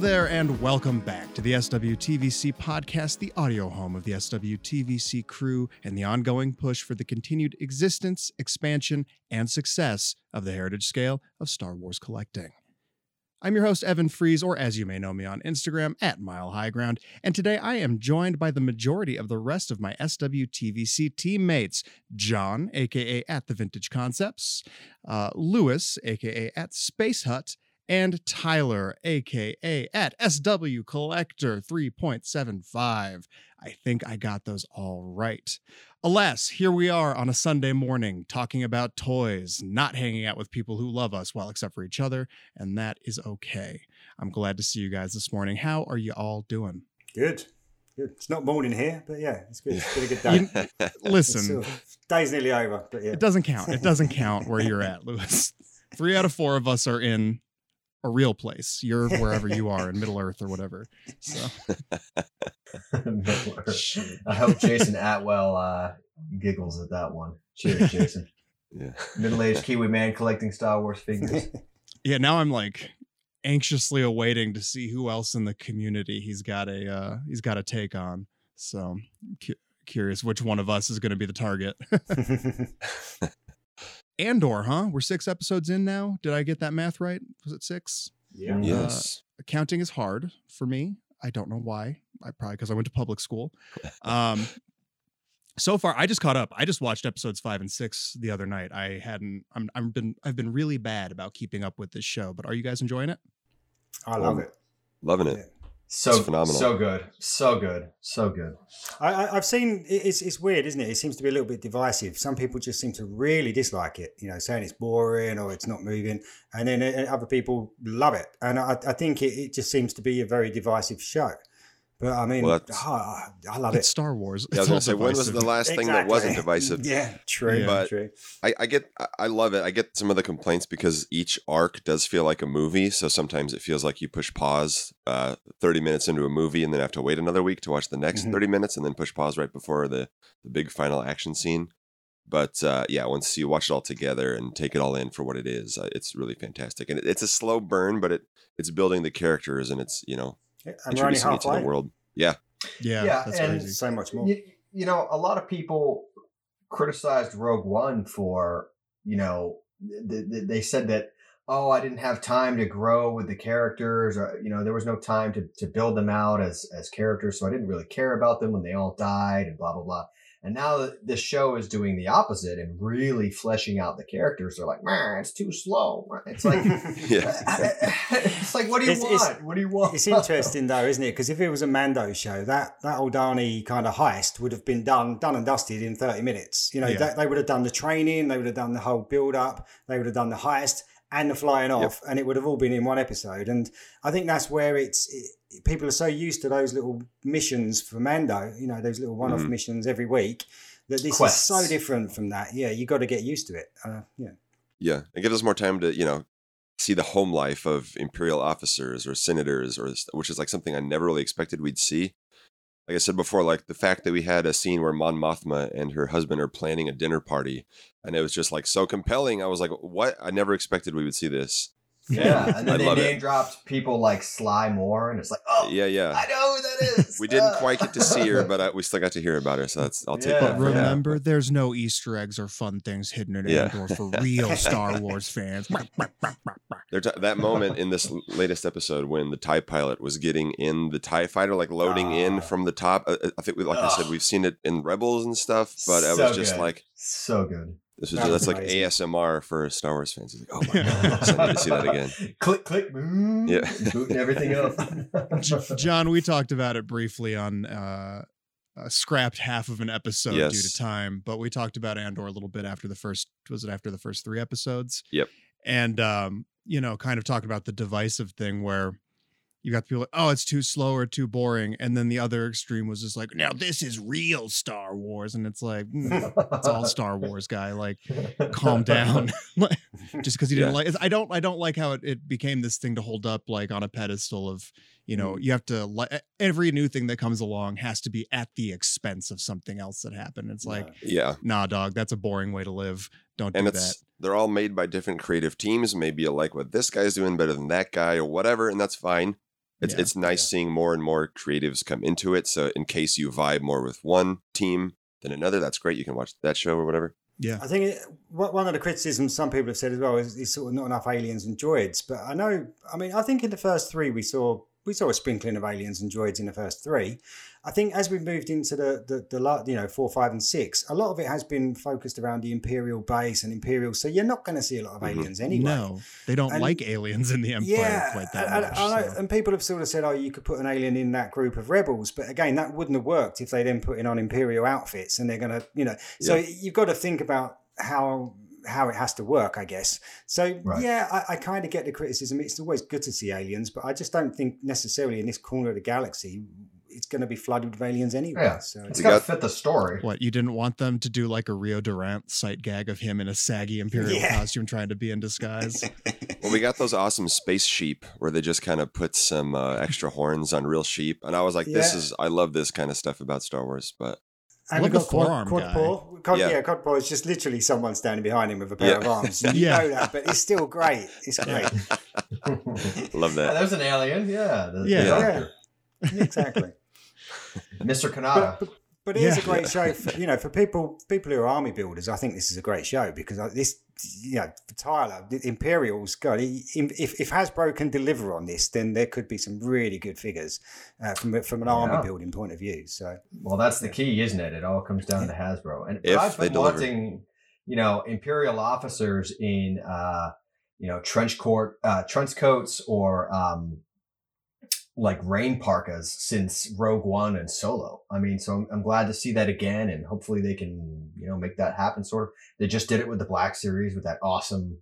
There, and welcome back to the SWTVC podcast, the audio home of the SWTVC crew and the ongoing push for the continued existence, expansion, and success of the heritage scale of Star Wars collecting. I'm your host, Evan Fries, or as you may know me on Instagram, at Mile High Ground, and today I am joined by the majority of the rest of my SWTVC teammates John, aka at The Vintage Concepts, uh, Lewis, aka at Space Hutt, and Tyler, aka at SW Collector 3.75. I think I got those all right. Alas, here we are on a Sunday morning talking about toys, not hanging out with people who love us, well, except for each other, and that is okay. I'm glad to see you guys this morning. How are you all doing? Good. Good. It's not morning here, but yeah, it's good. It's been a good day. You- listen, It's, uh, day's nearly over, but yeah. it doesn't count. It doesn't count where you're at, Lewis. Three out of four of us are in a real place. You're wherever you are in Middle Earth or whatever. So I hope Jason Atwell uh, giggles at that one. Cheers, Jason. Yeah. Middle-aged Kiwi man collecting Star Wars figures. yeah, now I'm like anxiously awaiting to see who else in the community he's got a uh, he's got a take on. So cu- curious which one of us is going to be the target. Andor, huh? We're six episodes in now. Did I get that math right? Was it six? yeah. Yes. Counting is hard for me. I don't know why. I probably because I went to public school. Um, so far, I just caught up. I just watched episodes five and six the other night. I hadn't. I'm. I've been. I've been really bad about keeping up with this show. But are you guys enjoying it? I love it. Loving it. So It's phenomenal. So good. So good. So good. I, I, I've seen it's it's weird, isn't it? It seems to be a little bit divisive. Some people just seem to really dislike it, you know, saying it's boring or it's not moving, and then uh, other people love it. And I, I think it, it just seems to be a very divisive show. But I mean, Well, that's- ah, I love It's it. Star Wars. Yeah, I was It's gonna all say when was the last thing that wasn't divisive? Yeah, true, Yeah. But- true. I, I get I- I love it. I get some of the complaints because each arc does feel like a movie. So sometimes it feels like you push pause uh, 30 minutes into a movie and then have to wait another week to watch the next Mhm. 30 minutes and then push pause right before the, the big final action scene. But uh, yeah, once you watch it all together and take it all in for what it is, uh, it's really fantastic. And it, it's a slow burn, but it it's building the characters and it's you know And we're only introducing it to the world. Yeah, Yeah, Yeah, that's and- crazy. So much more. You, you know, a lot of people criticized Rogue One for, you know, th- th- they said that, oh, I didn't have time to grow with the characters, or you know, there was no time to to build them out as as characters, so I didn't really care about them when they all died and blah blah blah. And now that the show is doing the opposite and really fleshing out the characters, they're like, man, it's too slow. It's like, yeah. it's like, what do you It's- want? it's- what do you want? It's interesting though, isn't it? Because if it was a Mando show, that that Aldani kind of heist would have been done done and dusted in thirty minutes. You know, Yeah. they, they would have done the training, they would have done the whole build up, they would have done the heist and the flying off, and it would have all been in one episode. And I think that's where it's it, people are so used to those little missions for Mando. You know, those little one off Mhm. missions every week. That this Quests. is so different from that. Yeah, you got to get used to it. Uh, yeah. Yeah, it gives us more time to, you know, see the home life of imperial officers or senators, or which is like something I never really expected we'd see. Like I said before, like the fact that we had a scene where Mon Mothma and her husband are planning a dinner party, and it was just like so compelling. I was like, what? I never expected we would see this. Yeah, and I then they love it. name dropped people like Sly Moore, and it's like, oh, Yeah, yeah. I know who that is. We didn't Uh. quite get to see her, but I, we still got to hear about her. So that's I'll take Yeah. that. But for now. remember, there's no Easter eggs or fun things hidden in Yeah. Andor for real Star Wars fans. There t- that moment in this latest episode when the Tie pilot was getting in the Tie fighter, like loading in Ah. from the top. uh, uh, I think, we, like I said, we've seen it in Rebels and stuff, but I was just good. like, so good. This was That that's was like. ASMR for Star Wars fans. It's like, oh my god, I need to see that again. click, click, boom. Yeah. booting everything up. John, we talked about it briefly on uh, uh, scrapped half of an episode due to time, but we talked about Andor a little bit after the first. Was it after the first three episodes? Yep. And um, you know, kind of talked about the divisive thing where you got people like, oh, it's too slow or too boring, and then the other extreme was just like, now this is real Star Wars, and it's like, mm, it's all Star Wars, guy. Like, calm down. Just because you didn't Yeah. like I don't I don't like how it, it became this thing to hold up like on a pedestal of you know you have to like every new thing that comes along has to be at the expense of something else that happened it's like Yeah, nah dog that's a boring way to live don't and do it's that they're all made by different creative teams. Maybe you like what this guy's doing better than that guy or whatever, and that's fine. It's Yeah. it's nice seeing more and more creatives come into it. So in case you vibe more with one team than another, that's great. You can watch that show or whatever. Yeah. I think eh, it, one of the criticisms some people have said as well is, is sort of not enough aliens and droids. But I know, I mean, I think in the first three we saw we saw a sprinkling of aliens and droids in the first three. I think as we moved into the the, the la- you know four, five, and six, a lot of it has been focused around the Imperial base and Imperial. So you're not going to see a lot of Mhm. aliens anyway. No, they don't And- like aliens in the Empire Yeah, quite that and, much. and, so. and people have sort of said, "Oh, you could put an alien in that group of rebels," but again, that wouldn't have worked if they then put in on imperial outfits, and they're gonna, you know. So Yeah. you've got to think about how how it has to work, I guess. So Right. yeah, I, I kind of get the criticism. It's always good to see aliens, but I just don't think necessarily in this corner of the galaxy it's going to be flooded with aliens anyway. Yeah. So It's We got to fit the story. What you didn't want them to do like a Rio Durant sight gag of him in a saggy imperial Yeah. costume trying to be in disguise. Well, we got those awesome space sheep where they just kind of put some uh, extra horns on real sheep, and I was like, "This Yeah. is I love this kind of stuff about Star Wars." But And love we've got quad, forearm quad guy. paw. Cod, Yeah. yeah. quad paw is just literally someone standing behind him with a pair Yeah. of arms. You Yeah. know that, but it's still great. It's great. love Yeah, that. there's an alien. Yeah. The, the Yeah. exactly. Mr. but, Kanata. but, but it is Yeah. a great show. For, you know, for people people who are army builders, I think this is a great show because this, you know, for Tyler, the Imperials, God, if if Hasbro can deliver on this, then there could be some really good figures uh, from from an army building point of view. So Well, that's the key, isn't it? It all comes down to Hasbro. And If I've they been deliver. wanting, you know, Imperial officers in, uh, you know, trench coat, uh, trench coats or um, like rain parkas since Rogue One and Solo. I mean, so I'm, I'm glad to see that again, and hopefully they can, you know, make that happen. Sort of. They just did it with the Black Series with that awesome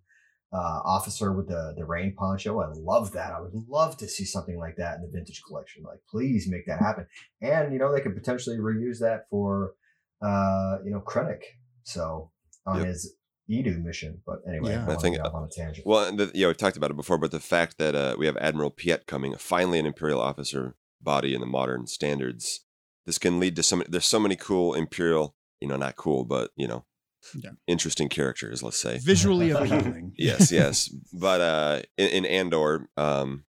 uh, officer with the the rain poncho. I love that. I would love to see something like that in the vintage collection. Like, please make that happen. And you know, they could potentially reuse that for uh, you know, Krennic. So on Yep. his Eadu mission. But anyway, Yeah. I, I think- get off on a tangent. Well, and the, yeah, we've talked about it before, but the fact that uh, we have Admiral Piet coming, finally an Imperial officer body in the modern standards, this can lead to some. There's so many cool Imperial, you know, not cool, but you know, Yeah. interesting characters. Let's say. Visually appealing. yes, yes. But uh, in, in Andor, um,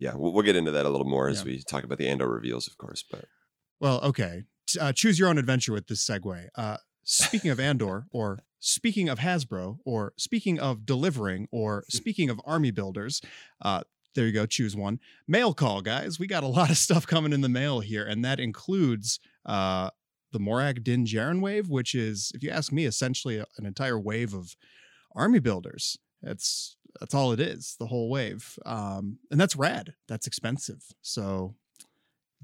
yeah, we'll, we'll get into that a little more as Yeah. we talk about the Andor reveals, of course. But Well, okay. Uh, choose your own adventure with this segue. Uh, speaking of Andor, or speaking of Hasbro, or speaking of delivering, or speaking of army builders, uh, there you go. Choose one. Mail call, guys. We got a lot of stuff coming in the mail here, and that includes uh, the Morak Din Djarin wave, which is, if you ask me, essentially an entire wave of army builders. That's that's all it is, the whole wave, um, and that's rad. That's expensive. So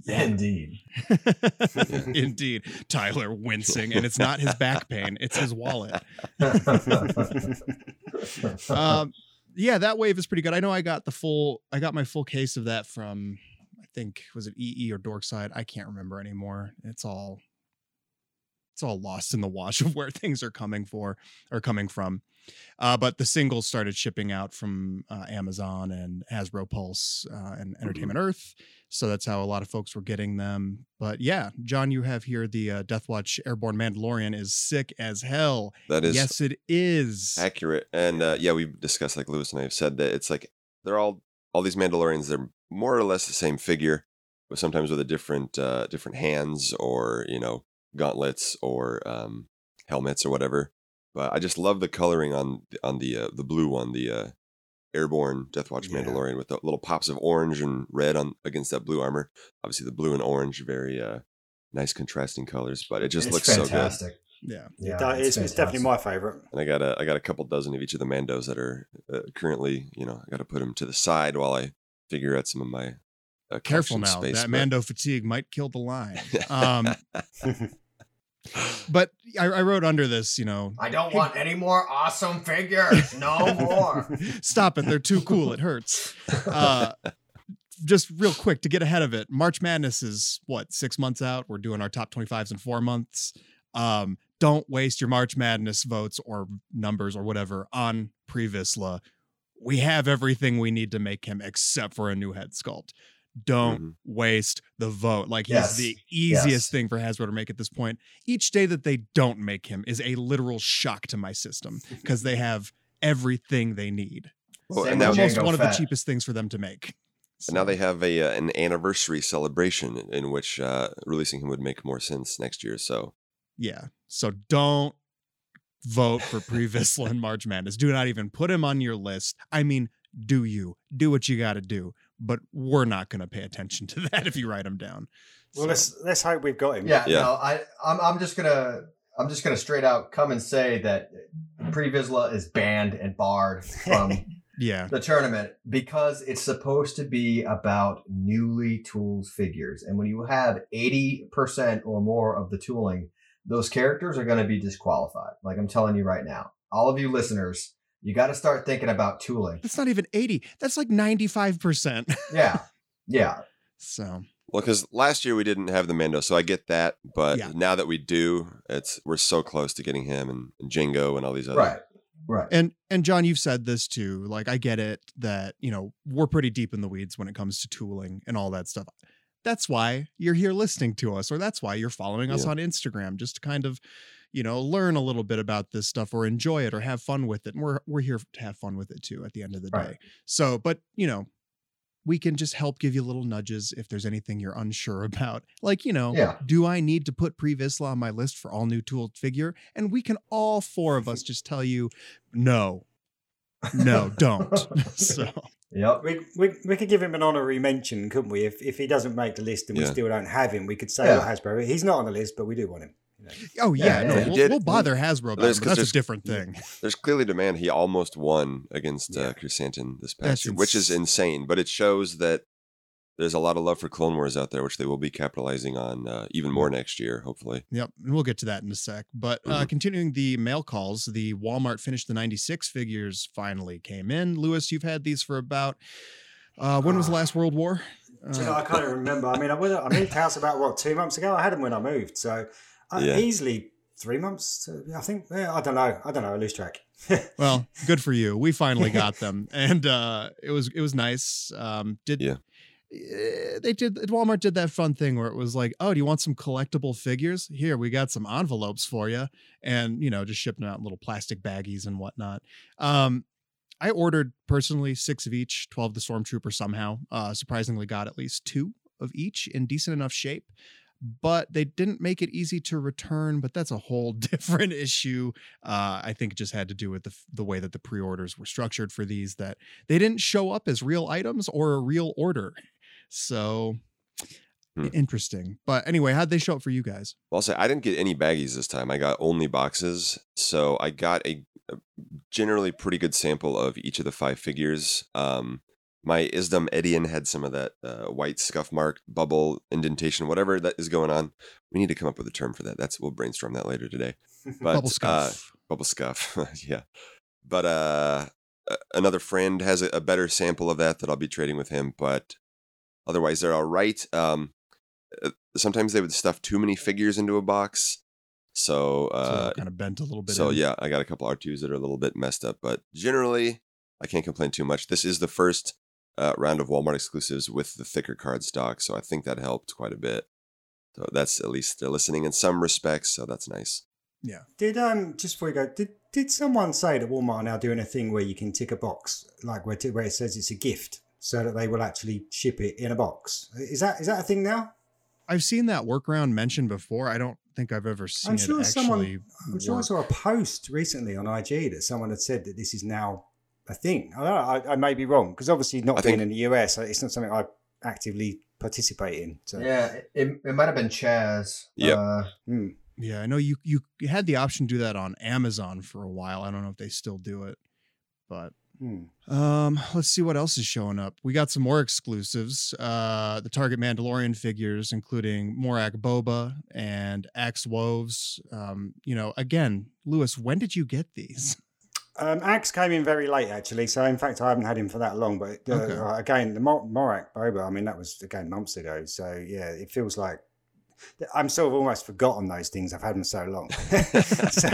Indeed. Indeed. Tyler wincing, and it's not his back pain, it's his wallet. Um, yeah, that wave is pretty good. I know I got the full, I got my full case of that from, I think, was it EE or Dorkside? I can't remember anymore. It's all, it's all lost in the wash of where things are coming for or coming from. Uh, but the singles started shipping out from uh, Amazon and Hasbro Pulse uh, and Entertainment Earth. So that's how a lot of folks were getting them. But yeah, John, you have here the uh, Death Watch Airborne Mandalorian is sick as hell. that is yes, it is. accurate. And uh, yeah, we've discussed, like Lewis and I have said, that it's like they're all all these Mandalorians. They're more or less the same figure, but sometimes with a different uh, different hands or you know gauntlets or um, helmets or whatever. But I just love the coloring on on the uh, the blue one, the uh, airborne Death Watch Yeah. Mandalorian with the little pops of orange and red on against that blue armor. Obviously, the blue and orange, very uh, nice contrasting colors. But it just it's looks so good. Yeah. Yeah, That- it's, it's definitely my favorite. And I got a I got a couple dozen of each of the Mandos that are uh, currently, you know, I got to put them to the side while I figure out some of my Careful now. Space, that but- Mando fatigue might kill the line. Um, but I, I wrote under this, you know, I don't want any more awesome figures. No more. stop it. They're too cool. It hurts. Uh, just real quick to get ahead of it. March Madness is what, six months out? We're doing our top 25s in four months. Um, don't waste your March Madness votes or numbers or whatever on Pre Vizsla. We have everything we need to make him except for a new head sculpt. Don't Mhm. waste the vote. Like he's the easiest Yes. thing for Hasbro to make at this point. Each day that they don't make him is a literal shock to my system because they have everything they need. Well, Same and with that, Almost Jango one of the cheapest things for them to make. And now they have a uh, an anniversary celebration in, in which uh, releasing him would make more sense next year. So Yeah. So don't vote for Pre Vizsla and March Madness. Do not even put him on your list. I mean, do you do what you got to do? But we're not going to pay attention to that if you write them down. Well, So- let's let's hope we've got him. Yeah, Yeah. no, I, I'm, I'm just gonna, I'm just gonna straight out come and say that Pre Vizsla is banned and barred from yeah. the tournament because it's supposed to be about newly tooled figures, and when you have 80 percent or more of the tooling, those characters are going to be disqualified. Like I'm telling you right now, all of you listeners, you got to start thinking about tooling. That's not even 80. That's like 95%. Yeah, yeah, so, well, because last year we didn't have the Mando, so I get that. But Yeah. now that we do, it's we're so close to getting him and, and Jango and all these other. right, right. and and John, you've said this too. Like I get it that, you know, we're pretty deep in the weeds when it comes to tooling and all that stuff. That's why you're here listening to us or that's why you're following us Yeah. on Instagram just to kind of, you know, learn a little bit about this stuff or enjoy it or have fun with it. And we're we're here to have fun with it too at the end of the Right. day. So, but, you know, we can just help give you little nudges if there's anything you're unsure about. Like, you know, Yeah. do I need to put Pre Vizsla on my list for all new tooled figure? And we can all four of us just tell you, no, no, don't. so, Yep. We, we, we could give him an honorary mention, couldn't we? If if he doesn't make the list and we still don't have him, we could say, oh, Yeah. well, Hasbro, he's not on the list, but we do want him. You know. oh yeah, Yeah, no, yeah, he we'll, did- we'll bother Hasbro about There's- it, 'cause but that's a different thing. There's clearly demand. He almost won against Yeah. uh, Chrysanthemum this That's past year, which is insane. But it shows that there's a lot of love for Clone Wars out there, which they will be capitalizing on uh, even more next year, hopefully. Yep, and we'll get to that in a sec. But uh, Mhm. continuing the mail calls, the Walmart finished the 96 figures finally came in. Lewis, you've had these for about uh, when was the last World War? Do you know, Uh, I can't even remember. I mean, I, went- I moved house about what two months ago. I had them when I moved, so I, Yeah. easily three months. To, I think. Yeah, I don't know. I don't know. I lose track. well, good for you. We finally got them, and uh, it was it was nice. Um, did Yeah. Eh, They did Walmart did that fun thing where it was like, oh, do you want some collectible figures? Here, we got some envelopes for you, and you know, just shipping out in little plastic baggies and whatnot. Um, I ordered personally six of each, twelve the stormtrooper somehow. Uh, surprisingly, got at least two of each in decent enough shape. But they didn't make it easy to return. But that's a whole different issue. Uh, I think it just had to do with the the way that the pre-orders were structured for these. That they didn't show up as real items or a real order. So Hmm. interesting. But anyway, how'd they show up for you guys? Well, I'll say I didn't get any baggies this time. I got only boxes, so I got a, a generally pretty good sample of each of the five figures. Um, my Isdom Edian had some of that uh, white scuff mark, bubble indentation, whatever that is going on. We need to come up with a term for that. That's we'll brainstorm that later today. But Bubble uh, scuff. bubble scuff, yeah. But uh, another friend has a, a better sample of that that I'll be trading with him. But otherwise, they're all right. Um, uh, sometimes they would stuff too many figures into a box. So, so uh, kind of bent a little bit. so in. yeah, I got a couple R2s that are a little bit messed up, but generally, I can't complain too much. This is the first uh, round of Walmart exclusives with the thicker card stock, so I think that helped quite a bit. So that's at least they're listening in some respects, so that's nice. yeah. Did um just before we go, did did someone say that Walmart are now doing a thing where you can tick a box like where t- where it says it's a gift, so that they will actually ship it in a box? Is that is that a thing now? I've seen that workaround mentioned before. I don't think I've ever seen I'm sure it someone- actually. I'm sure I saw a post recently on IG that someone had said that this is now a thing. I don't know. I, I may be wrong because obviously not I being think- in the US, it's not something I actively participate in. So Yeah, it, it might have been Chaz. Yep. Uh, hmm. Yeah, I know you you had the option to do that on Amazon for a while. I don't know if they still do it, but Hmm. um, let's see what else is showing up. We got some more exclusives. Uh, the Target Mandalorian figures, including Morak Boba and Axe Woves. Um, you know, again, Lewis, when did you get these? Um, Axe came in very late, actually. So, in fact, I haven't had him for that long. But uh, Okay. uh, again, the Mor- Morak Boba, I mean, that was again months ago. So, yeah, it feels like I'm sort of almost forgotten those things. I've had them so long. so,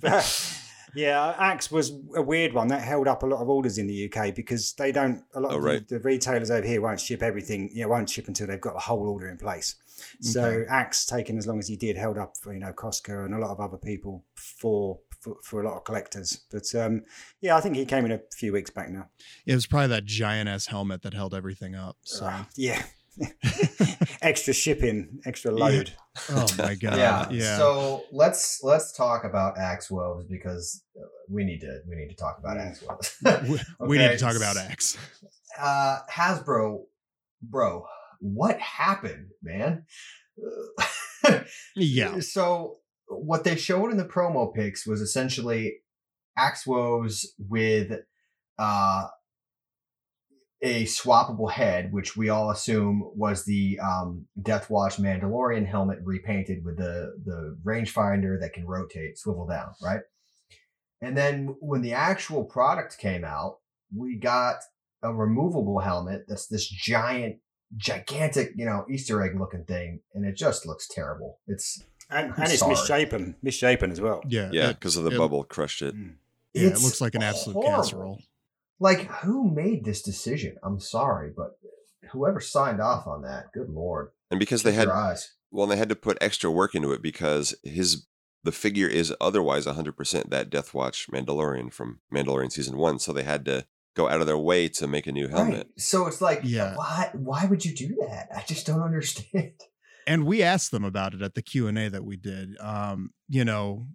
but, Yeah, Axe was a weird one that held up a lot of orders in the UK because they don't. A lot Oh, of right. the, the retailers over here won't ship everything. You know, won't ship until they've got the whole order in place. So Okay. Axe taking as long as he did held up for you know Costco and a lot of other people for for, for a lot of collectors. But um, yeah, I think he came in a few weeks back now. It was probably that giant ass helmet that held everything up. So, Uh, yeah. extra shipping, extra load. oh my god, yeah. yeah. So let's let's talk about axe woes because uh, we need to we need to talk about axe woes. we, we need to talk about axe. uh, Hasbro, bro, what happened, man? Yeah, So what they showed in the promo pics was essentially Axe Woves with uh, a swappable head, which we all assume was the um, Death Watch Mandalorian helmet repainted with the the rangefinder that can rotate, swivel down, right? And then when the actual product came out, we got a removable helmet that's this giant, gigantic, you know, Easter egg looking thing, and it just looks terrible. It's And, and it's misshapen, misshapen as well. yeah, Yeah, because of the it- bubble crushed it. Mm. yeah, it looks like an absolute horrible. casserole. Like, who made this decision? I'm sorry, but whoever signed off on that, good lord. And because they had eyes. well, they had to put extra work into it because his the figure is otherwise 100% that Death Watch Mandalorian from Mandalorian season 1, so they had to go out of their way to make a new helmet. Right. So it's like, Yeah. why? Why would you do that? I just don't understand. And we asked them about it at the Q and A that we did. Um, you know,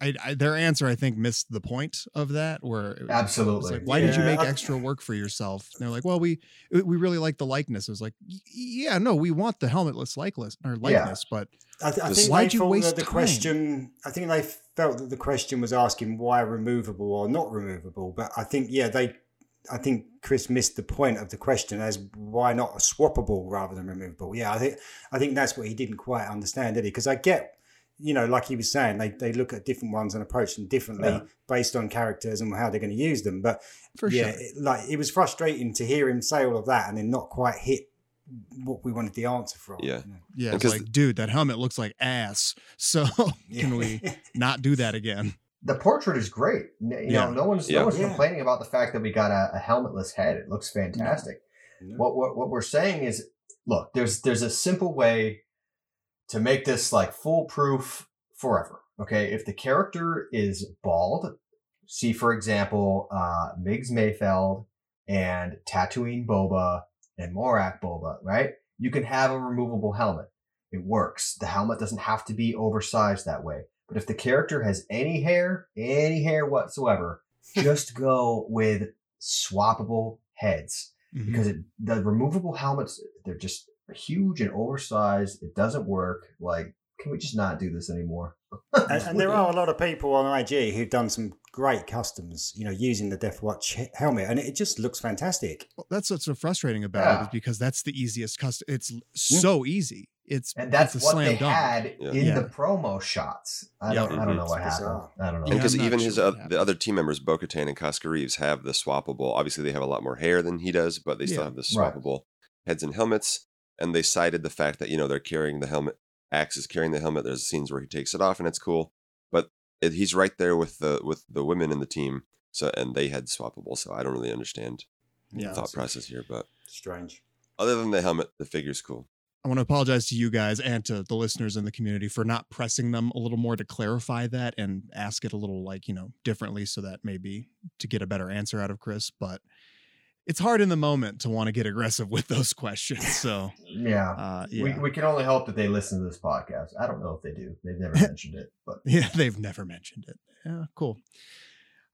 I, I their answer I think missed the point of that. Where Absolutely. like, why did you make extra work for yourself? And they're like, well, we we really like the likeness. It was like, yeah, no, we want the helmetless likeness or likeness, but I, th- I think Why'd they you waste that the time? question. I think they felt that the question was asking why removable or not removable. But I think yeah, they. I think Chris missed the point of the question as why not a swappable rather than removable. Yeah, I think I think that's what he didn't quite understand, did he? Because I get, you know, like he was saying, they they look at different ones and approach them differently Yeah. based on characters and how they're going to use them. But for yeah, sure. it, like it was frustrating to hear him say all of that and then not quite hit what we wanted the answer from. Yeah. you know. Yeah, And it's 'cause like, dude, that helmet looks like ass. So can we not do that again? The portrait is great. You Yeah. know, no one's Yeah. no one's Yeah. complaining about the fact that we got a, a helmetless head. It looks fantastic. No. What, what what we're saying is, look, there's there's a simple way to make this like foolproof forever. Okay, if the character is bald, see for example, uh, Migs Mayfeld and Tatooine Boba and Morak Boba, right? You can have a removable helmet. It works. The helmet doesn't have to be oversized that way. But if the character has any hair, any hair whatsoever, just go with swappable heads Mhm. because it, the removable helmets they're just huge and oversized. It doesn't work. Like, can we just not do this anymore? and, and there are a lot of people on IG who've done some great customs, you know, using the Death Watch helmet, and it just looks fantastic. Well, that's what's so frustrating about it Yeah. is because that's the easiest custom. It's so easy. It's and that's it's a what slam they dunk. had Yeah. in Yeah. the promo shots. I don't. I don't know Mhm. what happened. I don't know. Because I'm even sure his what uh, the other team members, Bo Katan and Koska Reeves, have the swappable. Obviously, they have a lot more hair than he does, but they still have the Right. swappable heads and helmets. And they cited the fact that you know they're carrying the helmet. Axe is carrying the helmet. There's scenes where he takes it off, and it's cool. But it, he's right there with the with the women in the team. So and they had swappable. So I don't really understand Yeah, the thought process here. But Strange. other than the helmet, the figure's cool. I want to apologize to you guys and to the listeners in the community for not pressing them a little more to clarify that and ask it a little like, you know, differently so that maybe to get a better answer out of Chris. But it's hard in the moment to want to get aggressive with those questions. So, Yeah. uh, We, we can only hope that they listen to this podcast. I don't know if they do. They've never mentioned it, but Yeah, they've never mentioned it. Yeah, cool.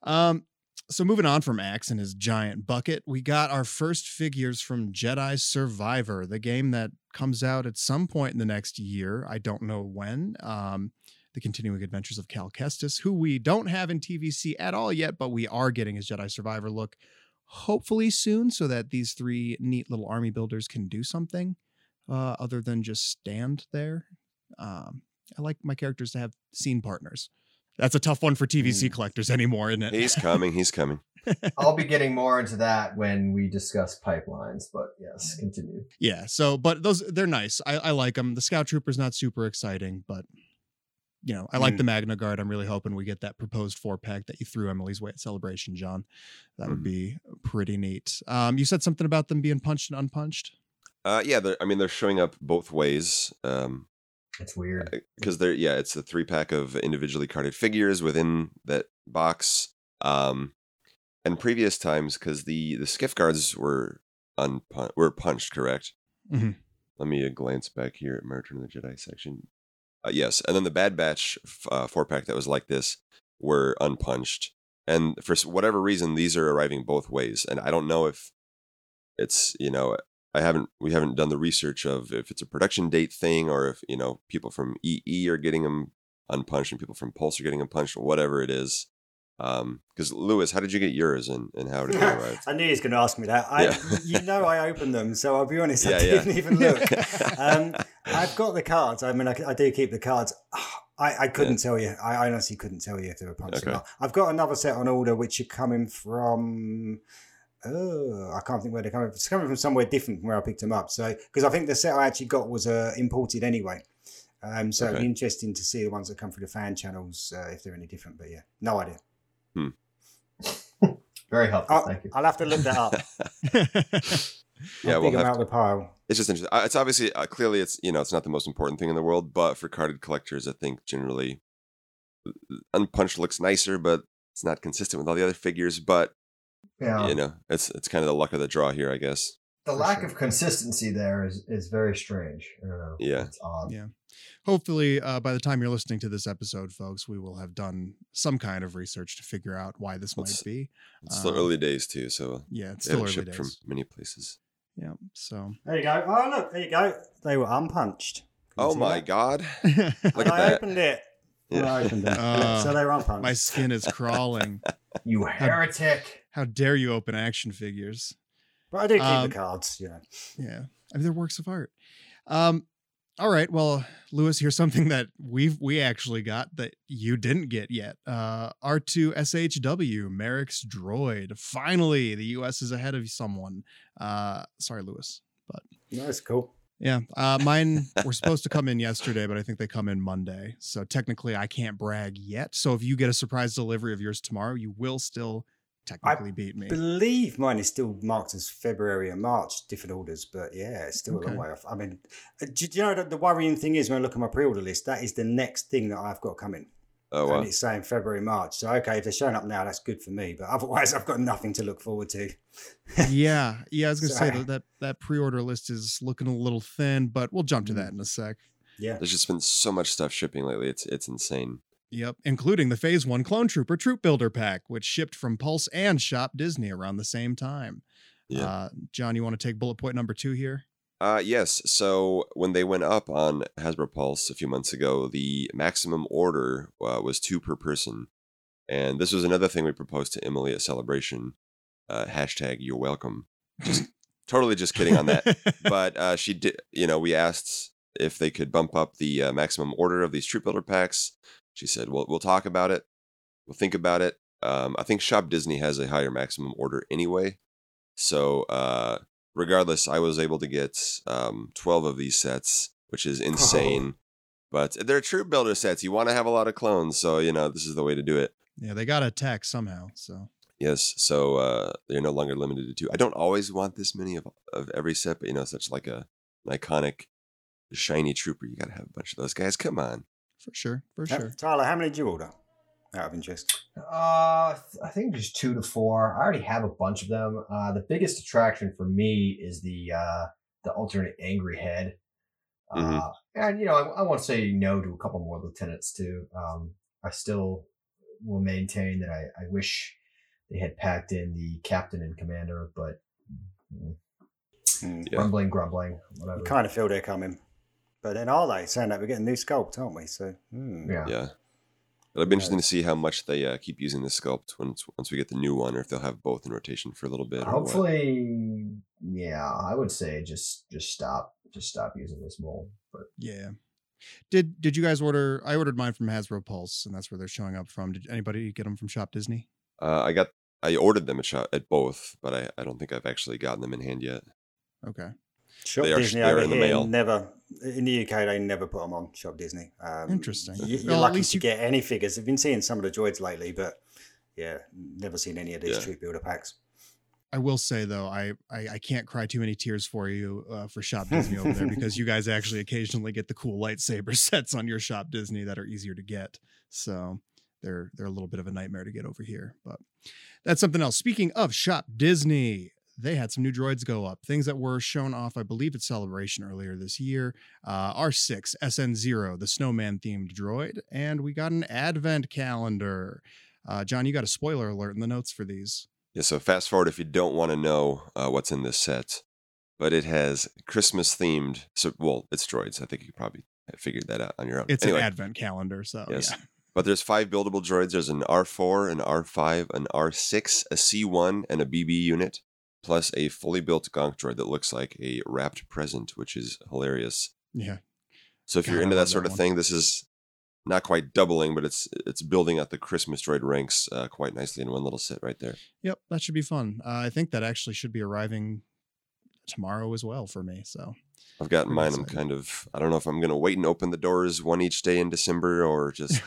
Um, so moving on from Axe and his giant bucket, we got our first figures from Jedi Survivor, the game that comes out at some point in the next year. I don't know when. Um, the continuing adventures of Cal Kestis, who we don't have in TVC at all yet, but we are getting his Jedi Survivor look hopefully soon so that these three neat little army builders can do something uh, other than just stand there. Um, I like my characters to have scene partners. That's a tough one for TVC Mm. collectors anymore, isn't it? He's coming. He's coming. I'll be getting more into that when we discuss pipelines. But yes, continue. yeah. So, but those they're nice. I, I like them. The Scout Trooper's not super exciting, but you know, I like Mm. the Magna Guard. I'm really hoping we get that proposed four pack that you threw Emily's way at Celebration, John. That would Mhm. be pretty neat. Um, you said something about them being punched and unpunched. Uh, yeah, I mean they're showing up both ways. Um, It's weird. because they're yeah, it's a three pack of individually carded figures within that box. Um, and previous times because the the skiff guards were unpun- were punched, correct? Mhm. Let me uh, glance back here at my Return of the Jedi section. Uh, yes, and then the Bad Batch uh, four pack that was like this were unpunched, and for whatever reason, these are arriving both ways, and I don't know if it's you know I haven't we haven't done the research of if it's a production date thing or if you know people from EE are getting them unpunched and people from Pulse are getting them punched or whatever it is. Um, because Lewis, how did you get yours and and how did it arrive? I knew he was going to ask me that. I, Yeah. you know, I opened them, so I'll be honest, I Yeah, yeah. didn't even look. um, I've got the cards. I mean, I, I do keep the cards. I, I couldn't tell you. I honestly couldn't tell you if they were punched or not. I've got another set on order, which are coming from. Oh, I can't think where they're coming. From. It's coming from somewhere different from where I picked them up. So, because I think the set I actually got was uh, imported anyway. Um, so it'd be interesting to see the ones that come through the fan channels uh, if they're any different. But yeah, no idea. Very helpful. I'll, Thank you. I'll have to look that up. yeah, I'll we'll dig them have out of the pile. it's just interesting. Uh, It's obviously uh, clearly it's you know it's not the most important thing in the world, but for carded collectors, I think generally uh, unpunched looks nicer, but it's not consistent with all the other figures. But Yeah. you know, it's it's kind of the luck of the draw here, I guess. the for lack sure. of consistency there is is very strange. I don't know. Yeah. It's odd. Yeah. Hopefully, uh, by the time you're listening to this episode, folks, we will have done some kind of research to figure out why this might Let's- be. It's still Um, early days too, so Yeah, it's they still early shipped days. from many places. Yeah. So. There you go. Oh, look, there you go. They were unpunched. Oh my that? god! And Look at I that. opened it. When I Yeah. opened it. Uh, so they were unpunched. My skin is crawling. You heretic. How dare you open action figures? but I do keep um, the cards, you know. Yeah. I mean, they're works of art. Um, all right. Well, Lewis, here's something that we've we actually got that you didn't get yet. Uh, R2 SHW, Merrick's droid. Finally, the US is ahead of someone. Uh, sorry, Lewis. No, it's cool. Yeah. Uh, mine were supposed to come in yesterday, but I think they come in Monday. So technically, I can't brag yet. So if you get a surprise delivery of yours tomorrow, you will still technically beat me. I believe mine is still marked as February and March, different orders, but yeah, it's still a long way off. I mean, uh, do, do you know that the worrying thing is when I look at my pre order list, that is the next thing that I've got coming. Oh wow! And it's saying February, March. So, okay, if they're showing up now, that's good for me. But otherwise, I've got nothing to look forward to. yeah. Yeah. I was going to say that, that that pre order list is looking a little thin, but we'll jump to that in a sec. Yeah. There's just been so much stuff shipping lately. It's it's insane. Yep, including the Phase 1 Clone Trooper Troop Builder Pack, which shipped from Pulse and Shop Disney around the same time. Yeah. Uh, John, you want to take bullet point number two here? Uh, yes. So when they went up on Hasbro Pulse a few months ago, the maximum order uh, was two per person, and this was another thing we proposed to Emily at Celebration. Uh, hashtag You're welcome. Just totally just kidding on that. but uh, she did. You know, we asked if they could bump up the uh, maximum order of these troop builder packs. She said, "Well, we'll talk about it. We'll think about it." Um, I think Shop Disney has a higher maximum order anyway, so uh, regardless, I was able to get um, 12 of these sets, which is insane. But they're troop builder sets. You want to have a lot of clones, so you know this is the way to do it. yeah, they got to attack somehow. So Yes, so uh, they're no longer limited to two. I don't always want this many of of every set, but you know, such like a an iconic shiny trooper, you got to have a bunch of those guys. Come on. For sure, for Uh, sure. Tyler, how many did you order? Out of interest. Uh, I think just two to four. I already have a bunch of them. Uh, the biggest attraction for me is the uh, the alternate angry head. Uh, Mhm. and you know, I, I won't say no to a couple more lieutenants too. Um, I still will maintain that I, I wish they had packed in the captain and commander, but mm, Hmm. Yeah. grumbling, grumbling, whatever. You kind of feel they're coming. But then are they? Saying that we're getting new sculpt, aren't we? So, hmm. yeah. Yeah. It'll be interesting to see how much they uh, keep using this sculpt once once we get the new one, or if they'll have both in rotation for a little bit. or. Hopefully, yeah. I would say just just stop, just stop using this mold. But Yeah. Did Did you guys order? I ordered mine from Hasbro Pulse, and that's where they're showing up from. Did anybody get them from Shop Disney? Uh, I got I ordered them at shop at both, but I, I don't think I've actually gotten them in hand yet. Okay. Shop They are- Disney they are over in the here mail. never in the UK. They never put them on Shop Disney. Um, Interesting. You, you're Well, lucky to you- get any figures. I've been seeing some of the droids lately, but yeah, never seen any of these Yeah. troop builder packs. I will say though, I, I I can't cry too many tears for you uh, for Shop Disney over there because you guys actually occasionally get the cool lightsaber sets on your Shop Disney that are easier to get. So they're they're a little bit of a nightmare to get over here, but that's something else. Speaking of Shop Disney, they had some new droids go up. Things that were shown off, I believe, at Celebration earlier this year. Uh, R6 SN0, the snowman themed droid, and we got an Advent calendar. Uh, John, you got a spoiler alert in the notes for these. Yeah, so fast forward if you don't want to know uh, what's in this set, but it has Christmas themed. So, well, it's droids. I think you probably figured that out on your own. It's anyway, an advent calendar, so Yes. yeah. but there's five buildable droids. There's an R4, an R5, an R6, a C1, and a BB unit, plus a fully built gonk droid that looks like a wrapped present, which is hilarious. Yeah. So if God, you're into that sort that of one. thing, this is not quite doubling, but it's it's building up the Christmas droid ranks uh, quite nicely in one little set right there. Yep, that should be fun. Uh, I think that actually should be arriving tomorrow as well for me. So I've got Pretty mine. I'm kind of I don't know if I'm gonna wait and open the doors one each day in December or just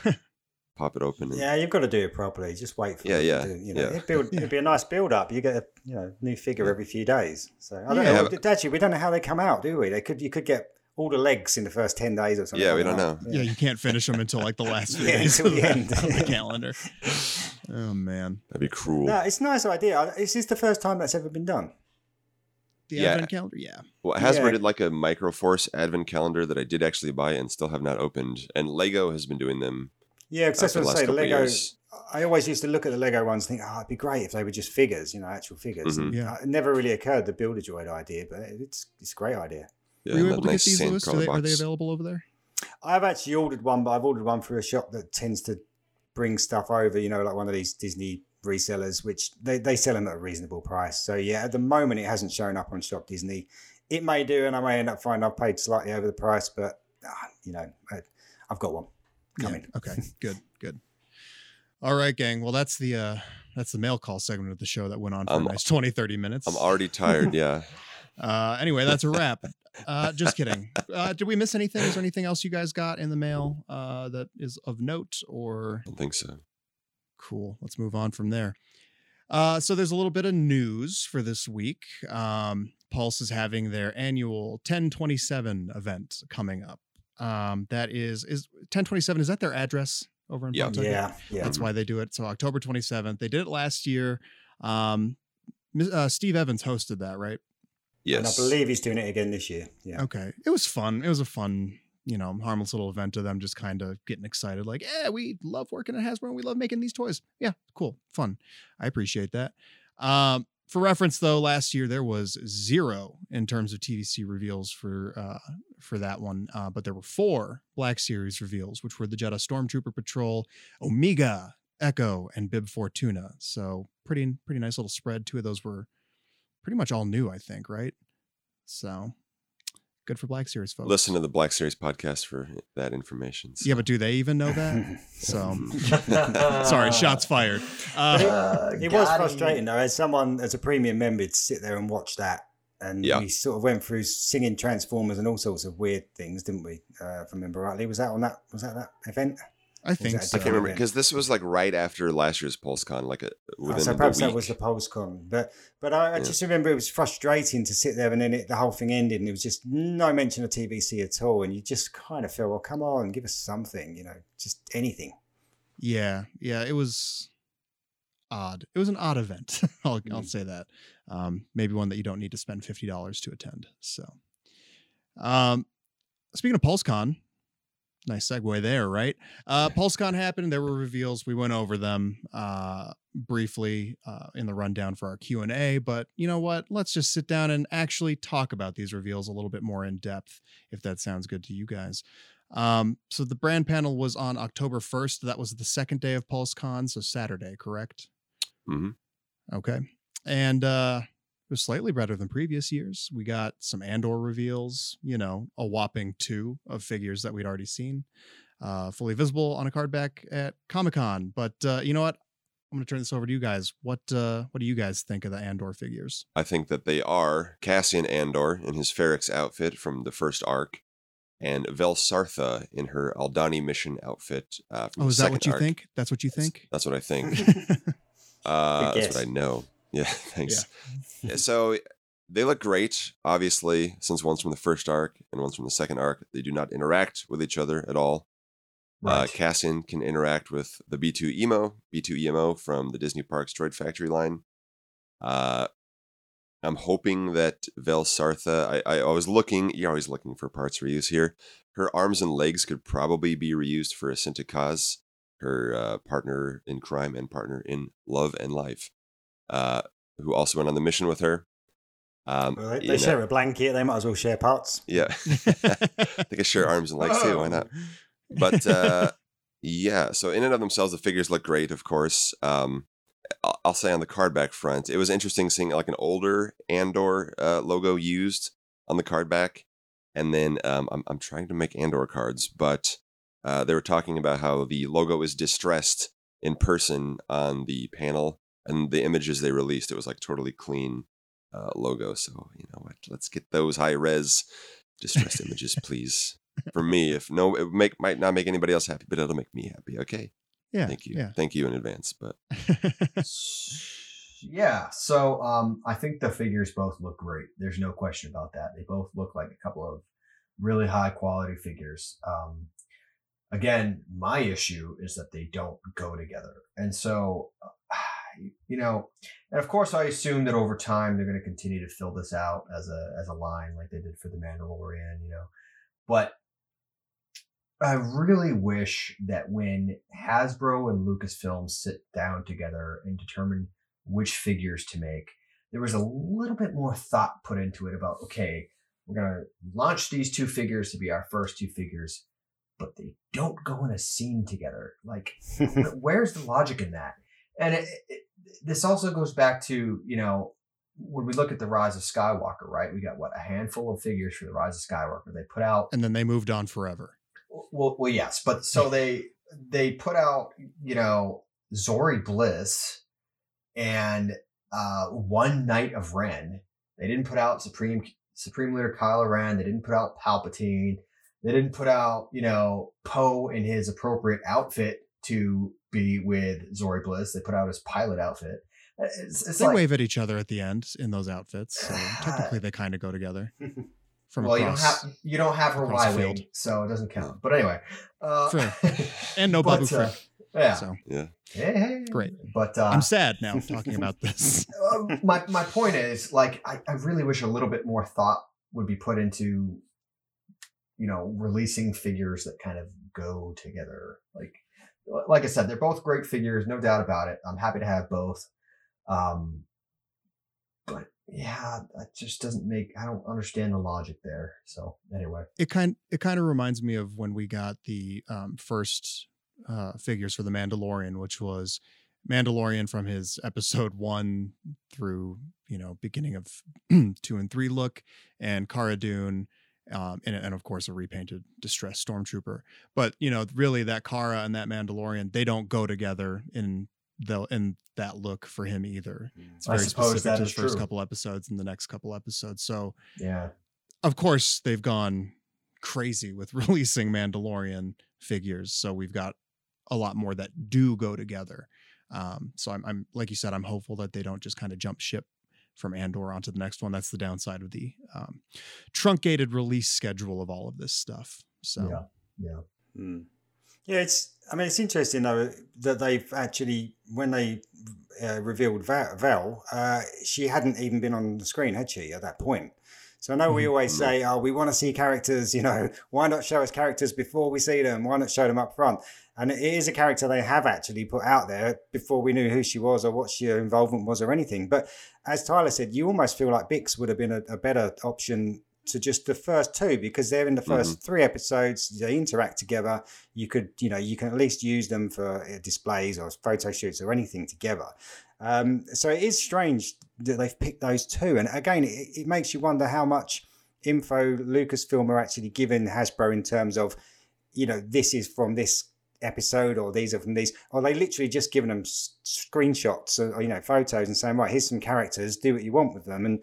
pop it open. And, Yeah, you've got to do it properly. Just wait for Yeah, it yeah, to you know, yeah. It'd, build, it'd be a nice build up. You get a you know new figure every few days. So I don't Yeah. know. Actually, we don't know how they come out, do we? They could you could get all the legs in the first ten days or something. Yeah, like we don't that. know. yeah, you can't finish them until like the last few Yeah, days until of the the, end. of the calendar. Oh man, That'd be cruel. No, it's a nice idea. Is this the first time that's ever been done? the Yeah. advent calendar. Yeah, Well, Hasbro Yeah. did like a Microforce advent calendar that I did actually buy and still have not opened. And Lego has been doing them. Yeah, because Uh, that's for the what I say. The couple of Lego. years. I always used to look at the Lego ones, and think, oh, it'd be great if they were just figures, you know, actual figures. Mhm. Yeah. uh, It never really occurred the build a droid idea, but it's it's a great idea. Yeah, were you able to nice get these, Lewis? Do sandcrawler they, are they available over there? I've actually ordered one, but I've ordered one through a shop that tends to bring stuff over, you know, like one of these Disney resellers, which they, they sell them at a reasonable price. So, yeah, at the moment, it hasn't shown up on Shop Disney. It may do, and I may end up finding I've paid slightly over the price, but, ah, you know, I, I've got one coming. Yeah. Okay. Good. Good. All right, gang. Well, that's the uh that's the mail call segment of the show that went on for I'm- a nice 20, 30 minutes. I'm already tired. Yeah. Uh, anyway, that's a wrap. Uh, just kidding. Uh, did we miss anything? Is there anything else you guys got in the mail uh, that is of note or I don't think so. cool? Let's move on from there. Uh, so there's a little bit of news for this week. Um, Pulse is having their annual 1027 event coming up. Um, that is is 1027. Is that their address over in Yeah. Pawtucket? Yeah, yeah. That's why they do it. So October 27th. They did it last year. Um, uh, Steve Evans hosted that, right? Yes. And I believe he's doing it again this year. Yeah. Okay. It was fun. It was a fun, you know, harmless little event to them just kind of getting excited. Like, yeah, we love working at Hasbro and we love making these toys. Yeah, cool. Fun. I appreciate that. Um, for reference though, last year there was zero in terms of TVC reveals for uh for that one. Uh, but there were four Black Series reveals, which were the Jedi Stormtrooper Patrol, Omega, Echo, and Bib Fortuna. So pretty pretty nice little spread. Two of those were pretty much all new, I think, right? So good for Black Series folks. Listen to the Black Series podcast for that information. Yeah, but do they even know that? So Sorry, sorry, shots fired. But Uh, it was frustrating though, as someone as a premium member to sit there and watch that. And Yeah. we sort of went through singing Transformers and all sorts of weird things, didn't we? Uh, if I remember rightly, was that on that? Was that that event? I think that so. I can't remember because this was like right after last year's PulseCon, like a, Oh, so the perhaps week. that was the PulseCon, but but I, I Yeah. just remember it was frustrating to sit there and then it, the whole thing ended and it was just no mention of TVC at all, and you just kind of feel, well, come on, give us something, you know, just anything. Yeah, yeah, it was odd. It was an odd event. I'll I'll Mm. say that. Um, maybe one that you don't need to spend fifty dollars to attend. So, um, speaking of PulseCon, nice segue there, right? Uh, PulseCon happened. There were reveals. We went over them uh, briefly uh, in the rundown for our Q and A. But you know what? Let's just sit down and actually talk about these reveals a little bit more in depth, if that sounds good to you guys. Um, so the brand panel was on October 1st. That was the second day of PulseCon, so Saturday, correct? Mm Mhm. Okay. And uh was slightly better than previous years. We got some Andor reveals, you know, a whopping two of figures that we'd already seen. Uh fully visible on a card back at Comic-Con. But uh, you know what? I'm going to turn this over to you guys. What uh, what do you guys think of the Andor figures? I think that they are Cassian Andor in his Ferrix outfit from the first arc, and Vel Sartha in her Aldani mission outfit. Uh, from Oh, the is that what second you arc. think? That's what you think? That's what I think. Uh, Good that's what I know. Yeah, thanks. Yeah, so they look great, obviously, since one's from the first arc and one's from the second arc. They do not interact with each other at all. Uh, Cassian can interact with the B2 Emo, B2 EMO from the Disney Parks Droid Factory line. Uh, I'm hoping that Vel Sartha, I, I, I was looking, you're always looking for parts reuse here. Her arms and legs could probably be reused for Asinta Kaz, her uh, partner in crime and partner in love and life, uh, who also went on the mission with her. Um, Well, they, share a blanket. They might as well share parts. yeah. they could share arms and legs too. Why not? But uh, yeah, so in and of themselves, the figures look great. Of course, um, I'll, I'll say on the card back front, it was interesting seeing like an older Andor uh, logo used on the card back, and then um, I'm I'm trying to make Andor cards, but uh, they were talking about how the logo is distressed in person on the panel, and the images they released, it was like totally clean uh, logo. So you know what? Let's get those high res distressed images, please. For me, if no, it make might not make anybody else happy, but it'll make me happy. Okay, yeah. thank you, Yeah. thank you in advance. But yeah so um i think the figures both look great there's no question about that they both look like a couple of really high quality figures um again my issue is that they don't go together and so you know and of course i assume that over time they're going to continue to fill this out as a as a line like they did for the mandalorian you know but I really wish that when Hasbro and Lucasfilm sit down together and determine which figures to make, there was a little bit more thought put into it about, okay, we're going to launch these two figures to be our first two figures, but they don't go in a scene together. Like, where's the logic in that? And it, it, this also goes back to, you know, when we look at the Rise of Skywalker, right? We got what a handful of figures for the Rise of Skywalker. They put out and then they moved on forever. well, well, yes, but so they they put out you know Zori Bliss and uh, one Knight of Ren. They didn't put out Supreme Supreme Leader Kylo Ren. They didn't put out Palpatine. They didn't put out you know Poe in his appropriate outfit to be with Zori Bliss. They put out his pilot outfit. It's, it's They like, wave at each other at the end in those outfits. So technically, they kind of go together. From well, you don't have you don't have her Y wing, so it doesn't count. But anyway, uh, Fair. And no but, Babu uh, Frik. yeah, So yeah, Hey, hey. Great. But uh, I'm sad now talking about this. uh, my my point is, like, I, I really wish a little bit more thought would be put into, you know, releasing figures that kind of go together. Like, like I said, they're both great figures, no doubt about it. I'm happy to have both. Um, but yeah, that just doesn't make. I don't understand the logic there. So anyway, It kind it kind of reminds me of when we got the um, first uh, figures for the Mandalorian, which was Mandalorian from his episode one through you know beginning of two and three look, and Cara Dune. Um, and, and of course a repainted distressed stormtrooper. But you know really that Cara and that Mandalorian they don't go together in the in that look for him either. It's I very suppose specific that to is the first true. couple episodes and the next couple episodes. So yeah, of course they've gone crazy with releasing Mandalorian figures, so we've got a lot more that do go together. Um, so I'm, I'm like you said, I'm hopeful that they don't just kind of jump ship from Andor onto the next one. That's the downside of the um, truncated release schedule of all of this stuff. So yeah, yeah. Mm. Yeah, it's. I mean, it's interesting though that they've actually, when they uh, revealed Va- Val, uh, she hadn't even been on the screen, had she, at that point? So I know we Mhm. always Mhm. say, "Oh, we want to see characters." You know, why not show us characters before we see them? Why not show them up front? And it is a character they have actually put out there before we knew who she was or what her involvement was or anything. But as Tyler said, you almost feel like Bix would have been a, a better option to just the first two because they're in the 1st three episodes. They interact together. You could, you know, you can at least use them for uh, displays or photo shoots or anything together. Um, so it is strange that they've picked those two. And again, it, it makes you wonder how much info Lucasfilm are actually giving Hasbro in terms of, you know, this is from this episode or these are from these or they literally just given them screenshots or, or, you know photos and saying right here's some characters do what you want with them and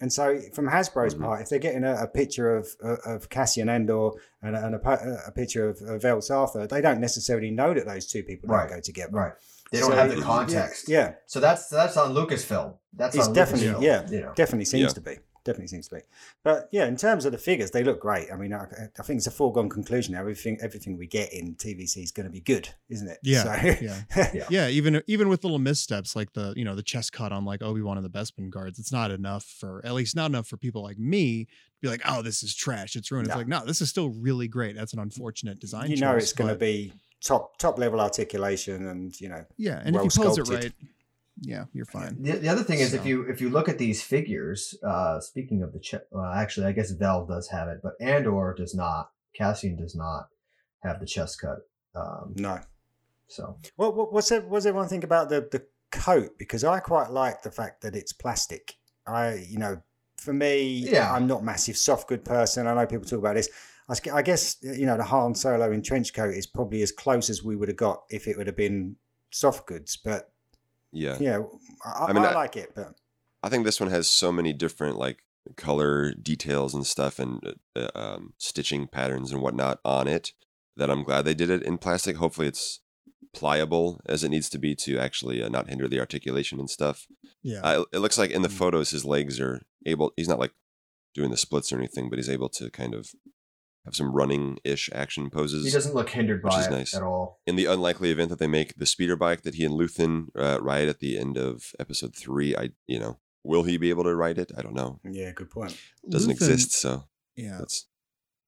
and so from Hasbro's Mhm. part if they're getting a, a picture of of Cassian Andor and, a- and a, a picture of, of Vel Sartha they don't necessarily know that those two people Right. don't go together Right. They don't So- have the context. yeah So that's that's on Lucasfilm. That's It's on definitely- Lucasfilm, yeah. You know. definitely seems Yeah. to be definitely seems to be but yeah in terms of the figures they look great i mean i, I think it's a foregone conclusion now everything everything we get in tvc is going to be good isn't it Yeah, so, yeah. Yeah. Yeah, even even with little missteps like the you know the chest cut on like Obi Wan and the Bespin guards, it's not enough for at least not enough for people like me to be like, oh, this is trash, it's ruined. No. It's like, no, this is still really great. That's an unfortunate design. you know choice, it's going to be top top level articulation and you know yeah, and well if you pose it right, yeah, you're fine. The, the other thing is if you if you look at these figures, uh, speaking of the chest, well, actually, I guess Vel does have it, but Andor does not. Cassian does not have the chest cut. Um, no so what, what what's it, what's everyone think about the the coat because i quite like the fact that it's plastic i you know for me Yeah. i'm not massive soft good person i know people talk about this I guess you know the Han Solo in trench coat is probably as close as we would have got if it would have been soft goods. But Yeah. yeah, I, I mean, I, I- like it. But I think this one has so many different like color details and stuff and uh, uh, um, stitching patterns and whatnot on it that I'm glad they did it in plastic. Hopefully, it's pliable as it needs to be to actually uh, not hinder the articulation and stuff. Yeah, Uh, it looks like in the Mm. photos, his legs are able. He's not like doing the splits or anything, but he's able to kind of have some running-ish action poses. he doesn't look hindered which by is it nice. at all. in the unlikely event that they make the speeder bike that he and Luthen uh, ride at the end of episode three, I you know will he be able to ride it? I don't know. yeah, good point. Doesn't Luthen- exist, so Yeah, that's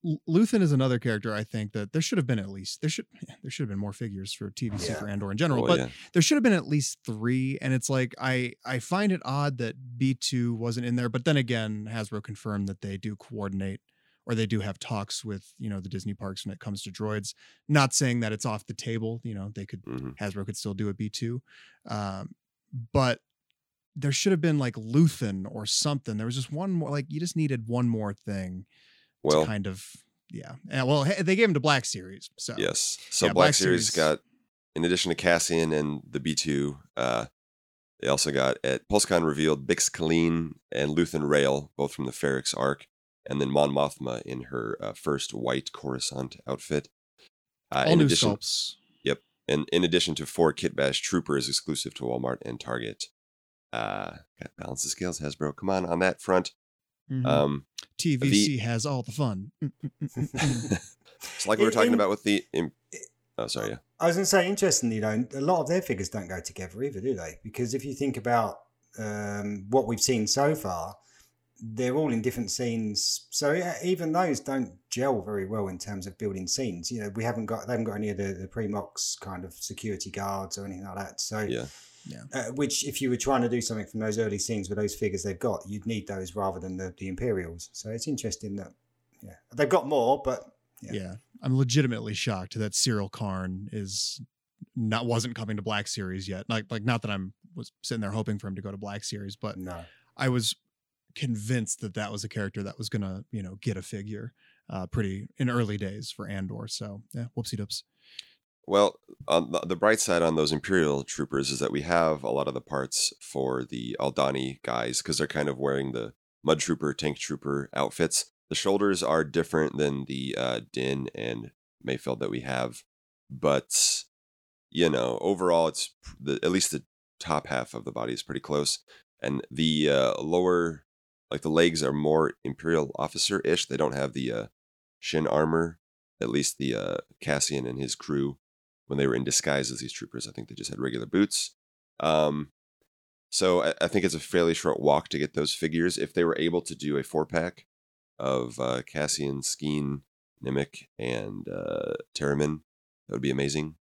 L- Luthen is another character I think that there should have been at least there should there should have been more figures for TVC Yeah. for Andor in general, well, but yeah. there should have been at least three. And it's like I I find it odd that B two wasn't in there, but then again, Hasbro confirmed that they do coordinate or they do have talks with you know the Disney parks when it comes to droids. Not saying that it's off the table. You know they could hmm Hasbro could still do a B two, um, but there should have been like Luthen or something. There was just one more like you just needed one more thing Well, to kind of yeah. And, well, hey, they gave him to Black Series, so yes. So Yeah, Black, Black Series, Series- got in addition to Cassian and the B two, uh, they also got at PulseCon revealed Bix Caleen and Luthen Rael, both from the Ferrix arc, and then Mon Mothma in her uh, first white Coruscant outfit. Uh, all in new addition, sculpts. and in addition to four Kitbash Troopers exclusive to Walmart and Target. Uh, got balance the scales, Hasbro. Come on, on that front. Mhm. Um, TVC has all the fun. Mm, mm, mm, it's like we were talking In- about with the. im- oh, sorry. Yeah. I was going to say, interestingly, though, a lot of their figures don't go together either, do they? Because if you think about um, what we've seen so far, they're all in different scenes. So even those don't gel very well in terms of building scenes. You know, we haven't got they haven't got any of the, the pre-mox kind of security guards or anything like that. So Yeah. uh, which if you were trying to do something from those early scenes with those figures they've got, you'd need those rather than the, the Imperials. So it's interesting that yeah they've got more, but yeah. Yeah. I'm legitimately shocked that Syril Karn is not wasn't coming to Black Series yet. Like like not that I'm was sitting there hoping for him to go to Black Series, but no. I was convinced that that was a character that was gonna you know get a figure uh pretty in early days for Andor. So yeah, whoopsie doops. Well, on the, the bright side on those Imperial troopers is that we have a lot of the parts for the Aldhani guys because they're kind of wearing the Mud Trooper, Tank Trooper outfits. The shoulders are different than the uh, Din and Mayfield that we have, but you know, overall, it's the, at least the top half of the body is pretty close, and the uh, lower, like the legs, are more Imperial officer ish. They don't have the uh, shin armor. At least the uh, Cassian and his crew when they were in disguise as these troopers. I think they just had regular boots. Um, so I, I think it's a fairly short walk to get those figures. If they were able to do a four pack of uh, Cassian, Skeen, Nemik, and uh, Taramyn, that would be amazing.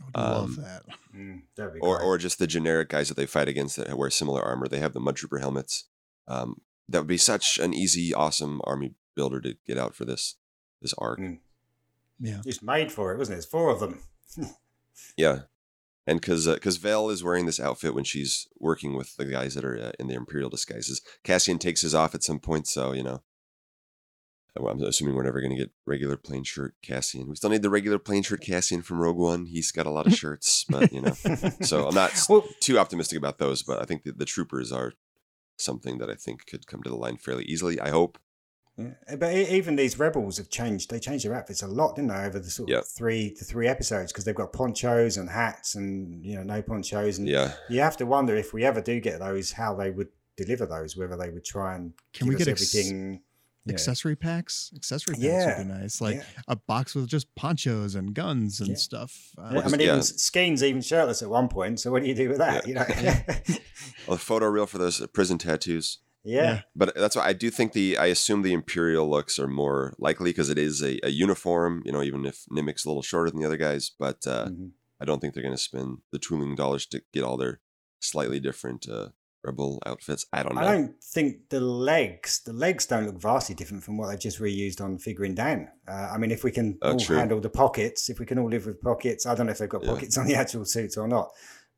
I would love Um, that. Mm, that'd be Or, great. or just the generic guys that they fight against that wear similar armor. They have the Mud Trooper helmets. Um, that would be such an easy, awesome army builder to get out for this this arc. Mm. Yeah. It's made for it, wasn't it? It's four of them. Yeah, and because because Vel is wearing this outfit when she's working with the guys that are uh, in the Imperial disguises. Cassian takes his off at some point, so you know, I'm assuming we're never going to get regular plain shirt Cassian. We still need the regular plain shirt Cassian from Rogue One. He's got a lot of shirts, but you know. So I'm not well, too optimistic about those, but I think the, the troopers are something that I think could come to the line fairly easily. I hope. Yeah, eh, but e- even these rebels have changed. They changed their outfits a lot, didn't they, over the sort of Yeah. three the three episodes? Because they've got ponchos and hats, and you know, no ponchos, and Yeah. you have to wonder if we ever do get those, how they would deliver those. Whether they would try and Can give we us get everything? you know. accessory packs? Accessory packs Yeah, would be nice. Like yeah. a box with just ponchos and guns and Yeah. stuff. Uh, Yeah, I mean, Yeah. even Skeen's even shirtless at one point. So what do you do with that? You know, Well, the photo reel for those prison tattoos. yeah. But that's why I do think the I assume the Imperial looks are more likely because it is a, a uniform, you know, even if Nemik's a little shorter than the other guys. But uh, Mhm. I don't think they're going to spend the tooling dollars to get all their slightly different uh, rebel outfits. I don't know. I don't think the legs, the legs don't look vastly different from what they've just reused on Figrin D'an. Uh, I mean, if we can Oh, all true. handle the pockets, if we can all live with pockets, I don't know if they've got Yeah. pockets on the actual suits or not,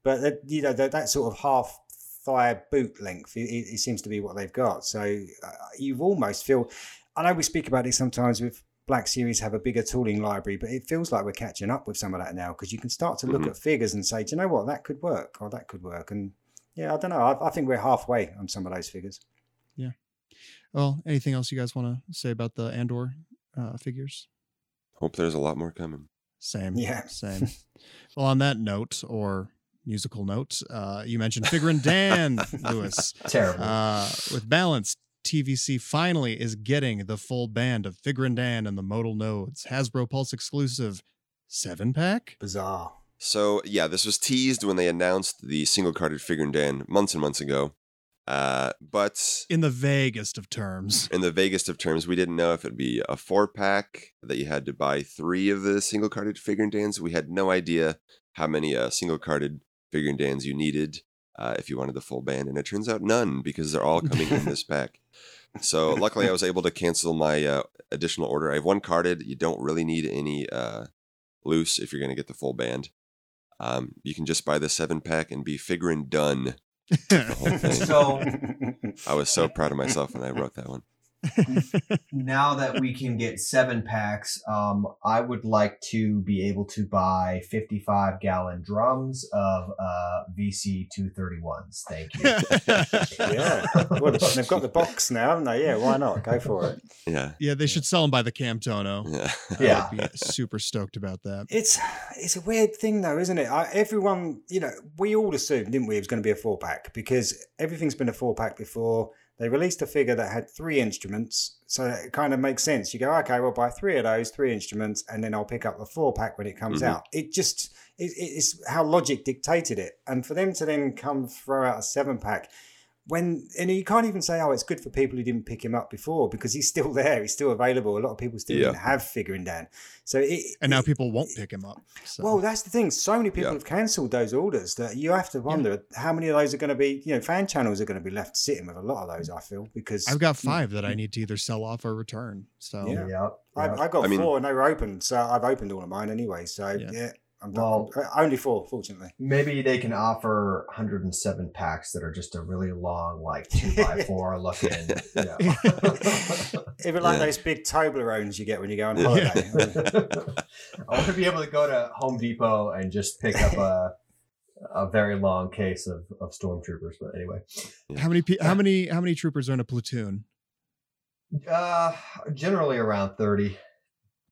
but that, you know that, that sort of half thigh boot length, it, it, seems to be what they've got. So uh, you've almost feel. I know we speak about it sometimes with Black Series have a bigger tooling library, but it feels like we're catching up with some of that now because you can start to look Mhm. at figures and say, do you know what, that could work or that could work, and yeah, I don't know. I, I think we're halfway on some of those figures. Yeah. Well, anything else you guys want to say about the Andor uh, figures? Hope there's a lot more coming. Same. Yeah. Same. well, on that note, or musical note, uh, you mentioned Figrin D'an, Lewis. Terrible. Uh, with balance, TVC finally is getting the full band of Figrin D'an and the modal nodes. Hasbro Pulse exclusive seven pack. Bizarre. So yeah, this was teased when they announced the single carded Figrin D'an months and months ago. Uh, but In the vaguest of terms. in the vaguest of terms, we didn't know if it'd be a four pack that you had to buy three of the single carded Figrin D'ans. We had no idea how many uh, single carded Figrin D'ans you needed uh, if you wanted the full band, and it turns out none because they're all coming in this pack. So luckily, I was able to cancel my uh, additional order. I have one carded. You don't really need any uh, loose if you're going to get the full band. Um, you can just buy the seven pack and be figuring done. whole thing. so I was so proud of myself when I wrote that one. now that we can get seven packs, um, I would like to be able to buy 55 gallon drums of uh, VC 231s. Thank you. yeah. Well, they've got the box now, haven't they? Yeah, why not? Go for it. Yeah. yeah, they should sell them by the Camtono. Yeah. Yeah. I'd be super stoked about that. It's it's a weird thing though, isn't it? I, everyone, you know, we all assumed, didn't we, it was going to be a four pack because everything's been a four pack before. They released a figure that had three instruments, so it kind of makes sense. You go, okay, we'll buy three of those, three instruments, and then I'll pick up the four pack when it comes Mhm. out. It just it, it's how logic dictated it, and for them to then come throw out a seven pack. When and you can't even say, oh, it's good for people who didn't pick him up before because he's still there, he's still available. A lot of people still Yeah. didn't have Figrin D'an, so it, And now it- people won't pick him up. So. well, that's the thing. So many people Yeah. have cancelled those orders that you have to wonder how many of those are going to be, you know, fan channels are going to be left sitting with a lot of those. I feel because I've got five that I need to either sell off or return. So Yeah. Yep. I've, I got I mean- four and they were open, so I've opened all of mine anyway. So Yeah. Yeah, I'm Well- done. Only four, fortunately. Maybe they can offer 107 packs that are just a really long, like two by four looking. You know. Even like Yeah. those big Toblerones you get when you go on Yeah. holiday. I want to be able to go to Home Depot and just pick up a a very long case of, of stormtroopers. But anyway, how many pe- how many how many troopers are in a platoon? uh, generally around 30.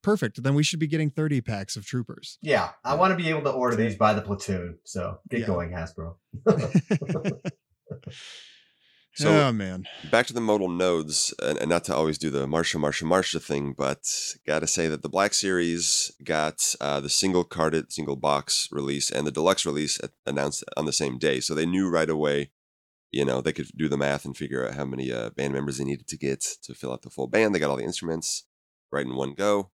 Perfect. Then we should be getting 30 packs of troopers. Yeah, I want to be able to order these by the platoon. So get Yeah. going, Hasbro. So oh man. back to the modal nodes, and, and not to always do the Marsha, Marsha, Marsha thing, but gotta say that the Black Series got uh, the single carded, single box release and the deluxe release at, announced on the same day. So they knew right away, you know, they could do the math and figure out how many uh, band members they needed to get to fill out the full band. They got all the instruments right in one go.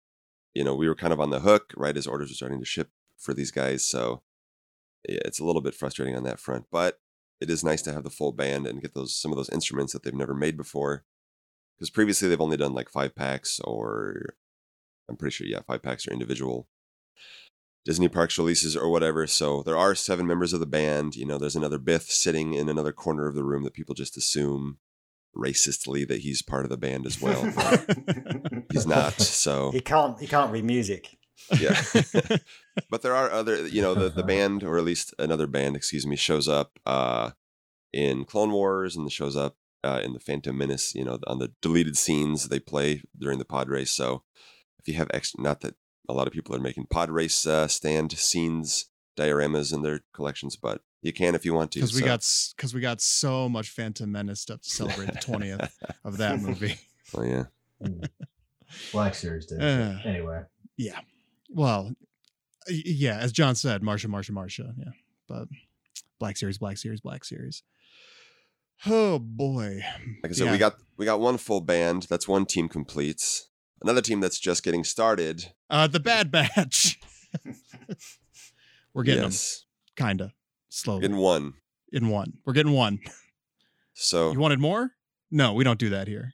You know, we were kind of on the hook right as orders were starting to ship for these guys. So yeah, it's a little bit frustrating on that front, but it is nice to have the full band and get those some of those instruments that they've never made before. Because previously they've only done like five packs, or I'm pretty sure, yeah, five packs or individual Disney Parks releases or whatever. So there are seven members of the band. You know, there's another Bith sitting in another corner of the room that people just assume racistly that he's part of the band as well. he's not. So he can't. He can't read music. yeah. but there are other, you know, the, the band, or at least another band, excuse me, shows up uh, in Clone Wars and shows up uh, in the Phantom Menace, you know, on the deleted scenes they play during the pod race. So if you have extra, not that a lot of people are making pod race uh, stand scenes, dioramas in their collections, but you can if you want to. because we so- got because we got so much Phantom Menace stuff to celebrate the twentieth of that movie. Oh yeah. Black Series did. Uh. anyway, Yeah, well, yeah, as John said, Marsha, Marsha, Marsha. Yeah, but Black Series, Black Series, Black Series. Oh boy, Like I said, Yeah. we got we got one full band. That's one team completes. Another team that's just getting started. uh, the Bad Batch. We're getting yes, them, kinda slowly getting one. in one. We're getting one. So You wanted more? No, we don't do that here.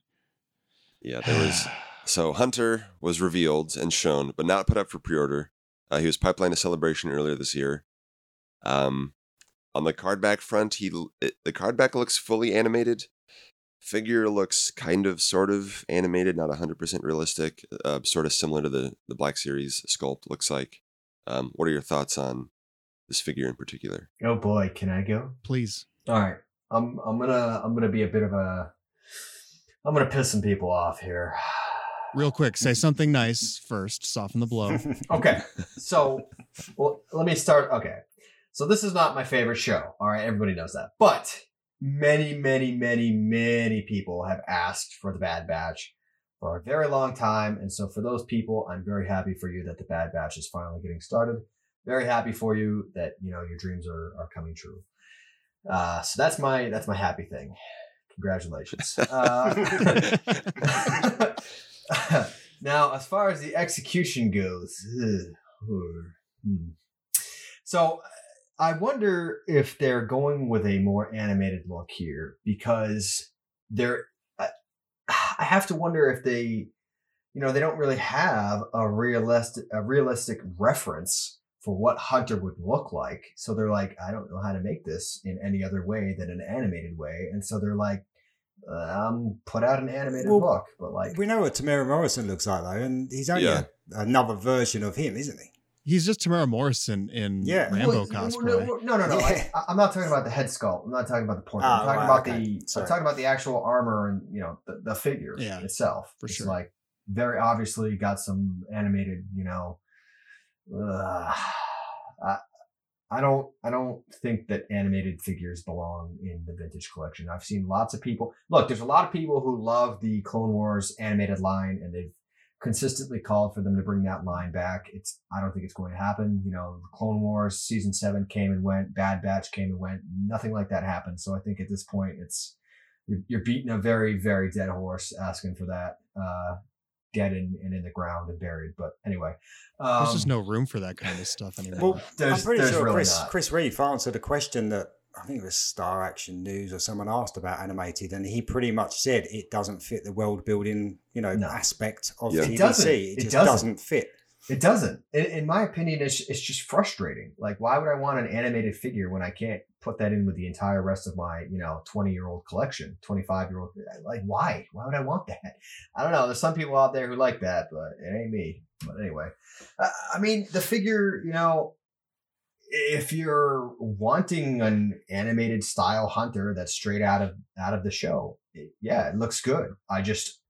yeah, there was So Hunter was revealed and shown, but not put up for pre-order. Uh, he was pipeline to celebration earlier this year. Um, on the card back front, he it, the card back looks fully animated. Figure looks kind of, sort of animated, not hundred percent realistic. Uh, sort of similar to the the Black Series sculpt. Looks like. Um, what are your thoughts on this figure in particular? Oh boy, can I go? Please. All right. I'm I'm gonna I'm gonna be a bit of a I'm gonna piss some people off here. Real quick, say something nice first, soften the blow. Okay. So well let me start okay. So this is not my favorite show. All right, everybody knows that. But many, many, many, many people have asked for the Bad Batch for a very long time. And so for those people, I'm very happy for you that the Bad Batch is finally getting started. Very happy for you that you know your dreams are, are coming true. Uh, so that's my that's my happy thing. Congratulations. Uh, now, as far as the execution goes, hmm. so I wonder if they're going with a more animated look here because they're. I have to wonder if they, you know, they don't really have a realistic a realistic reference for what Hunter would look like. So they're like, I don't know how to make this in any other way than an animated way, and so they're like, um, put out an animated Well, look, but like, we know what Temuera Morrison looks like though, and he's only Yeah. a, another version of him, isn't he? He's just Temuera Morrison in Yeah. Rambo Well, cosplay. No, no, no. no. Yeah. I, I'm not talking about the head sculpt. I'm not talking about the portrait. I'm Ah, talking right, about okay. the. Sorry. I'm talking about the actual armor and you know the, the figure Yeah, itself. for it's sure. Like very obviously got some animated. You know, uh, I, I don't. I don't think that animated figures belong in the vintage collection. I've seen lots of people. Look, there's a lot of people who love the Clone Wars animated line, and they've consistently called for them to bring that line back. It's I don't think it's going to happen. You know, Clone Wars season seven came and went, Bad Batch came and went. Nothing like that happened. So I think at this point, it's you're, beating a very very dead horse asking for that. Uh, dead and, and in the ground and buried. But anyway, um, There's just no room for that kind of stuff anymore. Well, There's- I'm pretty there's sure really Chris, not. Chris Reiff answered a question that I think it was Star Action News or someone asked about animated, and he pretty much said it doesn't fit the world building, you know, No. aspect of Yeah. TVC. It doesn't. It, It just doesn't. doesn't. fit. It doesn't. In, in my opinion, it's, it's just frustrating. Like, why would I want an animated figure when I can't put that in with the entire rest of my, you know, 20 year old collection, 25 year old? Like, why? Why would I want that? I don't know. There's some people out there who like that, but it ain't me. But anyway, I, mean, the figure, you know, if you're wanting an animated style hunter that's straight out of out of the show, it, yeah, it looks good. I just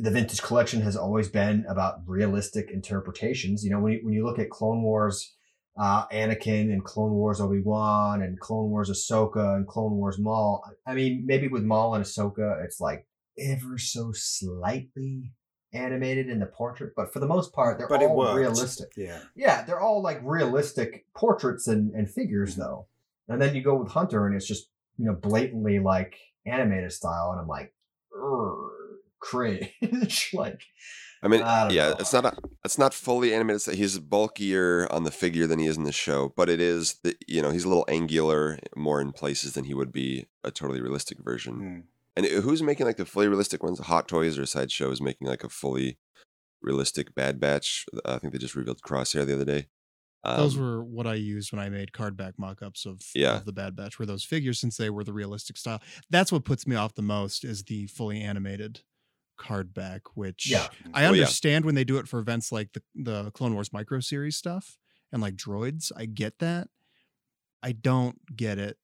the vintage collection has always been about realistic interpretations. You know, when you, when you look at Clone Wars, uh, Anakin and Clone Wars Obi Wan and Clone Wars Ahsoka and Clone Wars Maul. I mean, maybe with Maul and Ahsoka, it's like ever so slightly animated in the portrait, but for the most part, they're But all realistic. Yeah. Yeah, they're all like realistic portraits and, and figures though. And then you go with Hunter and it's just, you know, blatantly like animated style. And I'm like, "Urgh, cringe. like, I mean, I yeah, know. it's not a, it's not fully animated. so He's bulkier on the figure than he is in the show, but it is the, you know he's a little angular more in places than he would be a totally realistic version. Mm. And who's making like the fully realistic ones? Hot Toys or Sideshow is making like a fully realistic Bad Batch. I think they just revealed Crosshair the other day. Those Um, were what I used when I made card back mock-ups of, Yeah. of the Bad Batch, were those figures since they were the realistic style. That's what puts me off the most is the fully animated card back, which Yeah. I Oh, yeah. understand when they do it for events like the, the Clone Wars micro series stuff and like droids. I get that. I don't get it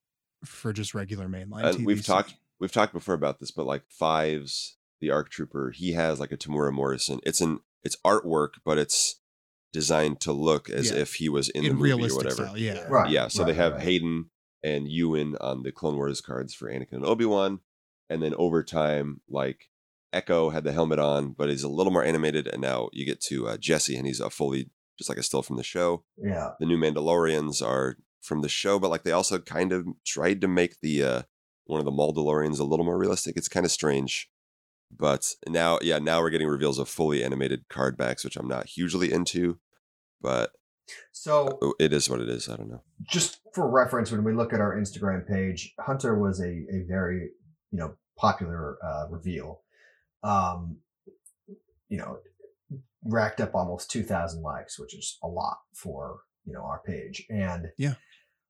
for just regular mainline. and we've TVC. talked we've talked before about this, but like Fives, the ARC Trooper, he has like a Temuera Morrison. It's an it's artwork, but it's designed to look as Yeah. if he was in, in the movie or whatever. style. Yeah. Right. Yeah, so they have right. Hayden and Ewan on the Clone Wars cards for Anakin and Obi Wan, and then over time, like Echo had the helmet on, but he's a little more animated, and now you get to uh, Jesse, and he's a fully just like a still from the show. Yeah. The new Mandalorians are from the show, but like they also kind of tried to make the uh, one of the Mandalorians a little more realistic. It's kind of strange. But now, yeah, now we're getting reveals of fully animated card backs, which I'm not hugely into, but So it is what it is. I don't know. just for reference, when we look at our Instagram page, Hunter was a, a very, you know, popular uh, reveal. Um, you know, racked up almost 2,000 likes, which is a lot for, you know, our page. And Yeah.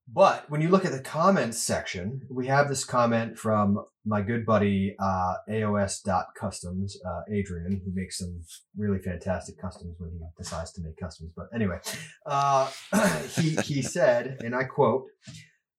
But when you look at the comments section, we have this comment from my good buddy uh, AOS.customs, uh, Adrian, who makes some really fantastic customs when he decides to make customs. But anyway, uh, he, he said, and I quote,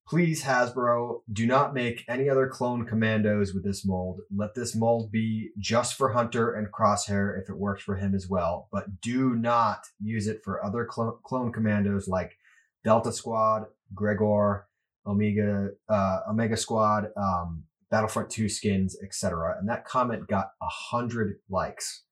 Please, Hasbro, do not make any other clone commandos with this mold. Let this mold be just for Hunter and Crosshair if it works for him as well. But do not use it for other clone, clone commandos like Delta Squad, Gregor, Omega, uh, Omega Squad, um, Battlefront 2 skins, etc. And that comment got a hundred likes.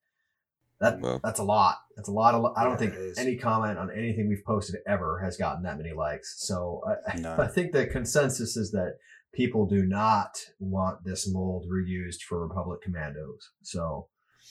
That Wow. that's a lot. That's a lot of. I don't Yeah, think any comment on anything we've posted ever has gotten that many likes. So I, No. I think the consensus is that people do not want this mold reused for Republic Commandos. So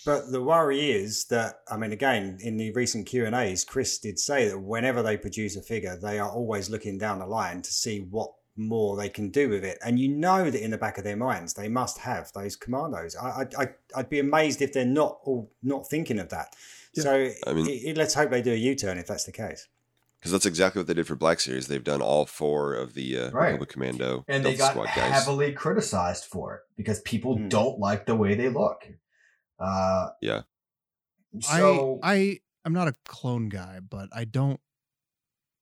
But the worry is that I mean, again, in the recent Q and A's, Chris did say that whenever they produce a figure, they are always looking down the line to see what more they can do with it, and you know that in the back of their minds they must have those commandos. I, I, I I'd be amazed if they're not all not thinking of that. Yeah. So I mean- it, it- let's hope they do a U turn if that's the case. Because that's exactly what they did for Black Series. They've done all four of the uh, Right. Republic Commando and they Delta got Squad guys. heavily criticized for it because people Hmm. don't like the way they look. Uh, Yeah. So I I I'm not a clone guy, but I don't.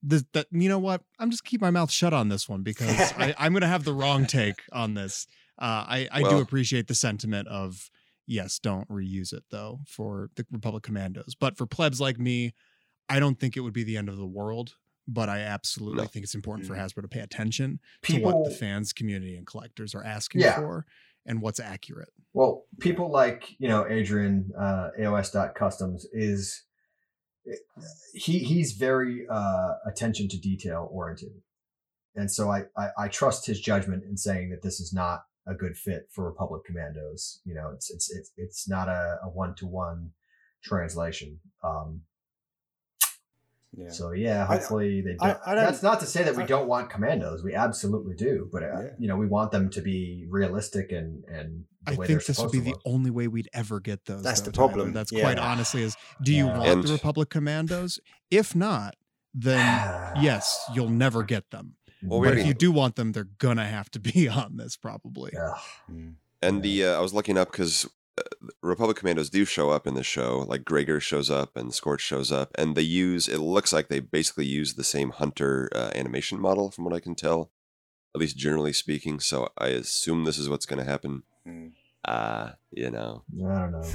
This, that you know what? I'm just keep my mouth shut on this one because I, I'm going to have the wrong take on this. Uh, I I do appreciate the sentiment of yes, don't reuse it though for the Republic Commandos, but for plebs like me, I don't think it would be the end of the world. But I absolutely No. think it's important for Mm. Hasbro to pay attention people, to what the fans, community, and collectors are asking Yeah. for and what's accurate. well, people like you know Adrian uh, AOS.customs is he he's very uh, attention to detail oriented, and so I, I I trust his judgment in saying that this is not a good fit for Republic Commandos. You know, it's it's it's it's not a one to one translation. Um, Yeah. So yeah, I- hopefully they don't. I don't- That's not to say that we I- don't want commandos. We absolutely do, but uh, Yeah. you know we want them to be realistic and and the I think this would be the only way we'd ever get those. That's though, the Tyler. problem. That's Yeah. quite honestly is do you Yeah. want And- the Republic Commandos? If not, then yes, you'll never get them. Well, but if you do want them, they're gonna have to be on this probably. Ugh. Mm. And the uh, I was looking up because uh, Republic Commandos do show up in the show. Like Gregor shows up and Scorch shows up, and they use. It looks like they basically use the same Hunter uh, animation model, from what I can tell, at least generally speaking. So I assume this is what's going to happen. Mm. Uh, you know, I don't know.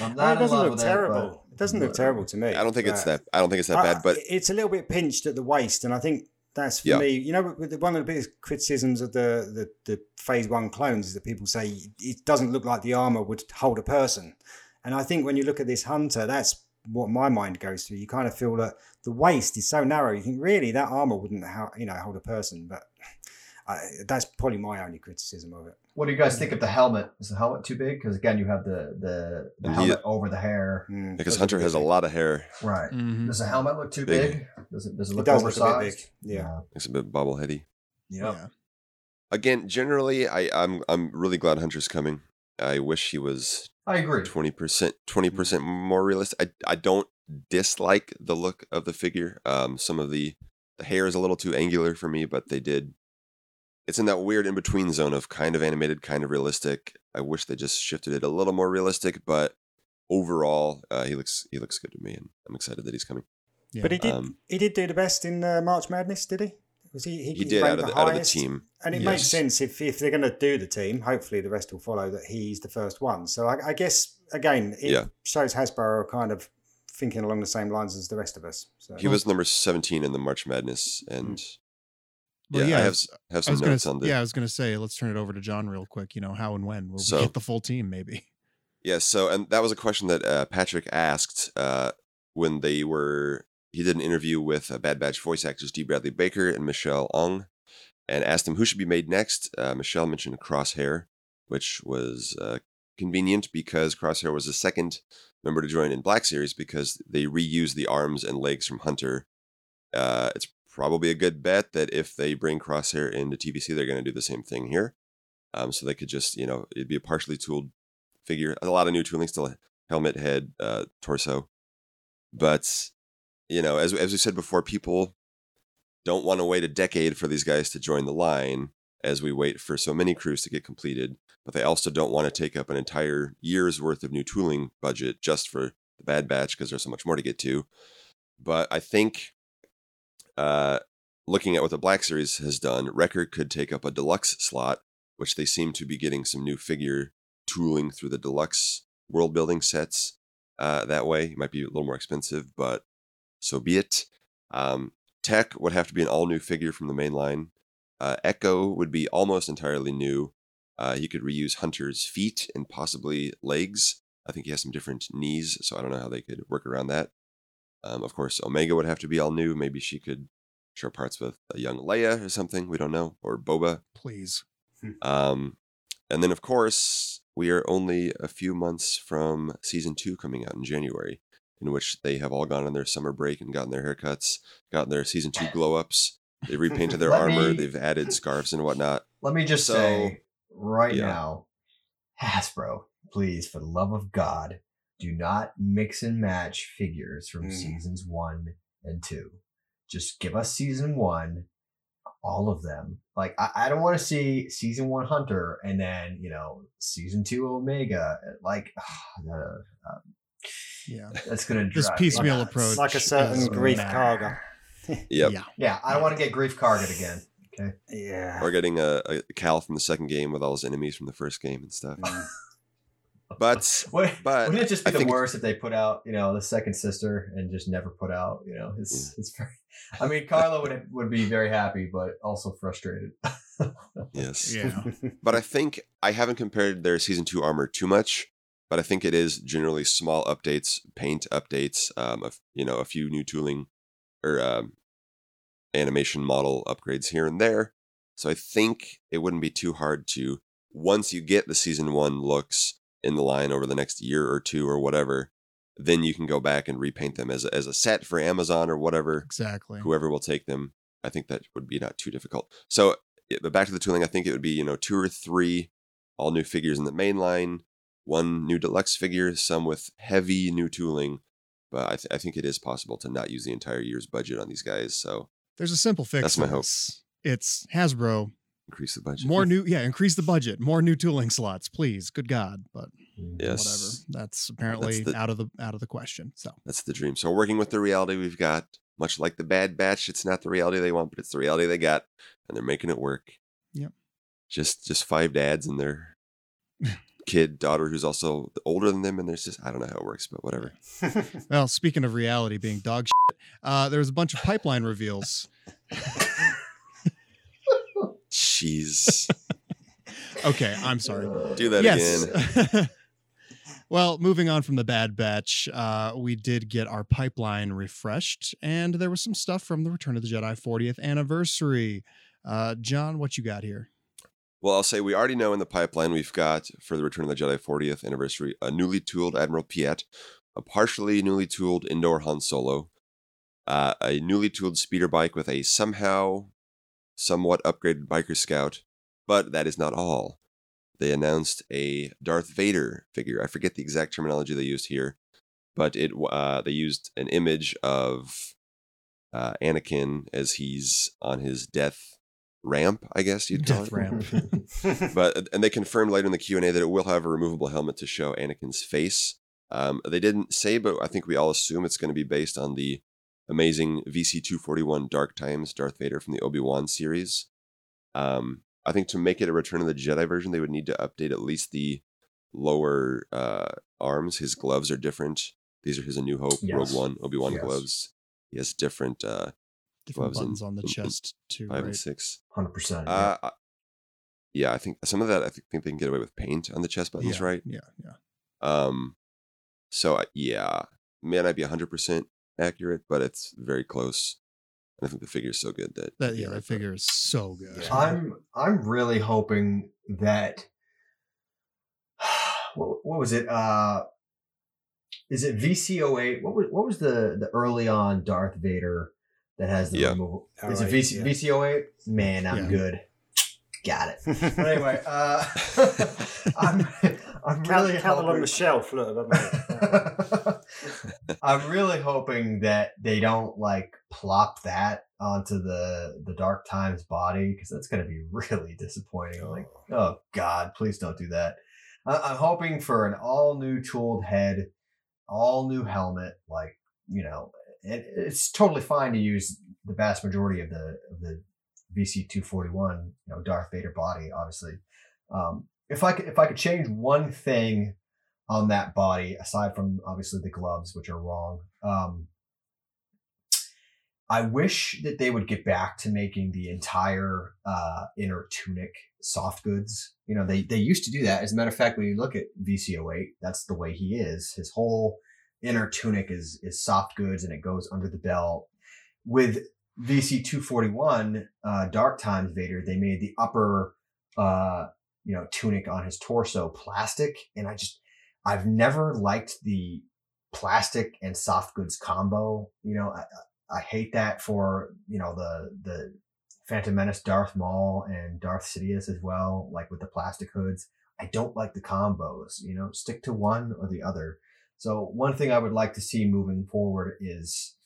I'm it not in doesn't look with it, terrible. It, doesn't look terrible to me. I don't think it's that. I don't think it's that I- bad. But it's a little bit pinched at the waist, and I think that's for Yeah. me. You know, with the- one of the biggest criticisms of the, the the phase one clones is that people say it doesn't look like the armor would hold a person, and I think when you look at this hunter, that's what my mind goes through. You kind of feel that the waist is so narrow. You think really that armor wouldn't, ho- you know, hold a person, but. I, that's probably my only criticism of it. What do you guys think of the helmet? Is the helmet too big? Because again, you have the the, the And he- helmet over the hair. Mm, because Hunter look has a lot of hair, Right. Mhm. Does the helmet look too Big. big? Does it does it It look does look a bit oversized? big, yeah. it's a bit bobbleheady. Yeah. Yeah. Again, generally, I, I'm I'm really glad Hunter's coming. I wish he was I agree. twenty percent twenty percent more realistic. I I don't dislike the look of the figure. Um, some of the the hair is a little too angular for me, but they did. It's in that weird in between zone of kind of animated, kind of realistic. I wish they just shifted it a little more realistic, but overall, uh, he looks he looks good to me, and I'm excited that he's coming. Yeah. But he did Um, he did do the best in uh, March Madness, did he? Was he? He did out of the, out of the team. And it makes sense if, if they're going to do the team, hopefully the rest will follow that he's the first one. So I, I guess, again, it Yeah. shows Hasbro are kind of thinking along the same lines as the rest of us. So He was number 17 in the March Madness, and Well, yeah, yeah, I have have I some was gonna, notes on the yeah, I was gonna say, let's turn it over to John real quick. You know, how and when we'll So- get the full team, maybe. Yeah, so and that was a question that uh, Patrick asked uh, when they were. He did an interview with uh, Bad Batch voice actors D. Bradley Baker and Michelle Ang, and asked him who should be made next. Uh, Michelle mentioned Crosshair, which was uh, convenient because Crosshair was the second member to join in Black Series because they reused the arms and legs from Hunter. Uh, it's probably a good bet that if they bring Crosshair into TVC, they're going to do the same thing here. Um, so they could just, you know, it'd be a partially tooled figure. A lot of new tooling still helmet, head, uh, torso. But you know, as as we said before, people don't want to wait a decade for these guys to join the line as we wait for so many crews to get completed. But they also don't want to take up an entire year's worth of new tooling budget just for the Bad Batch because there's so much more to get to. But I think uh, looking at what the Black Series has done, Wrecker could take up a deluxe slot, which they seem to be getting some new figure tooling through the deluxe world building sets uh, that way. It might be a little more expensive, but so be it. Um, Tech would have to be an all new figure from the main line. Uh, Echo would be almost entirely new. Uh, he could reuse Hunter's feet and possibly legs. I think he has some different knees, so I don't know how they could work around that. Um, of course, Omega would have to be all new. Maybe she could share parts with a young Leia or something. We don't know. Or Boba. Please. Um, and then, of course, we are only a few months from season two coming out in January, in which they have all gone on their summer break and gotten their haircuts, gotten their season two glow ups. They repainted their armor. me- They've added scarves and whatnot. Let me just So- say right yeah. now, Hasbro, please, for the love of God, do not mix and match figures from Mm. seasons one and two. Just give us season one, all of them. Like I, I don't want to see season one Hunter and then you know season two Omega. Like uh, uh, Yeah. that's gonna This drive me piecemeal nuts. approach like a certain Greef bad. Karga. Yep. Yeah. Yeah, I don't want to get Greef Karga again. Okay. Yeah. Or getting a, a Cal from the second game with all his enemies from the first game and stuff. But Would, But wouldn't it just be I the think- worst if they put out, you know, the second sister and just never put out, you know, his his very. I mean, Carlo would would be very happy, but also frustrated. yes. Yeah. But I think I haven't compared their season two armor too much. But I think it is generally small updates, paint updates, um, a, f- you know, a few new tooling or um, animation model upgrades here and there. So I think it wouldn't be too hard to once you get the season one looks in the line over the next year or two or whatever, then you can go back and repaint them as a, as a set for Amazon or whatever Exactly. whoever will take them. I think that would be not too difficult. So, but back to the tooling, I think it would be you know two or three all new figures in the main line, one new deluxe figure, some with heavy new tooling. But I, th- I think it is possible to not use the entire year's budget on these guys. So There's a simple fix. That's my hope. It's Hasbro. Increase the budget. More new, yeah, increase the budget. More new tooling slots, please. Good God, but yes, whatever. That's apparently the- out of the out of the question. So that's the dream. So working with the reality we've got, much like the Bad Batch, it's not the reality they want, but it's the reality they got, and they're making it work. Yep. Just just five dads and their kid daughter who's also older than them, and there's just I don't know how it works, but whatever. Well, speaking of reality being dog shit, uh, there was a bunch of pipeline reveals. Jeez. Okay, I'm sorry. Do that again. well, moving on from the Bad Batch, uh, we did get our pipeline refreshed, and there was some stuff from the Return of the Jedi 40th anniversary. Uh, John, what you got here? Well, I'll say we already know in the pipeline we've got for the Return of the Jedi 40th anniversary a newly tooled Admiral Piet, a partially newly tooled indoor Han Solo, uh, a newly tooled speeder bike with a somehow somewhat upgraded biker scout, but that is not all. They announced a Darth Vader figure. I forget the exact terminology they used here, but it uh, they used an image of uh, Anakin as he's on his death ramp, I guess you'd call Death it. ramp. But and they confirmed later in the Q and A that it will have a removable helmet to show Anakin's face. Um, they didn't say, but I think we all assume it's going to be based on the amazing VC two forty one Dark Times Darth Vader from the Obi Wan series. Um, I think to make it a Return of the Jedi version, they would need to update at least the lower uh, arms. His gloves are different. These are his A New Hope Yes. Rogue One Obi Wan Yes. gloves. He has different uh, Different gloves and- buttons on the and- and chest too, five and right? six. Hundred percent. Uh, I- yeah, I think some of that I think think they can get away with paint on the chest buttons, yeah, right? Yeah, yeah. Um, so uh, yeah, may not be hundred percent accurate, but it's very close. And I think the figure is so good that That yeah, you're that right, figure is so good. Yeah. I'm I'm really hoping that what, what was it? Uh is it VCO8? What was what was the the early on Darth Vader that has the Yeah. removal? Is it 08, VC, yeah. VC08? Man, I'm Yeah. good. Got it. But anyway, uh I'm I'm really Count on the shelf. Look, haven't I'm really hoping that they don't like plop that onto the the Dark Times body because that's going to be really disappointing. Like, oh God, please don't do that. I, I'm hoping for an all new tooled head, all new helmet. Like, you know, it, it's totally fine to use the vast majority of the of the VC two forty one, you know, Darth Vader body, obviously. Um, if I could if I could change one thing on that body, aside from obviously the gloves, which are wrong. Um, I wish that they would get back to making the entire uh, inner tunic soft goods. You know, they they used to do that. As a matter of fact, when you look at VC08, that's the way he is. His whole inner tunic is is soft goods, and it goes under the belt. With VC 241, uh, Dark Times Vader, they made the upper, uh, you know, tunic on his torso plastic, and I just I've never liked the plastic and soft goods combo. You know, I, I hate that for you know the the Phantom Menace, Darth Maul, and Darth Sidious as well. Like with the plastic hoods, I don't like the combos. You know, stick to one or the other. So one thing I would like to see moving forward is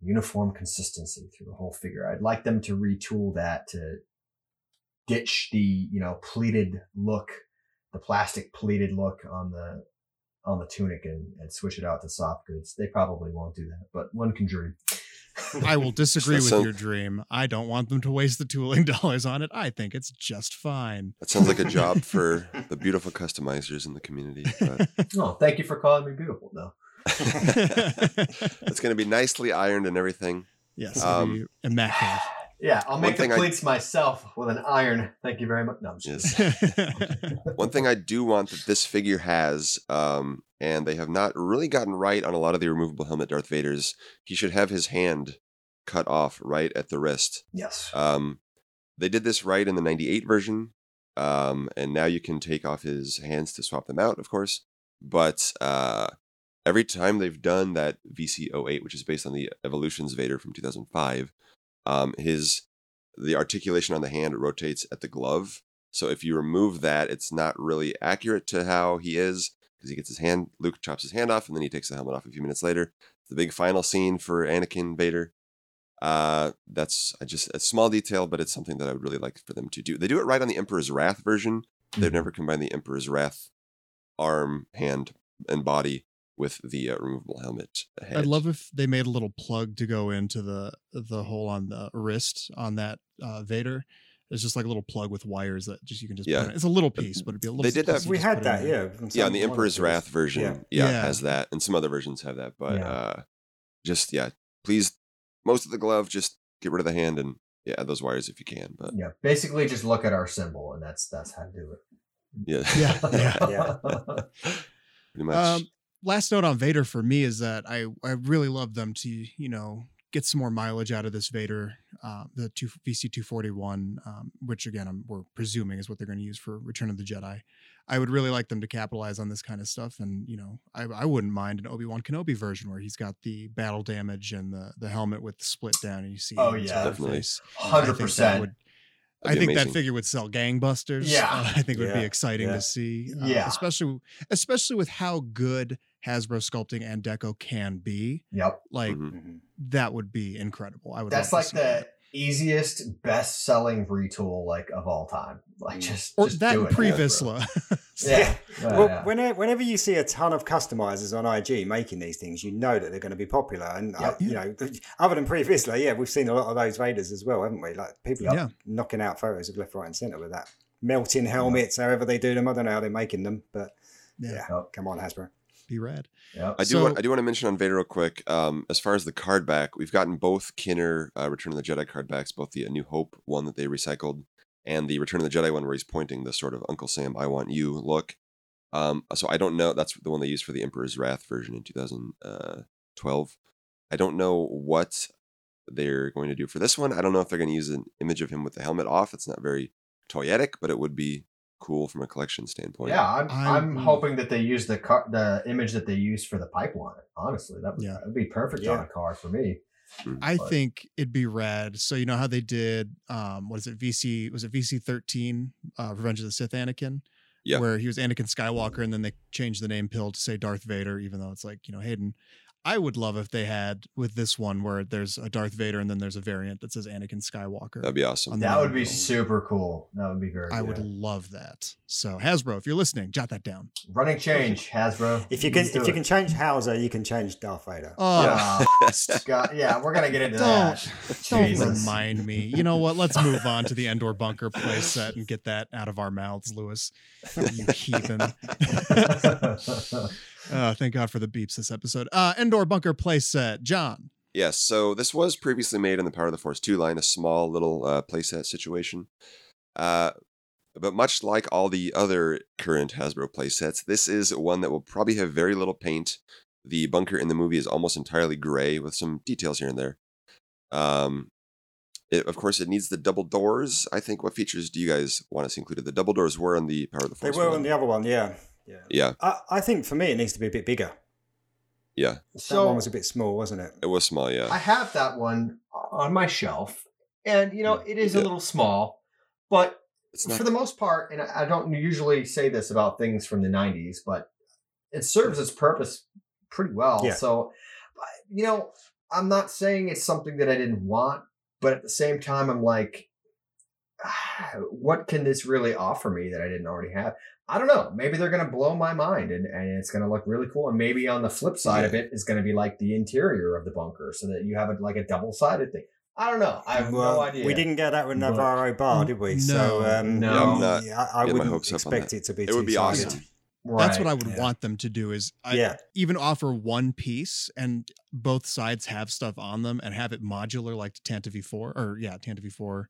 uniform consistency through the whole figure. I'd like them to retool that to ditch the you know pleated look the plastic pleated look on the on the tunic and, and switch it out to soft goods. They probably won't do that, but one can dream. I will disagree with So- your dream. I don't want them to waste the tooling dollars on it. I think it's just fine. That sounds like a job for the beautiful customizers in the community. But oh, thank you for calling me beautiful. No, it's going to be nicely ironed and everything. yes, it'll Um, be immaculate. Yeah, I'll make the thing I- pleats myself with an iron. Thank you very much. No, I'm just. Yes. One thing I do want that this figure has, um, and they have not really gotten right on a lot of the removable helmet Darth Vader's, he should have his hand cut off right at the wrist. yes. Um, they did this right in the 98 version, um, and now you can take off his hands to swap them out, of course. But uh, every time they've done that VC08, which is based on the Evolutions Vader from 2005, um, his the articulation on the hand rotates at the glove. So if you remove that, it's not really accurate to how he is because he gets his hand. Luke chops his hand off, and then he takes the helmet off a few minutes later. The big final scene for Anakin Vader. Uh, that's I just a small detail, but it's something that I would really like for them to do. They do it right on the Emperor's Wrath version. They've Mhm. never combined the Emperor's Wrath arm, hand, and body with the uh, removable helmet. Head. I'd love if they made a little plug to go into the the hole on the wrist on that uh, Vader. It's just like a little plug with wires that just you can just Yeah. put in. It's a little piece, but it'd be a little. They did that- we had that, there. yeah. yeah, on the Emperor's. Wrath version, Yeah. yeah. Yeah. has that, and some other versions have that. But Yeah. uh, just yeah, please, most of the glove, just get rid of the hand and yeah, those wires if you can. But Yeah, basically just look at our symbol, and that's that's how to do it. yeah, Yeah, yeah. pretty much. Um, last note on Vader for me is that I I really love them to you know get some more mileage out of this Vader, uh, the two VC two forty one, um, which again I'm, we're presuming is what they're going to use for Return of the Jedi. I would really like them to capitalize on this kind of stuff, and you know I, I wouldn't mind an Obi Wan Kenobi version where he's got the battle damage and the the helmet with the split down, and you see Oh, yeah. Definitely. hundred percent. I That'd be think that figure would sell gangbusters. Yeah. Uh, I think it would be exciting Yeah. to see. uh, Yeah. especially especially with how good Hasbro sculpting and deco can be, Yep. like Mhm. Mhm. that would be incredible. I would. That's like the that. easiest, best selling retool like of all time. Like Mm. just or just that do it, Pre Vizsla. Yeah. Yeah, Well, yeah. whenever, whenever you see a ton of customizers on IG making these things, you know that they're going to be popular. And uh, you know, other than Pre Vizsla, yeah, we've seen a lot of those Vaders as well, haven't we? Like people are Yeah. knocking out photos of left, right, and centre with that melting helmets. However they do them, I don't know how they're making them, but yeah, yeah, Yep. come on, Hasbro. Be rad. Yep. I do. So- want, I do want to mention on Vader real quick. Um, as far as the card back, we've gotten both Kenner uh, Return of the Jedi card backs, both the A New Hope one that they recycled and the Return of the Jedi one where he's pointing the sort of Uncle Sam, I want you look. Um, so I don't know. That's the one they used for the Emperor's Wrath version in 2012. I don't know what they're going to do for this one. I don't know if they're going to use an image of him with the helmet off. It's not very toyetic, but it would be cool from a collection standpoint. Yeah, I'm, I- I'm hoping that they use the car, the image that they used for the pipeline. Honestly, that would Yeah. that'd be perfect on a car for me. I But- think it'd be rad. So you know how they did um what is it VC was it VC thirteen uh Revenge of the Sith Anakin Yeah. where he was Anakin Skywalker and then they changed the name pill to say Darth Vader even though it's like you know Hayden. I would love if they had with this one where there's a Darth Vader and then there's a variant that says Anakin Skywalker. That'd be awesome. That would be super cool. That would be very. I good. would love that. So Hasbro, if you're listening, jot that down. running change Hasbro. If you can, Let's do if you can change Hauser, you can change Darth Vader. Oh, Yeah. Scott, yeah, we're gonna get into Don't- that. Don't Jesus. remind me. You know what? Let's move on to the Endor bunker playset and get that out of our mouths, Lewis. You heathen. Oh, thank God for the beeps this episode. Uh, Endor bunker playset. John. Yes, so this was previously made in the Power of the Force 2 line, a small little uh, playset situation. Uh, but much like all the other current Hasbro playsets, this is one that will probably have very little paint. The bunker in the movie is almost entirely gray with some details here and there. Um, it, of course, it needs the double doors. I think. What features do you guys want to see included? The double doors were on the Power of the Force. They were one. on the other one, yeah. Yeah. Yeah, I, I think for me, it needs to be a bit bigger. yeah, that one was a bit small, wasn't it? it was small. Yeah, I have that one on my shelf, and you know it is a little small, but it's not. for the most part, and I I don't usually say this about things from the '90s, but it serves its purpose pretty well. Yeah. So, you know, I'm not saying it's something that I didn't want, but at the same time, I'm like, "Ah, what can this really offer me that I didn't already have? I don't know. Maybe they're going to blow my mind and, and it's going to look really cool. And maybe on the flip side of it is going to be like the interior of the bunker so that you have it like a double sided thing. I don't know. I have Well, no idea. We didn't get that with But- Navarro Bar, did we? so, No. um, No. Yeah, I'm not yeah, I, I wouldn't hopes up on expect it to be It would be two-sided. awesome. That's what I would Yeah. want them to do is I, Yeah. even offer one piece and both sides have stuff on them and have it modular like the Tantive IV or yeah, Tantive IV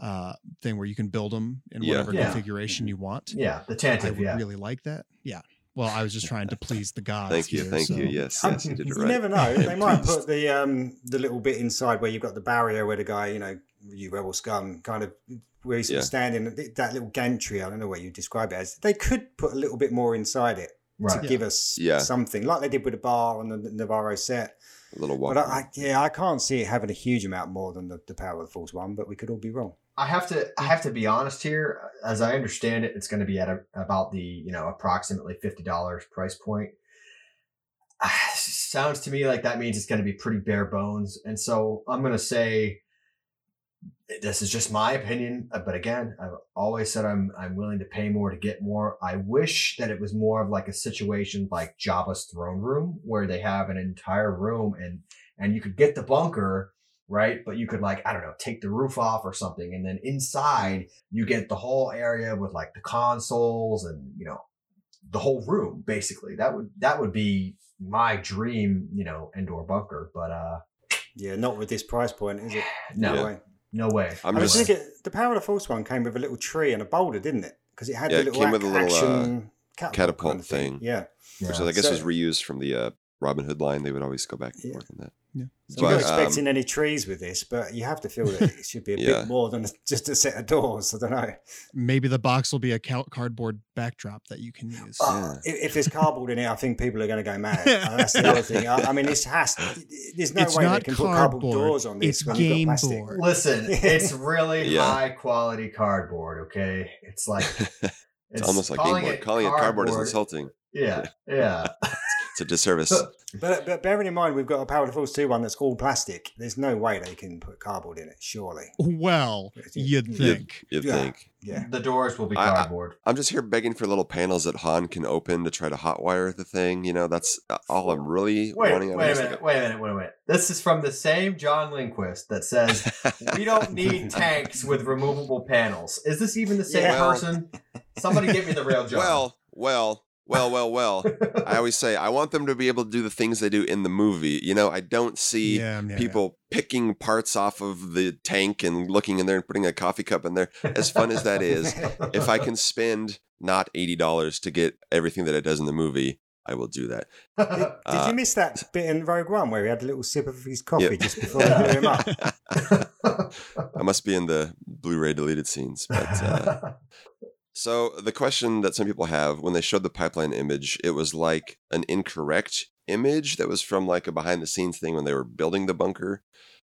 uh, thing where you can build them in Yeah. whatever Yeah. configuration you want. Yeah, the I would yeah. really like that. Yeah. Well, I was just trying to please the gods. Thank you, here, thank you. so- Yes, Um, yes, you did it You never know. They might put the um the little bit inside where you've got the barrier where the guy, you know, you rebel scum, kind of where he's Yeah. standing. That little gantry. I don't know what you describe it as. They could put a little bit more inside it Right. to give us Yeah. something, like they did with the bar on the Navarro set. A little walk. But I, I, yeah, I can't see it having a huge amount more than the, the Power of the Force one. But we could all be wrong. I have to I have to be honest here. As I understand it, it's going to be at a, about the you know approximately fifty dollars price point. Sounds to me like that means it's going to be pretty bare bones, and so I'm going to say this is just my opinion. uh, But again, I've always said I'm I'm willing to pay more to get more. I wish that it was more of like a situation like Jabba's throne room, where they have an entire room and and you could get the bunker right? But you could like, I don't know, take the roof off or something. And then inside you get the whole area with like the consoles and, you know, the whole room basically. That would, that would be my dream, you know, Endor bunker. But, uh, Yeah, not with this price point, is it? no, Yeah. Way. no way. I'm I just- was thinking the Power of the Force one came with a little tree and a boulder, didn't it? Because it had Yeah, the it little, came ac- with a little, uh, action catapult, catapult kind of thing. thing. Yeah, which I guess So- was reused from the uh, Robin Hood line. They would always go back and Yeah. forth on that. Yeah. so I'm not But, um, expecting any trees with this, but you have to feel that it should be a Yeah. bit more than just a set of doors. I don't know. Maybe the box will be a cardboard backdrop that you can use. Uh, if, if there's cardboard in it, I think people are going to go mad. Uh, That's the other thing. I, I mean, this has. There's no It's way they not can put cardboard cardboard, doors on this it's when you've game got plastic. board. Listen, it's really Yeah. high quality cardboard. Okay. It's like, it's, almost like Game calling it Calling it cardboard is insulting. Yeah. Yeah. It's It's a disservice. But, but bearing in mind, we've got a Power of the Force 2 one that's all plastic. There's no way they can put cardboard in it, surely. Well, you'd You'd- think. You'd Yeah. think. Yeah. The doors will be I- I- cardboard. I'm just here begging for little panels that Han can open to try to hotwire the thing. You know, that's uh, all I'm really Wait, wanting. wait I a mean, minute, wait a minute, wait a minute. This is from the same John Lindquist that says we don't need tanks with removable panels. Is this even the same Yeah. Person? Somebody give me the real John. well, well, well, well, well. I always say I want them to be able to do the things they do in the movie. You know, I don't see Yeah, yeah, people picking parts off of the tank and looking in there and putting a coffee cup in there. As fun as that is, if I can spend not eighty dollars to get everything that it does in the movie, I will do that. Did, did Uh, you miss that bit in Rogue One where he had a little sip of his coffee Yep. just before they blew him up? I must be in the Blu-ray deleted scenes, but. Uh, So the question that some people have when they showed the pipeline image, it was like an incorrect image that was from like a behind the scenes thing when they were building the bunker.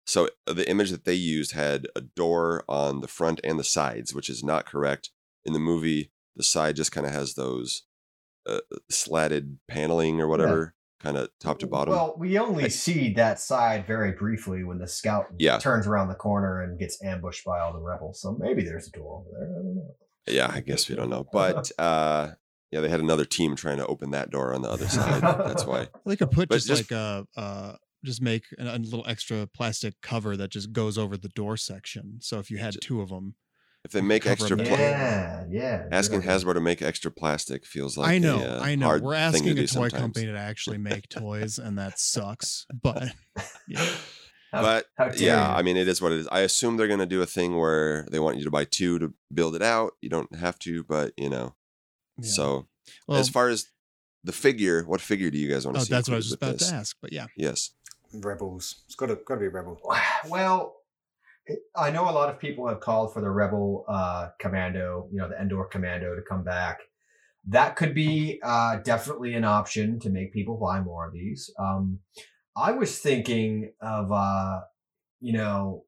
So the image that they used had a door on the front and the sides, which is not correct. In the movie, the side just kind of has those uh, slatted paneling or whatever, kind of top to bottom. Well, we only see that side very briefly when the scout Yeah. turns around the corner and gets ambushed by all the rebels. So maybe there's a door over there. I don't know. Yeah, I guess we don't know, but uh, yeah, they had another team trying to open that door on the other side. That's why. They could put But just, just- like a, uh, just make a, a little extra plastic cover that just goes over the door section. So if you had two of them, If they make extra, them pla- Yeah, yeah. asking idea. Hasbro to make extra plastic feels like I know, a, uh, I know. We're asking do a toy sometimes. company to actually make toys, and that sucks. But yeah. How- but how yeah, you. I mean, it is what it is. I assume they're going to do a thing where they want you to buy two to build it out. You don't have to, but you know. yeah. So well, as far as the figure, what figure do you guys want to oh, see? that's what I was just about with to this? ask. But yeah, Yes. Rebels. It's got to, got to be a Rebel. Well, I know a lot of people have called for the Rebel uh, Commando, you know, the Endor Commando to come back. That could be uh, definitely an option to make people buy more of these. Um, I was thinking of, uh, you know,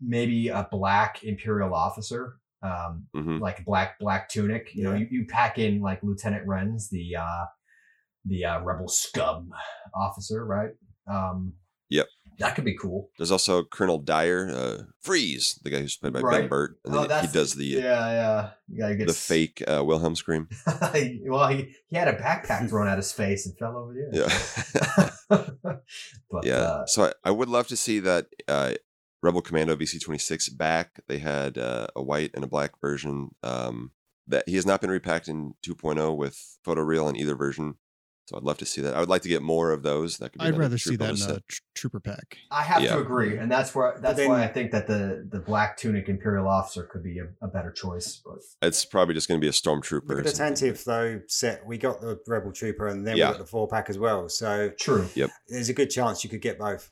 maybe a black Imperial officer, um, hmm like black black tunic. You know, you, you pack in like Lieutenant Renz, the uh, the uh, Rebel scum officer, right? Um. That could be cool. There's also Colonel Dyer, uh, Freeze, the guy who's played by Ben Right. Burtt, and Oh, he does the yeah, yeah. Yeah, he the gets fake uh, Wilhelm scream. well, he, he had a backpack thrown at his face and fell over the edge. Yeah. but yeah. uh, so I, I would love to see that uh, Rebel Commando VC26 back. They had uh, a white and a black version. Um, that he has not been repacked in 2.0 with photo photoreal in either version. So I'd love to see that. I would like to get more of those. That could be I'd rather see trooper that in to a tr- trooper pack. I have Yeah. to agree, and that's where that's then- why I think that the the black tunic Imperial officer could be a, a better choice. But It's probably just going to be a stormtrooper. Look the something. Tantive though set. We got the Rebel Trooper and then Yeah. we got the four pack as well. So true, Yep. there's a good chance you could get both.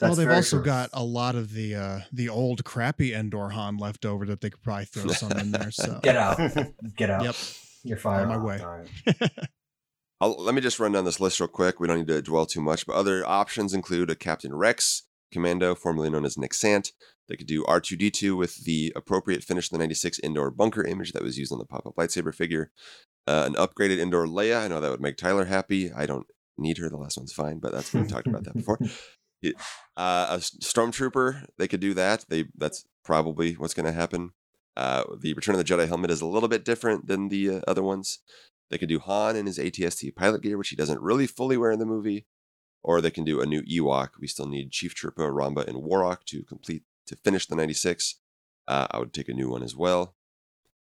that's well, they've also true. got a lot of the uh, the old crappy Endor Han left over that they could probably throw some in there. So get out, get out. Yep. You're On fired. my way. I'll, let me just run down this list real quick. We don't need to dwell too much, but other options include a Captain Rex Commando, formerly known as Nik Sant. They could do R2D2 with the appropriate finish the 96 Endor bunker image that was used on the pop up lightsaber figure. Uh, an upgraded Endor Leia. I know that would make Tyler happy. I don't need her. The last one's fine, but that's we talked about that before. Uh, a stormtrooper, they could do that. They that's probably what's going to happen. Uh, the Return of the Jedi helmet is a little bit different than the uh, other ones. They could do Han in his ATST pilot gear, which he doesn't really fully wear in the movie, or they can do a new Ewok. We still need Chief Chirpa, Romba, and Warok to complete to finish the 96. Uh, I would take a new one as well.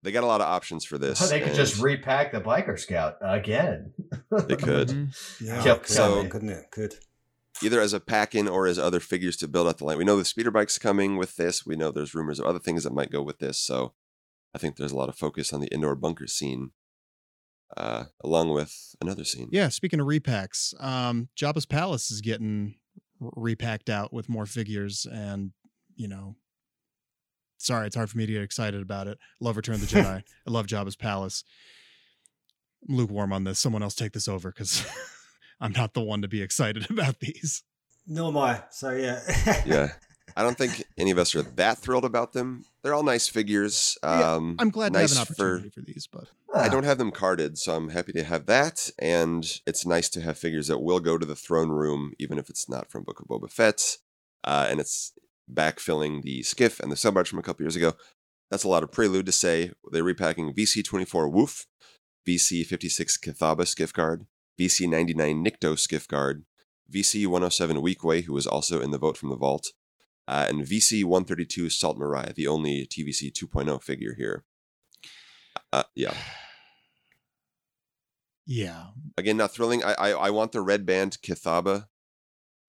They got a lot of options for this. they could just repack the biker scout again. They could. Mhm. Yeah, Yep. could, So- couldn't it? Could. either as a pack-in or as other figures to build out the line. We know the speeder bike's coming with this. We know there's rumors of other things that might go with this. So I think there's a lot of focus on the Endor bunker scene, uh, along with another scene. Yeah, speaking of repacks, um, Jabba's palace is getting repacked out with more figures, and you know, sorry, it's hard for me to get excited about it. Love Return of the Jedi. I love Jabba's palace. I'm lukewarm on this. Someone else take this over because I'm not the one to be excited about these. Nor am I. So yeah. yeah. I don't think any of us are that thrilled about them. They're all nice figures. Yeah, Um, I'm glad nice to have an for- opportunity for, these, but I Ah, don't have them carded, so I'm happy to have that. And it's nice to have figures that will go to the throne room, even if it's not from Book of Boba Fett. Uh, and it's backfilling the skiff and the subarch from a couple years ago. That's a lot of prelude to say. They're repacking VC 24 Wooof, VC 56 Kithaba skiff guard, VC 99 Nikto skiff guard, VC 107 Weequay, who was also in the vote from the vault, uh, and VC 132 Saelt-Marae, the only TVC 2.0 figure here. Uh, yeah. Yeah. again not thrilling i i, I want the red band kithaba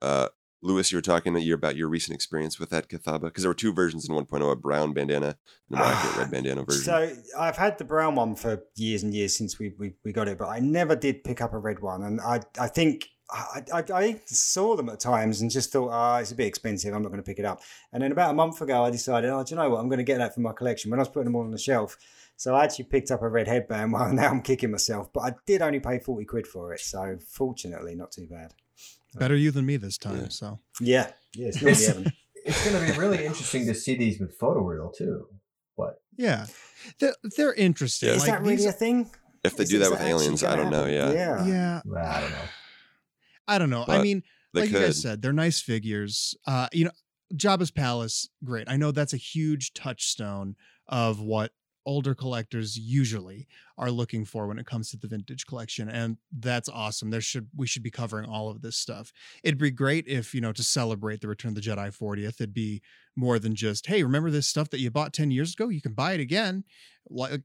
uh lewis you were talking that year about your recent experience with that kithaba because there were two versions in 1.0 a brown bandana and a accurate red bandana version So I've had the brown one for years and years since we, we, we got it, but I never did pick up a red one. And I I think I, I, I saw them at times and just thought, ah, it's a bit expensive. I'm not going to pick it up. And then about a month ago, I decided, oh, do you know what? I'm going to get that for my collection. When I was putting them all on the shelf, so I actually picked up a red headband. Well, now I'm kicking myself, but I did only pay 40 quid for it. So fortunately, not too bad. Better you than me this time. Yeah. So Yeah. Yeah. It's not the heaven. it's going to be really interesting to see these with photoreal too. But yeah, they're, they're interesting. Yeah. Is Like, that really these- a thing? if they Is- do is that with actually aliens i don't know yeah Yeah. yeah, well, I don't know. I don't know. I mean, like could you guys said, they're nice figures. Uh, you know, Jabba's palace, great. I know that's a huge touchstone of what older collectors usually are looking for when it comes to the vintage collection and that's awesome. There should we should be covering all of this stuff. It'd be great if you know to celebrate the return of the jedi 40th it'd be more than just hey remember this stuff that you bought 10 years ago? You can buy it again. Like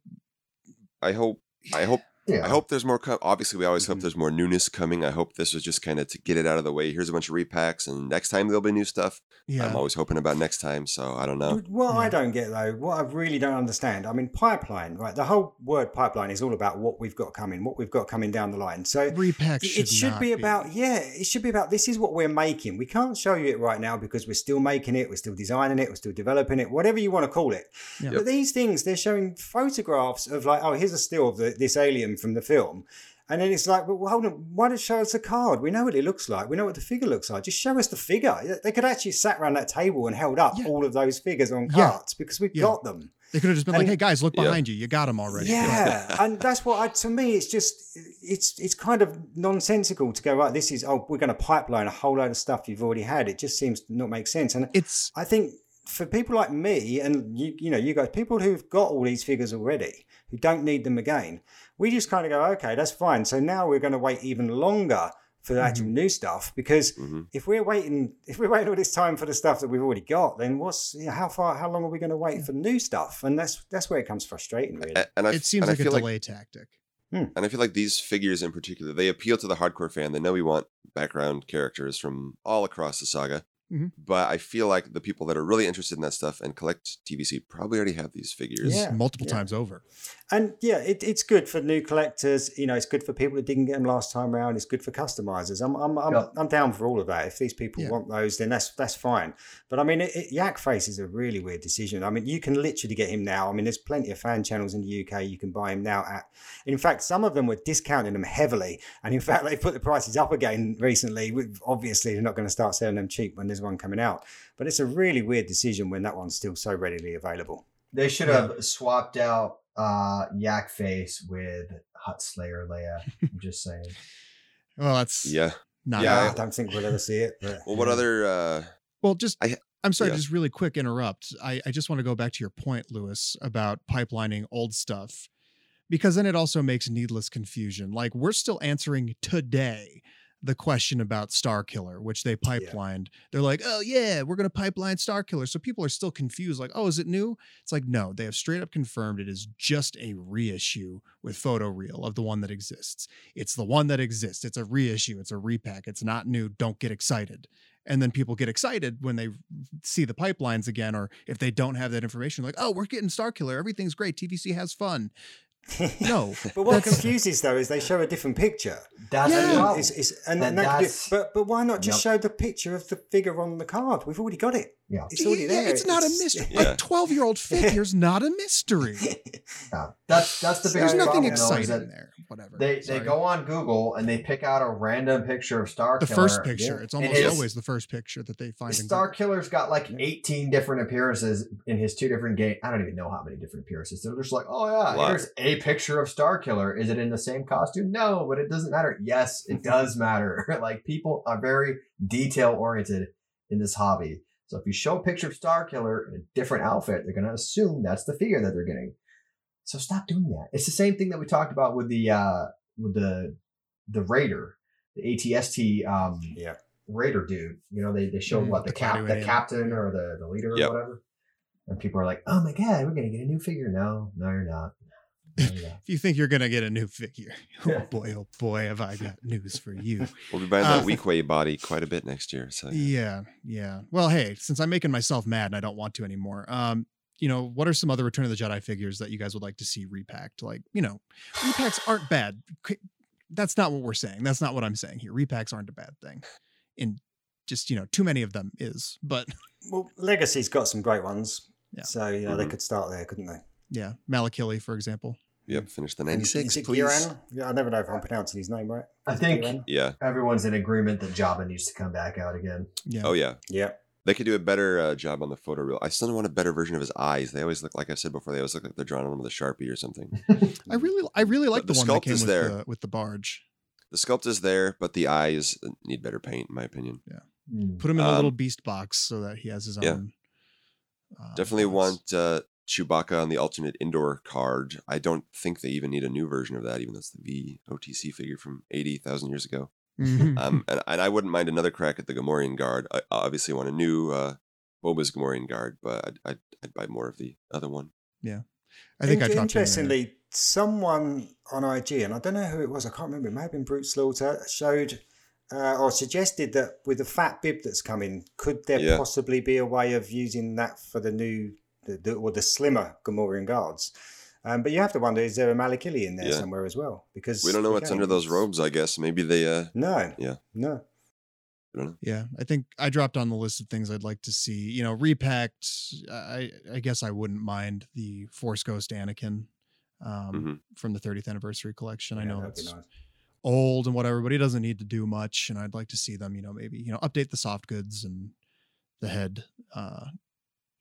i hope i hope Yeah. I hope there's more. Co- Obviously, we always hope Mhm. there's more newness coming. I hope this was just kind of to get it out of the way. Here's a bunch of repacks, and next time there'll be new stuff. yeah I'm always hoping about next time. So I don't know. What I don't get though, what I really don't understand, I mean, pipeline, right? The whole word pipeline is all about what we've got coming, what we've got coming down the line. So repacks it- should, it should not be about, yeah, it should be about this is what we're making. We can't show you it right now because we're still making it, we're still designing it, we're still developing it, whatever you want to call it. Yeah. But these things, they're showing photographs of like, oh, here's a still of the, this alien from the film. And then it's like, well, hold on, why don't you show us a card? We know what it looks like. We know what the figure looks like. Just show us the figure. They could actually sat around that table and held up Yeah. all of those figures on Yeah. cards because we've Yeah. got them. they could have just been like hey guys look Yeah. behind you you got them already Yeah, and that's what I, to me it's just it's it's kind of nonsensical to go right. This is oh we're going to pipeline a whole load of stuff you've already had. It just seems to not make sense. And it's I think for people like me and you, you know, you guys, people who've got all these figures already, who don't need them again, we just kind of go, okay, that's fine. So now we're going to wait even longer for the actual new stuff because hmm if we're waiting, if we're waiting all this time for the stuff that we've already got, then what's you know, how far, how long are we going to wait for new stuff? And that's that's where it comes frustrating, really. And I, it seems and like I a feel like delay tactic And I feel like these figures in particular, they appeal to the hardcore fan. They know we want background characters from all across the saga. Mhm. But I feel like the people that are really interested in that stuff and collect TVC probably already have these figures. Yeah. multiple yeah. times over And yeah, it, it's good for new collectors. You know, it's good for people that didn't get them last time around. It's good for customizers. I'm I'm I'm, Yeah. I'm down for all of that. If these people Yeah. want those, then that's that's fine. But I mean, it, it, Yak Face is a really weird decision. I mean, you can literally get him now. I mean, there's plenty of fan channels in the UK. You can buy him now at. In fact, some of them were discounting them heavily, and in fact, they put the prices up again recently. Obviously, they're not going to start selling them cheap when there's one coming out. But it's a really weird decision when that one's still so readily available. They should Yeah. have swapped out uh, Yak Face with Hutt Slayer Leia. I'm just saying. well that's Yeah. not Yeah. I don't think we'll ever see it. But, Well, what yeah. other? uh Well, just I- I, am sorry, yeah. just really quick interrupt. I, I just want to go back to your point, Lewis, about pipelining old stuff, because then it also makes needless confusion. Like we're still answering today the question about Starkiller, which they pipelined. They're like, oh yeah, we're gonna pipeline Starkiller. So people are still confused, like, oh, is it new? It's like, no, they have straight up confirmed it is just a reissue with photoreal of the one that exists. It's the one that exists. It's a reissue. It's a repack. It's not new. Don't get excited and then people get excited when they see the pipelines again or if they don't have that information like oh we're getting starkiller everything's great tvc has fun no But what confuses though is they show a different picture. That's Yeah. It's, it's, and, And that could be- but but why not just Yep. show the picture of the figure on the card? We've already got it. Yeah. It's already Yeah, it's not a mystery. Yeah. A 12 year old figure's not a mystery. Yeah. That's that's the So biggest There's nothing problem, you know, exciting that there. Whatever. They they go on Google and they pick out a random picture of Star the Killer. first picture. yeah. It's almost it's- always the first picture that they find. Star Killer's got like 18 different appearances in his two different games. I don't even know how many different appearances. They're just like, oh yeah, Lot. here's a picture of Starkiller. Is it in the same costume? No, but it doesn't matter. Yes, it does matter. like people are very detail oriented in this hobby. So if you show a picture of Starkiller in a different outfit, they're gonna assume that's the figure that they're getting. So stop doing that. It's the same thing that we talked about with the uh with the the Raider, the ATST um yeah. Raider dude. You know, they, they showed Mhm, what the, the cap the captain or the, the leader Yep. or whatever. And people are like, Oh my god, we're gonna get a new figure. No, no, you're not. No, you're. If you think you're gonna get a new figure, oh boy, oh boy, have I got news for you. We'll be buying Uh, that Weequay body quite a bit next year. So yeah. Yeah, yeah. Well, hey, since I'm making myself mad and I don't want to anymore, um, you know, what are some other Return of the Jedi figures that you guys would like to see repacked? Like, you know, repacks aren't bad. That's not what we're saying. That's not what I'm saying here. Repacks aren't a bad thing. In just, you know, too many of them is, but Well, Legacy's got some great ones. Yeah. So, you know, they Mhm. could start there, couldn't they? yeah, Malakili, for example. Yep. Finish the And 96, is it please. Kieran? Yeah, I never know if I'm pronouncing his name right. I Is it think Kieran? Yeah. everyone's in agreement that Jabba needs to come back out again. Yeah. Oh yeah. Yeah. They could do a better uh, job on the photoreal. I still want a better version of his eyes. They always look like I said before. They always look like they're drawn on them with a sharpie or something. I really, I really like the the, one that sculpt came is with there. the with the barge. The sculpt is there, but the eyes need better paint, in my opinion. Hmm. Put him in a Um, little beast box so that he has his yeah. own. uh, Definitely box. want uh, Chewbacca on the alternate Endor card. I don't think they even need a new version of that, even though it's the VOTC figure from 80,000 years ago. Mhm. Um, and, and I wouldn't mind another crack at the Gamorrean guard. I I obviously want a new uh, Boba's Gamorrean guard, but I'd, I'd, I'd buy more of the other one. Yeah. I think I In- dropped in there. Interestingly, someone on IG, and I don't know who it was, I can't remember, it may have been Brute Slaughter, showed uh, or suggested that with the fat bib that's coming, could there Yeah. possibly be a way of using that for the new, the, the, or the slimmer Gamorrean guards? Um, but you have to wonder, is there a Malakili in there Yeah. somewhere as well? Because We don't know what's under those robes, I guess. Maybe they, uh, No. Yeah. No. I don't know. Yeah, I think I dropped on the list of things I'd like to see. You know, repacked. I I guess I wouldn't mind the Force Ghost Anakin um, Mhm. from the 30th anniversary collection. I know that'd it's nice. old and whatever, but he doesn't need to do much. And I'd like to see them, you know, maybe you know update the soft goods and the head. Uh,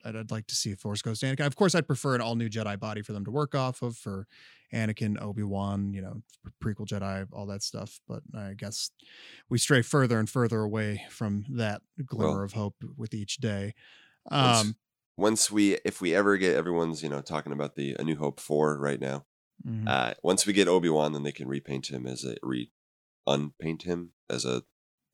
I'd, I'd like to see a Force Ghost Anakin. Of course, I'd prefer an all new Jedi body for them to work off of for Anakin, Obi Wan, you know, prequel Jedi, all that stuff. But I guess we stray further and further away from that glimmer Well, of hope with each day. Once- Um, Once we, if we ever get everyone's, you know, talking about the A New Hope 4 right now, mhm. uh, once we get Obi Wan, then they can repaint him as a, re unpaint him as a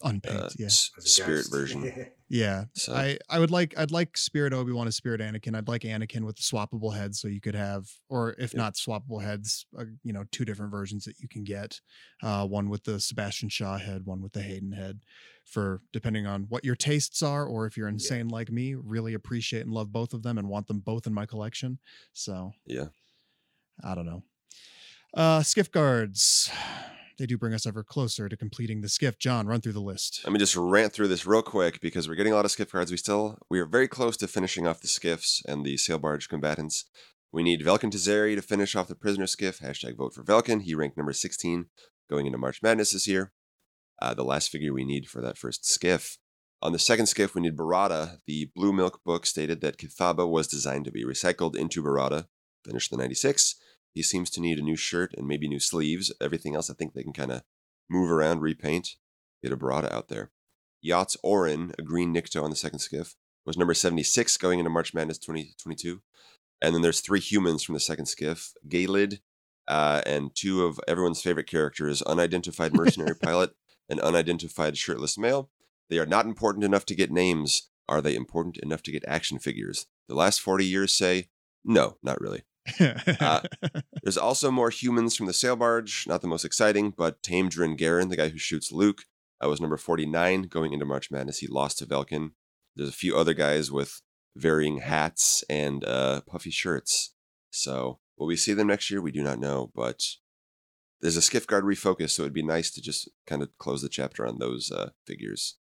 unpaint, uh, yeah, s- spirit version. yeah. So I I would like I'd like Spirit Obi Wan as Spirit Anakin. I'd like Anakin with the swappable heads, so you could have, or if Yeah. not swappable heads, uh, you know, two different versions that you can get. Uh, one with the Sebastian Shaw head, one with the Hayden head, for depending on what your tastes are, or if you're insane like me, really appreciate and love both of them and want them both in my collection. So yeah. I don't know. Uh, skiff guards. They do bring us ever closer to completing the skiff. John, run through the list. Let me just rant through this real quick because we're getting a lot of skiff cards. We still we are very close to finishing off the skiffs and the sail barge combatants. We need Velken Tezeri to finish off the prisoner skiff. Hashtag vote for Velken. He ranked number 16 going into March Madness this year. Uh, the last figure we need for that first skiff. On the second skiff, we need Barada. The Blue Milk book stated that Kithaba was designed to be recycled into Barada. Finished the 96. He seems to need a new shirt and maybe new sleeves. Everything else, I think they can kind of move around, repaint, get a Barada out there. Yotts Orren, a green Nikto on the second skiff, was number 76 going into March Madness 2022. And then there's three humans from the second skiff Galid, uh, and two of everyone's favorite characters unidentified mercenary pilot and unidentified shirtless male. They are not important enough to get names. Are they important enough to get action figures? The last 40 years say, no, not really. Uh, There's also more humans from the sail barge, not the most exciting, but Taym Dren-garen, the guy who shoots Luke, uh, was number 49 going into March Madness. He lost to Velken. There's a few other guys with varying hats and uh, puffy shirts. So, will we see them next year? We do not know, but there's a skiff guard refocus, so it'd be nice to just kind of close the chapter on those uh, figures.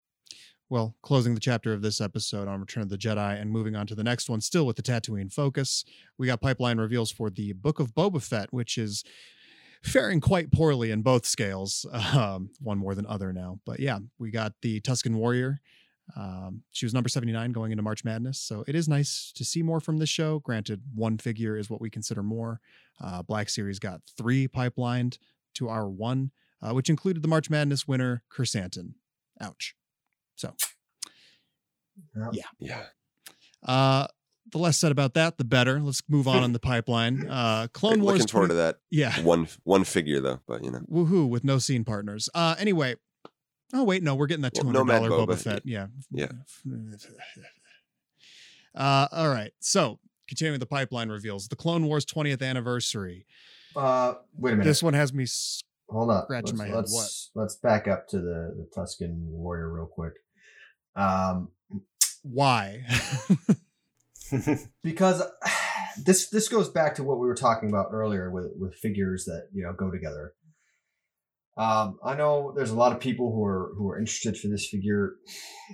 Well, closing the chapter of this episode on Return of the Jedi and moving on to the next one, still with the Tatooine focus, we got pipeline reveals for the Book of Boba Fett, which is faring quite poorly in both scales, um, one more than other now. But yeah, we got the Tusken Warrior. Um, she was number 79 going into March Madness. So it is nice to see more from this show. Granted, one figure is what we consider more. Uh, Black Series got three pipelined to our one, uh, which included the March Madness winner, Krrsantan. Ouch. So, yeah. Yeah. Uh, the less said about that, the better. Let's move on in the pipeline. Uh, Clone Wars. Looking forward 20 to that Yeah. one one figure though, but you know. Woohoo with no scene partners. Uh, anyway. Oh wait, no, we're getting that two Well, hundred Nomad dollar Boba Boba, Fett. Yeah. Yeah. Uh, all right. So continuing the pipeline reveals, the Clone Wars 20th anniversary. Uh, wait a minute. This one has me. Hold on. scratching let's, my head. Let's, let's back up to the, the Tusken warrior real quick. Um, Why? because this this goes back to what we were talking about earlier with with figures that you know go together. Um, I know there's a lot of people who are who are interested for this figure.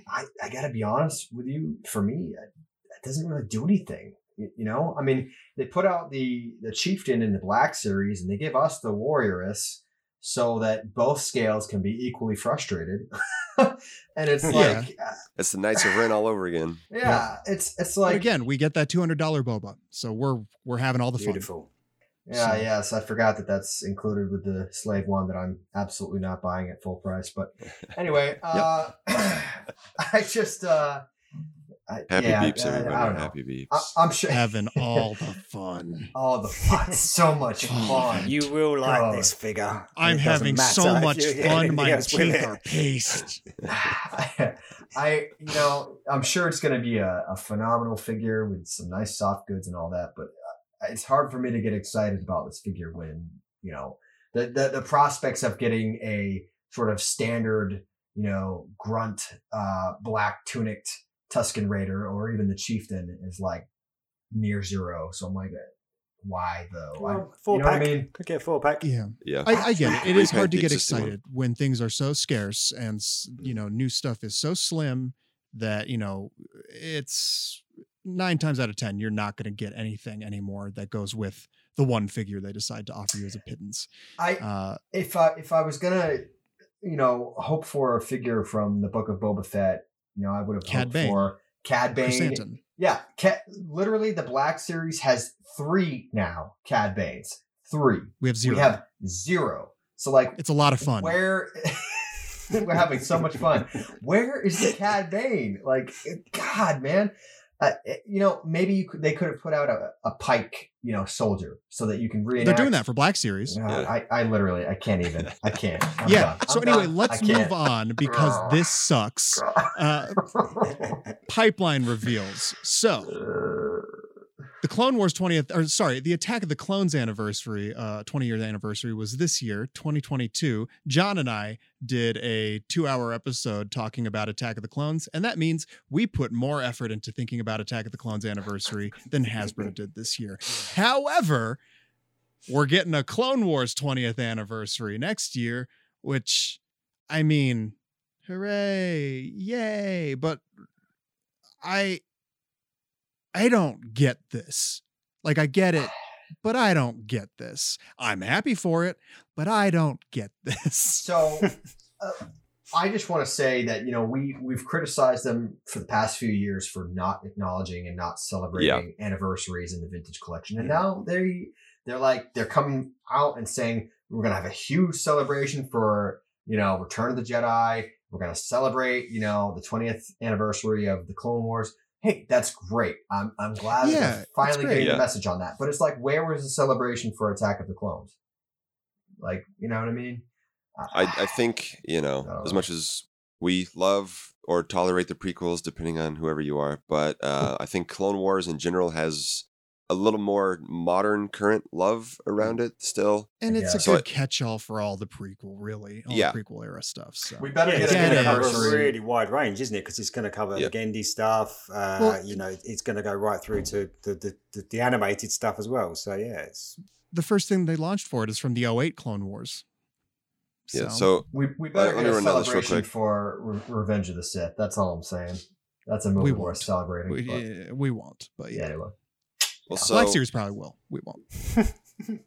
I, I got to be honest with you. For me, it, it doesn't really do anything. You, you know, I mean, they put out the the chieftain in the black series, and they give us the warrioress so that both scales can be equally frustrated. and it's like, Yeah. uh, It's the Knights of Ren all over again. yeah, it's it's but like again, we get that two hundred dollar Boba, so we're we're having all the fun. Yeah, So- yes, I forgot that that's included with the slave one that I'm absolutely not buying at full price. But anyway, uh, I just uh, I, Happy yeah, beeps, I- everybody. I, don't. Happy beeps. I, I'm sure Having all the fun. all the fun, so much fun. You will like God. this figure. I'm It having so much you- fun. My teeth are paste. I, you know, I'm sure it's going to be a, a phenomenal figure with some nice soft goods and all that, but uh, it's hard for me to get excited about this figure when, you know, the, the, the prospects of getting a sort of standard, you know, grunt, uh, black tunicked Tusken Raider or even the Chieftain is like near zero. So I'm like, why though? I, Well, four you know pack. what I mean? Could get a four pack. Yeah. yeah. I, I get it. It is hard to get Pancakes is the one. excited when things are so scarce and you know new stuff is so slim that you know it's nine times out of ten you're not going to get anything anymore that goes with the one figure they decide to offer you as a pittance. I, Uh, if I if I was gonna, you know, hope for a figure from the Book of Boba Fett, you know, I would have Cad hoped Bane. for Cad Bane. Chrysanthemum. Yeah, Cad, literally the Black Series has three now. Cad Banes, three. We have zero. We have zero. So like, it's a lot of fun. where we're having so much fun. Where is the Cad Bane? Like, God, man. Uh, you know, maybe you could, they could have put out a, a Pike, you know, soldier so that you can reenact. They're doing that for Black Series. No, Yeah. I, I literally, I can't even. I can't. I'm yeah. done. So I'm anyway, done. let's move on because this sucks. Uh, pipeline reveals. So the Clone Wars 20th, or sorry, the Attack of the Clones anniversary, uh, 20 year anniversary was this year, 2022. John and I did a two hour episode talking about Attack of the Clones, and that means we put more effort into thinking about Attack of the Clones anniversary than Hasbro did this year. However, we're getting a Clone Wars 20th anniversary next year, which, I mean, hooray, yay, but I I don't get this. Like I get it, but I don't get this. I'm happy for it, but I don't get this. So, uh, I just want to say that you know we we've criticized them for the past few years for not acknowledging and not celebrating anniversaries in the vintage collection, and now they they're like they're coming out and saying we're gonna have a huge celebration for you know Return of the Jedi. We're gonna celebrate you know the 20th anniversary of the Clone Wars. Hey, that's great. I'm I'm glad Yeah, that finally great. getting Yeah. the message on that. But it's like, where was the celebration for Attack of the Clones? Like, you know what I mean? I, I think you know Oh. as much as we love or tolerate the prequels, depending on whoever you are, but uh, I think Clone Wars in general has a little more modern, current love around it still. And it's a So good it- catch-all for all the prequel, really, all Yeah. the prequel era stuff. So We better Yeah, get it's a Yeah, going good to it cover a really wide range, isn't it? Because it's going to cover Yeah. the Genndy stuff. Uh, Well- you know, it's going to go right through to the, the, the, the animated stuff as well. So yeah, it's the first thing they launched for it is from the 08 Clone Wars. Yeah. So We we better let get a run this real celebration quick. for Re- Revenge of the Sith. That's all I'm saying. That's a movie We worth celebrating. we, but- yeah, we won't, but yeah, yeah. anyway. Well, so Black Series probably will. We won't.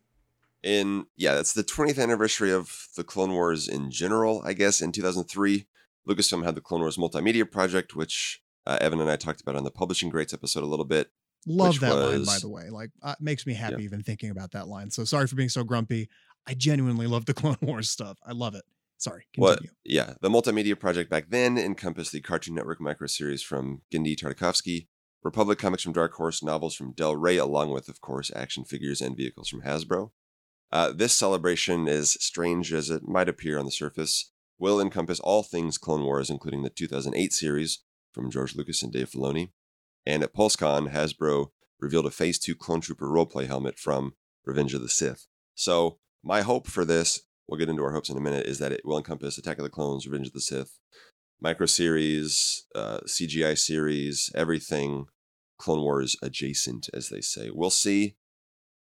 in yeah, that's the 20th anniversary of the Clone Wars in general. I guess in 2003, Lucasfilm had the Clone Wars multimedia project, which uh, Evan and I talked about on the Publishing Greats episode a little bit. Love that line, by the way. Like, uh, makes me happy even thinking about that line. So sorry for being so grumpy. I genuinely love the Clone Wars stuff. I love it. Sorry. What? Continue. Yeah, the multimedia project back then encompassed the Cartoon Network microseries from Genndy Tartakovsky, Republic comics from Dark Horse, novels from Del Rey, along with, of course, action figures and vehicles from Hasbro. Uh, this celebration, as strange as it might appear on the surface, will encompass all things Clone Wars, including the 2008 series from George Lucas and Dave Filoni. And at PulseCon, Hasbro revealed a Phase 2 Clone Trooper roleplay helmet from Revenge of the Sith. So, my hope for this, we'll get into our hopes in a minute, is that it will encompass Attack of the Clones, Revenge of the Sith, micro series, uh, CGI series, everything Clone Wars adjacent, as they say. We'll see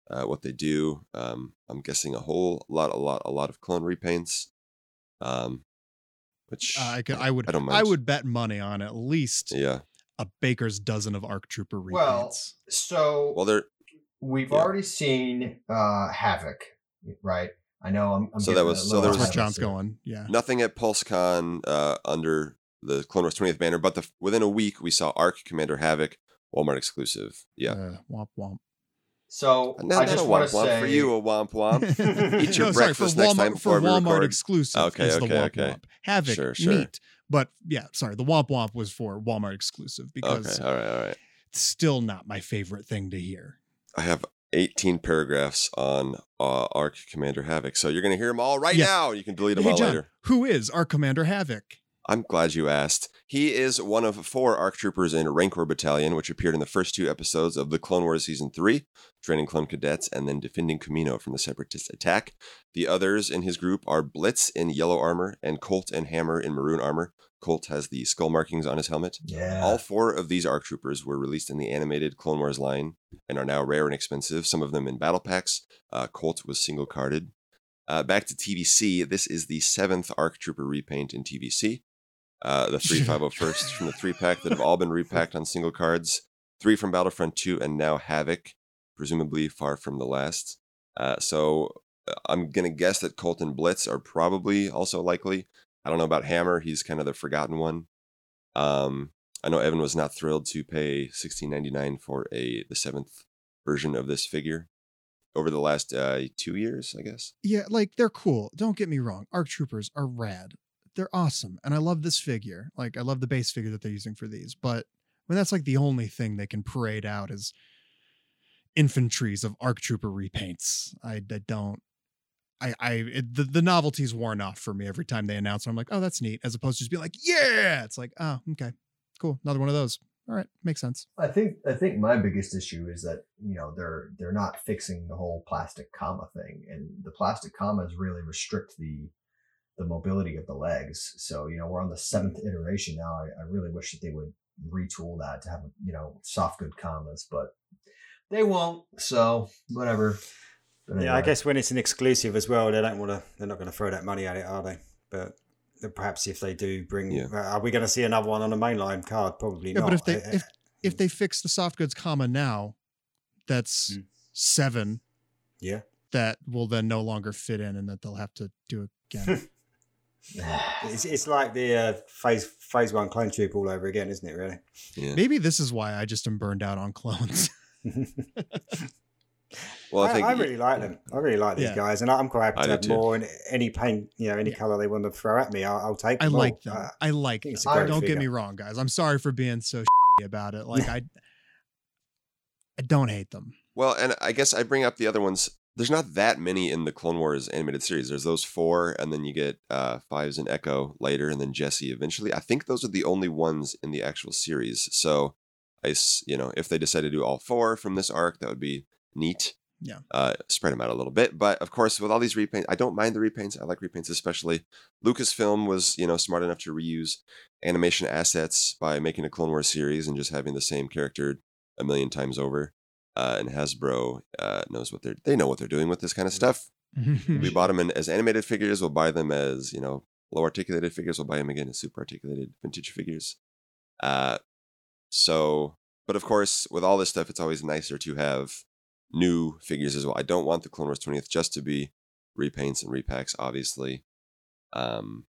uh, what they do. Um, I'm guessing a whole lot, a lot, a lot of clone repaints. Um, which Uh, I could. I would. I don't I would bet money on at least yeah. a baker's dozen of ARC Trooper repaints. Well, so Well, they're we've yeah. already seen uh Havoc, right? I know I'm. I'm So that was- so there was- where John's us going. Yeah. nothing at PulseCon uh, under the Clone Wars 20th banner, but the, within a week we saw Arc Commander Havoc, Walmart exclusive. Yeah. Uh, womp womp. So Not, I not just want to say for you, a womp womp. Eat your no, sorry, breakfast next Walmart, time for before we Walmart record. exclusive Okay, is the okay, Womp okay. Womp. Havoc, Sure, sure. neat. But yeah, sorry, the Womp Womp was for Walmart exclusive because Okay, all right, all right. it's still not my favorite thing to hear. I have 18 paragraphs on uh, Arc Commander Havoc, so you're going to hear them all right now. You can delete them Hey, all John, later. who is our Commander Havoc? I'm glad you asked. He is one of four ARC troopers in Rancor Battalion, which appeared in the first two episodes of the Clone Wars Season 3, training clone cadets and then defending Kamino from the Separatist attack. The others in his group are Blitz in yellow armor and Colt and Hammer in maroon armor. Colt has the skull markings on his helmet. Yeah. All four of these ARC troopers were released in the animated Clone Wars line and are now rare and expensive, some of them in battle packs. Uh, Colt was single carded. Uh, back to TVC, this is the seventh ARC trooper repaint in TVC. Uh, the three 501st from the three pack that have all been repacked on single cards, three from Battlefront 2, and now Havoc, presumably far from the last. Uh, so uh, I'm going to guess that Colt and Blitz are probably also likely. I don't know about Hammer. He's kind of the forgotten one. Um, I know Evan was not thrilled to pay $16.99 for a the seventh version of this figure over the last uh, two years, I guess. Yeah, like they're cool. Don't get me wrong. ARC Troopers are rad. They're awesome. And I love this figure. Like I love the base figure that they're using for these. But when that's like the only thing they can parade out is infantries of ARC Trooper repaints. I, I don't I I it, the, the novelty's worn off for me every time they announce it. I'm like, oh, that's neat. As opposed to just being like, yeah. It's like, oh, okay. Cool. Another one of those. All right. Makes sense. I think I think my biggest issue is that you know they're they're not fixing the whole plastic comma thing, and the plastic commas really restrict the the mobility of the legs. So you know we're on the seventh iteration now. I, I really wish that they would retool that to have you know soft good commas, but they won't. So whatever. But Yeah, I guess when it's an exclusive as well, they don't want to. They're not going to throw that money at it, are they? But perhaps if they do bring, Yeah. uh, are we going to see another one on a mainline card? Probably Yeah, not. but if they I- I- if if they fix the soft goods comma now, that's Mm. seven yeah, that will then no longer fit in and that they'll have to do again. it's, it's like the uh, phase phase one clone troop all over again, isn't it? Really? Yeah. Maybe this is why I just am burned out on clones. Well, I I, think I really like them. I really like these Yeah. guys, and I'm quite happy I to do have too. more in any paint, you know, any Yeah. color they want to throw at me. I'll, I'll take. I them all. like them. Uh, I like think them. a Don't get me wrong, guys. I'm sorry for being so about it. Like I I don't hate them. Well, and I guess I bring up the other ones. There's not that many in the Clone Wars animated series. There's those four, and then you get uh, Fives and Echo later, and then Jesse eventually. I think those are the only ones in the actual series. So, I, you know, if they decide to do all four from this arc, that would be neat. Yeah. Uh, spread them out a little bit, but of course, with all these repaints, I don't mind the repaints. I like repaints, especially Lucasfilm was, you know, smart enough to reuse animation assets by making a Clone Wars series and just having the same character a million times over uh, and Hasbro uh, knows what they're they know what they're doing with this kind of stuff. we bought them in, as animated figures. We'll buy them as you know low articulated figures. We'll buy them again as super articulated vintage figures. Uh, so, but of course, with all this stuff, it's always nicer to have new figures as well. I don't want the Clone Wars 20th just to be repaints and repacks, obviously, um,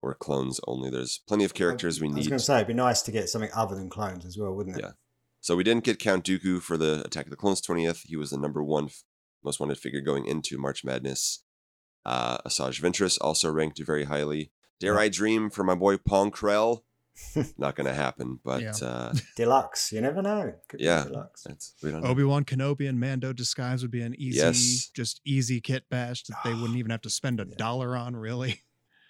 or clones only. There's plenty of characters we need. I was going to say it'd be nice to get something other than clones as well, wouldn't it? Yeah. So we didn't get Count Dooku for the Attack of the Clones 20th. He was the number one f- most wanted figure going into March Madness. Uh, Asajj Ventress also ranked very highly. Dare I dream for my boy Pong Krell? Not going to happen, but Yeah. uh, Deluxe, you never know. Could be Yeah. deluxe. we don't. Obi Wan Kenobi and Mando disguise would be an easy, Yes. just easy kit bash that they wouldn't even have to spend a Yeah. dollar on, really.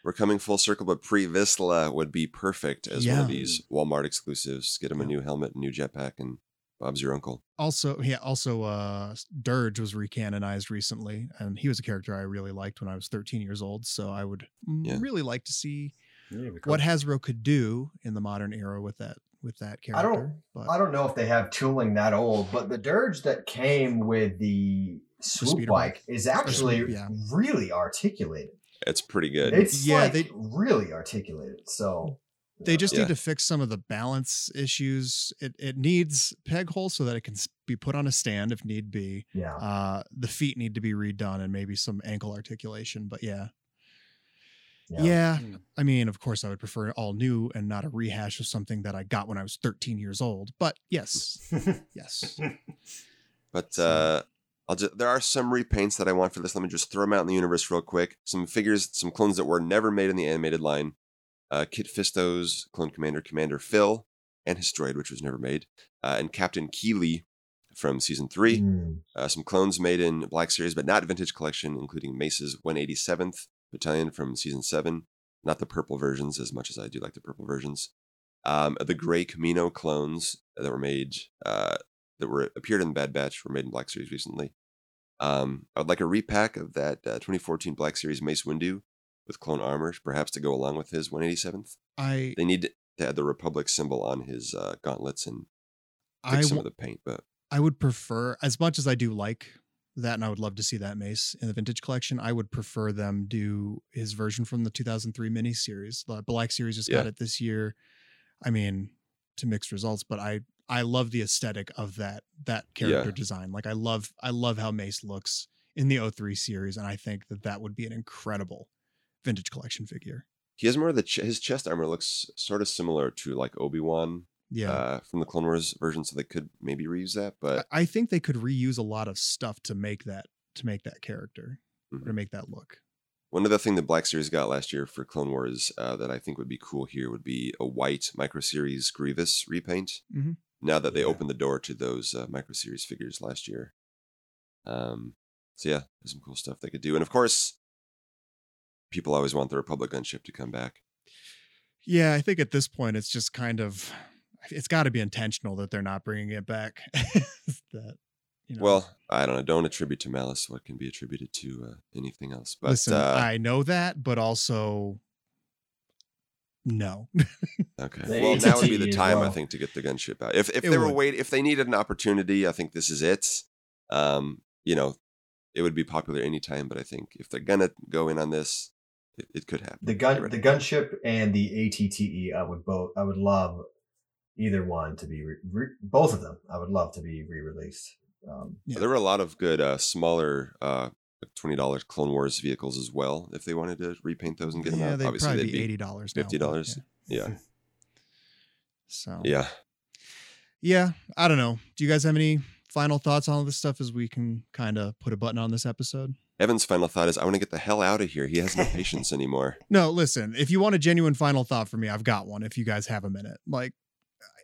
We're coming full circle, but Pre Vizsla would be perfect as one of these Walmart exclusives. Get him a new helmet, a new jetpack, and Bob's your uncle. Also, yeah, also, uh, Dirge was recanonized recently, and he was a character I really liked when I was 13 years old. So I would Yeah. really like to see Yeah, what could. Hasbro could do in the modern era with that with that character. I don't- but I don't know if they have tooling that old, but the dirge that came with the swoop speeder bike bike? is actually swoop, yeah. really articulated. It's pretty good. It's Yeah, like they- really articulated. So They just Yeah. need to fix some of the balance issues. It it needs peg holes so that it can be put on a stand if need be. yeah. Uh, the feet need to be redone and maybe some ankle articulation. But yeah, Yeah. yeah. Hmm. I mean, of course, I would prefer all new and not a rehash of something that I got when I was 13 years old. But yes, yes. But So- uh, I'll just, there are some repaints that I want for this. Let me just throw them out in the universe real quick. Some figures, some clones that were never made in the animated line. Uh, Kit Fisto's clone commander, Commander Fil, and his droid, which was never made, uh, and Captain Keeli from season three. Mm. Uh, some clones made in Black Series, but not Vintage Collection, including Mace's 187th Battalion from season seven. Not the purple versions, as much as I do like the purple versions. Um, the Gray Kamino clones that were made, uh, that were appeared in the Bad Batch, were made in Black Series recently. Um, I would like a repack of that uh, 2014 Black Series Mace Windu with clone armor, perhaps to go along with his 187th. I They need to add the Republic symbol on his uh, gauntlets and I fix some of the paint, but I would prefer, as much as I do like that, and I would love to see that mace in the vintage collection. I would prefer them do his version from the 2003 miniseries. The Black Series just got it this year. I mean, to mixed results, but I I love the aesthetic of that that character Yeah. design. Like I love I love how Mace looks in the 03 series, and I think that that would be an incredible vintage collection figure. he has more of the ch- his chest armor looks sort of similar to like Obi Wan Yeah. uh, from the Clone Wars version, so they could maybe reuse that. But I I think they could reuse a lot of stuff to make that to make that character or Mhm. to make that look. one other thing that Black Series got last year for Clone Wars uh, that I think would be cool here would be a white Micro Series Grievous repaint. Mhm. Now that they Yeah. opened the door to those uh, Micro Series figures last year, um, so yeah, there's some cool stuff they could do, and of course, people always want the Republic gunship to come back. Yeah, I think at this point it's just kind of it's got to be intentional that they're not bringing it back. that you know. Well, I don't know. Don't attribute to malice what can be attributed to uh, anything else. But listen, uh, I know that, but also no. Okay. The well, now would be the as time I think to get the gunship out. If if It they were would. wait if they needed an opportunity, I think this is it. Um, you know, it would be popular anytime, but I think if they're gonna go in on this, it, it could happen. The gun, the gunship, and the ATTE. I would both. I would love either one to be re, re, both of them. I would love to be re-released. Um, Yeah. There were a lot of good uh, smaller uh, twenty dollars Clone Wars vehicles as well. If they wanted to repaint those and get them yeah, out, they'd obviously probably they'd be be eighty dollars. fifty dollars. Yeah. Yeah, So yeah. yeah, I don't know. Do you guys have any final thoughts on all this stuff as we can kind of put a button on this episode? Evan's final thought is, I want to get the hell out of here. He has no patience anymore. No, listen. If you want a genuine final thought for me, I've got one. If you guys have a minute, like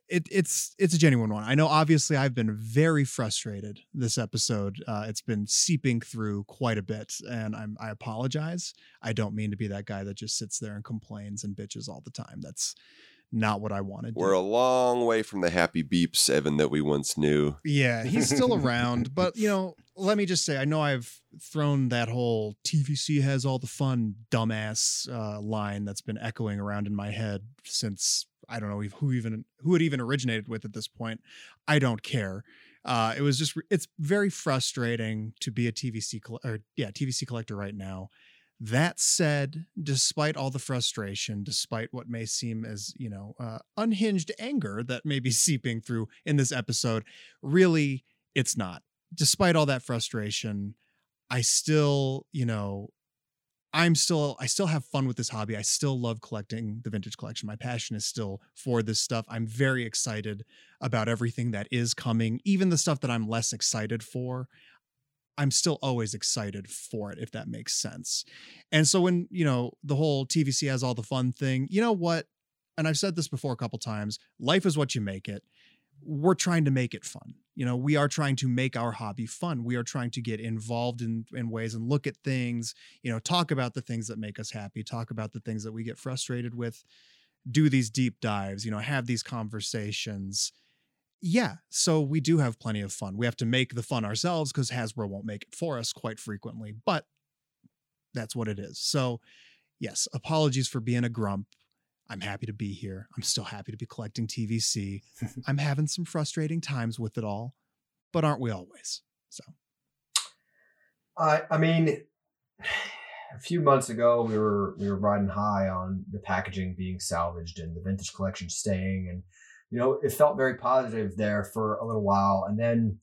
it, it's it's a genuine one. I know. Obviously, I've been very frustrated this episode. Uh, it's been seeping through quite a bit, and I'm I apologize. I don't mean to be that guy that just sits there and complains and bitches all the time. That's not what I wanted. We're a long way from the happy beeps, Evan, that we once knew. Yeah, he's still around, but you know, let me just say, I know I've thrown that whole TVC has all the fun, dumbass uh, line that's been echoing around in my head since I don't know who even who it even originated with at this point. I don't care. uh, it was just it's very frustrating to be a TVC coll- or yeah TVC collector right now. That said, despite all the frustration, despite what may seem as you know uh, unhinged anger that may be seeping through in this episode, really it's not. Despite all that frustration, I still you know I'm still I still have fun with this hobby. I still love collecting the vintage collection. My passion is still for this stuff. I'm very excited about everything that is coming, even the stuff that I'm less excited for. I'm still always excited for it if that makes sense. And so when, you know, the whole TVC has all the fun thing, you know what? And I've said this before a couple times, life is what you make it we're trying to make it fun. You know, we are trying to make our hobby fun. We are trying to get involved in, in ways and look at things, you know, talk about the things that make us happy, talk about the things that we get frustrated with, do these deep dives, you know, have these conversations. Yeah, so we do have plenty of fun. We have to make the fun ourselves because Hasbro won't make it for us quite frequently, but that's what it is. So, yes, apologies for being a grump. I'm happy to be here. I'm still happy to be collecting TVC. I'm having some frustrating times with it all, but aren't we always? So, I I mean, a few months ago we were we were riding high on the packaging being salvaged and the vintage collection staying, and you know it felt very positive there for a little while, and then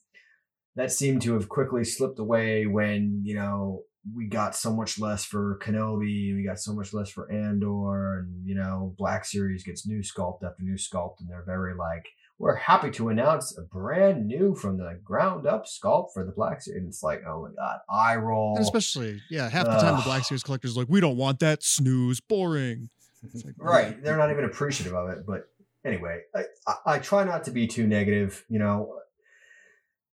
that seemed to have quickly slipped away when you know we got so much less for Kenobi, we got so much less for Andor, and you know, Black Series gets new sculpt after new sculpt, and they're very like, we're happy to announce a brand new from the ground up sculpt for the Black Series. And it's like, oh my god, eye roll. and especially, yeah, half the time the Black Series collectors are like, we don't want that snooze, boring. Like, right, they're not even appreciative of it. But anyway, I, I, try not to be too negative. You know,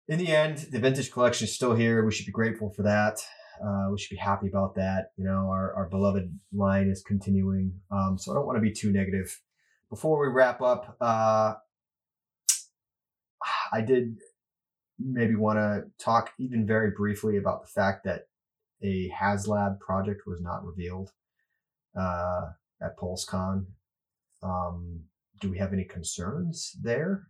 in the end, the vintage collection is still here. We should be grateful for that. Uh, we should be happy about that. You know, our, our beloved line is continuing. Um, so I don't want to be too negative. Before we wrap up, uh, I did maybe want to talk even very briefly about the fact that a HasLab project was not revealed uh, at PulseCon. Um, do we have any concerns there?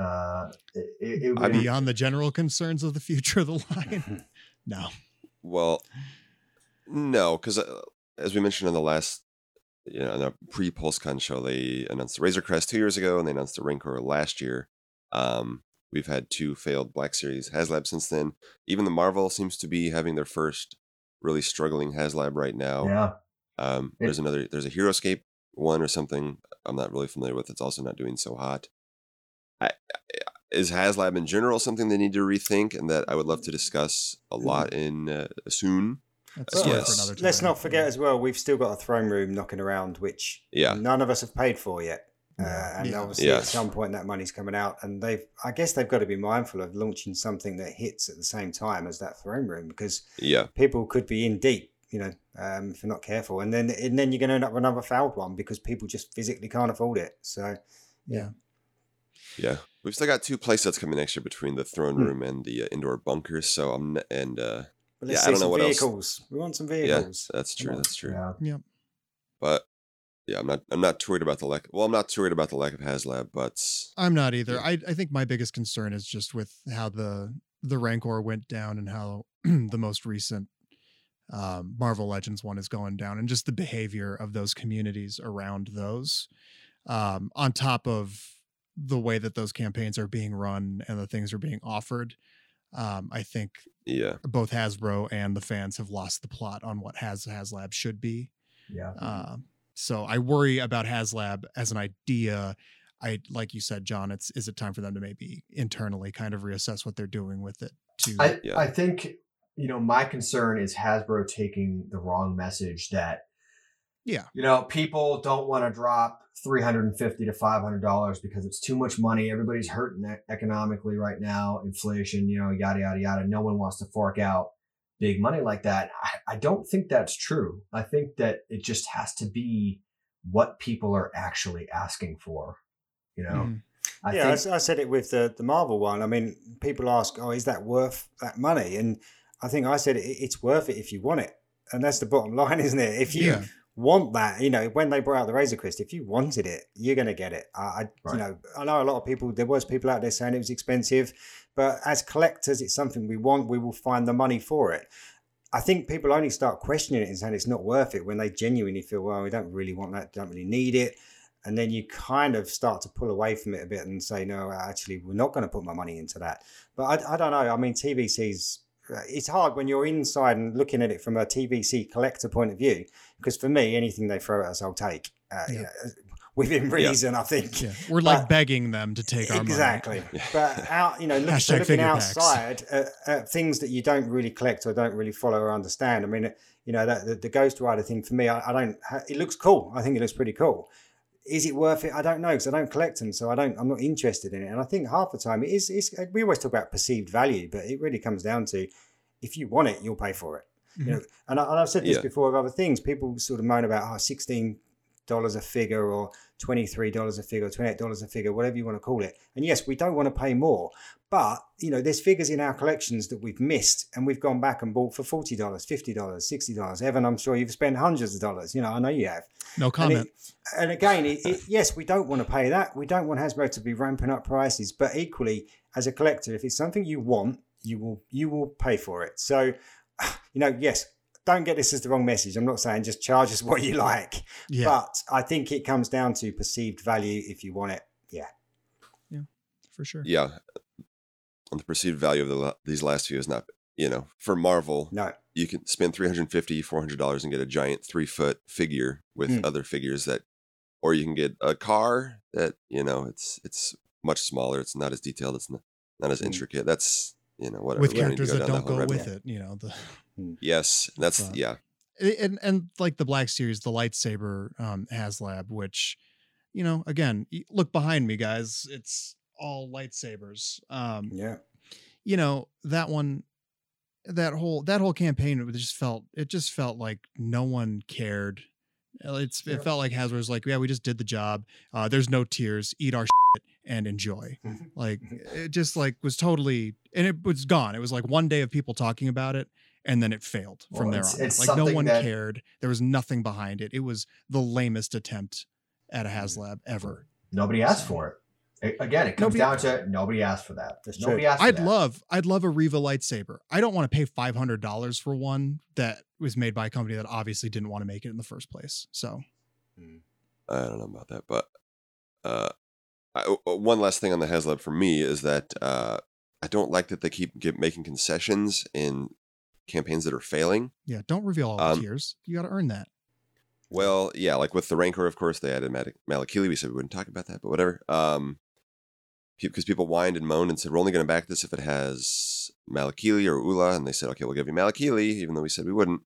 Uh, it, it, it, beyond the general concerns of the future of the line, no. Well, no, because uh, as we mentioned in the last, you know, in the pre PulseCon show, they announced the Razor Crest two years ago, and they announced the Rancor last year. Um, we've had two failed Black Series HasLab since then. Even the Marvel seems to be having their first really struggling HasLab right now. Yeah. Um, there's another. There's a HeroScape one or something. I'm not really familiar with. It's also not doing so hot. I, is HasLab in general something they need to rethink and that I would love to discuss a mm-hmm. lot in uh, soon? Well, yes. Let's not forget as well, we've still got a throne room knocking around, which yeah. none of us have paid for yet. Uh, and yeah. obviously, yes. at some point, that money's coming out, and they've. I guess they've got to be mindful of launching something that hits at the same time as that throne room, because yeah, people could be in deep, you know, um, if you're not careful, and then and then you're going to end up with another failed one because people just physically can't afford it. So, yeah, yeah, we've still got two playsets coming next year between the throne hmm. room mm. and the uh, Endor bunkers. So I'm and uh, yeah, I don't know what vehicles. else. We want some vehicles. Yeah, that's true. That's true. Yeah. yeah. But yeah, I'm not. I'm not too worried about the lack. Well, I'm not too worried about the lack of HasLab, but I'm not either. Yeah. I I think my biggest concern is just with how the the Rancor went down and how the most recent um, Marvel Legends one is going down, and just the behavior of those communities around those. Um, on top of the way that those campaigns are being run and the things are being offered. Um, I think yeah, both Hasbro and the fans have lost the plot on what Has HasLab should be. Yeah. Uh, so I worry about HasLab as an idea. I like you said, John. It's is it time for them to maybe internally kind of reassess what they're doing with it? To I, yeah. I think you know my concern is Hasbro taking the wrong message that yeah. You know, people don't want to drop 350 to 500 dollars because it's too much money. Everybody's hurting economically right now, inflation, you know, yada yada yada. No one wants to fork out big money like that. I, I don't think that's true. I think that it just has to be what people are actually asking for. You know. Mm. I yeah, think- I, I said it with the the Marvel one. I mean, people ask, "Oh, is that worth that money?" And I think I said it's worth it if you want it and that's the bottom line, isn't it? If you yeah. want that, you know, when they brought out the Razor Crest, if you wanted it, you're going to get it. I, I Right. you know, I know a lot of people. There was people out there saying it was expensive, but as collectors, it's something we want. We will find the money for it. I think people only start questioning it and saying it's not worth it when they genuinely feel, well, we don't really want that, don't really need it. And then you kind of start to pull away from it a bit and say, no, actually, we're not going to put my money into that. But I, I don't know. I mean, TVC's, it's hard when you're inside and looking at it from a TVC collector point of view. Because for me, anything they throw at us, I'll take. Uh, Yeah. you know, within reason, I think. Yeah, we're like begging them to take our money. exactly. But out, you know, look, so looking outside at, at things that you don't really collect or don't really follow or understand. I mean, you know, that the, the Ghost Rider thing for me, I, I don't. It looks cool. I think it looks pretty cool. Is it worth it? I don't know because I don't collect them, so I don't. I'm not interested in it. And I think half the time it is. It's, we always talk about perceived value, but it really comes down to if you want it, you'll pay for it. You mm-hmm. know, and, I, and I've said this Yeah. before with other things. People sort of moan about oh, sixteen dollars a figure or twenty three dollars a figure, twenty eight dollars a figure, whatever you want to call it. And yes, we don't want to pay more, but you know, there's figures in our collections that we've missed, and we've gone back and bought for forty dollars, fifty dollars, sixty dollars. Evan, I'm sure you've spent hundreds of dollars. You know, I know you have. No And, comment. it, and again, it, it, yes, we don't want to pay that. We don't want Hasbro to be ramping up prices, but equally, as a collector, if it's something you want, you will you will pay for it. So, you know, yes, don't get this as the wrong message. I'm not saying just charge us what you like, yeah, but I think it comes down to perceived value. If you want it, yeah, Yeah, for sure. Yeah. On the perceived value of the these last few is not, you know, for Marvel, no, you can spend 350 $400 and get a giant three foot figure with Hmm. other figures that, or you can get a car that, you know, it's, it's much smaller. It's not as detailed. It's not, not as Hmm. intricate. That's, you know, whatever. With we don't need to characters go that down don't go with it, you know the Yes. That's, But- yeah. and and like the Black Series, the lightsaber um, HasLab, which you know, again, look behind me, guys. It's all lightsabers. Um, yeah, you know that one that whole that whole campaign it just felt it just felt like no one cared it's Yeah. it felt like Hasbro's like yeah we just did the job uh there's no tears eat our shit and enjoy mm-hmm. like mm-hmm. it just like was totally and it was gone it was like one day of people talking about it and then it failed from Well, there it's- on it's like no one that- cared there was nothing behind it it was the lamest attempt at a mm-hmm. haslab ever Nobody asked for it. Again, it comes Nobody- down to nobody asked for that. That's nobody true. asked for I'd that. love, I'd love a Reva lightsaber. I don't want to pay five hundred dollars for one that was made by a company that obviously didn't want to make it in the first place. So hmm. I don't know about that, but uh, I, one last thing on the HasLab for me is that uh, I don't like that they keep making concessions in campaigns that are failing. yeah, don't reveal all the Um, tiers. You got to earn that. Well, yeah, like with the Rancor, of course, they added Mal- Malakili. We said we wouldn't talk about that, but whatever. Um, because people whined and moaned and said we're only going to back this if it has Malakili or Oola, and they said, okay, we'll give you Malakili, even though we said we wouldn't.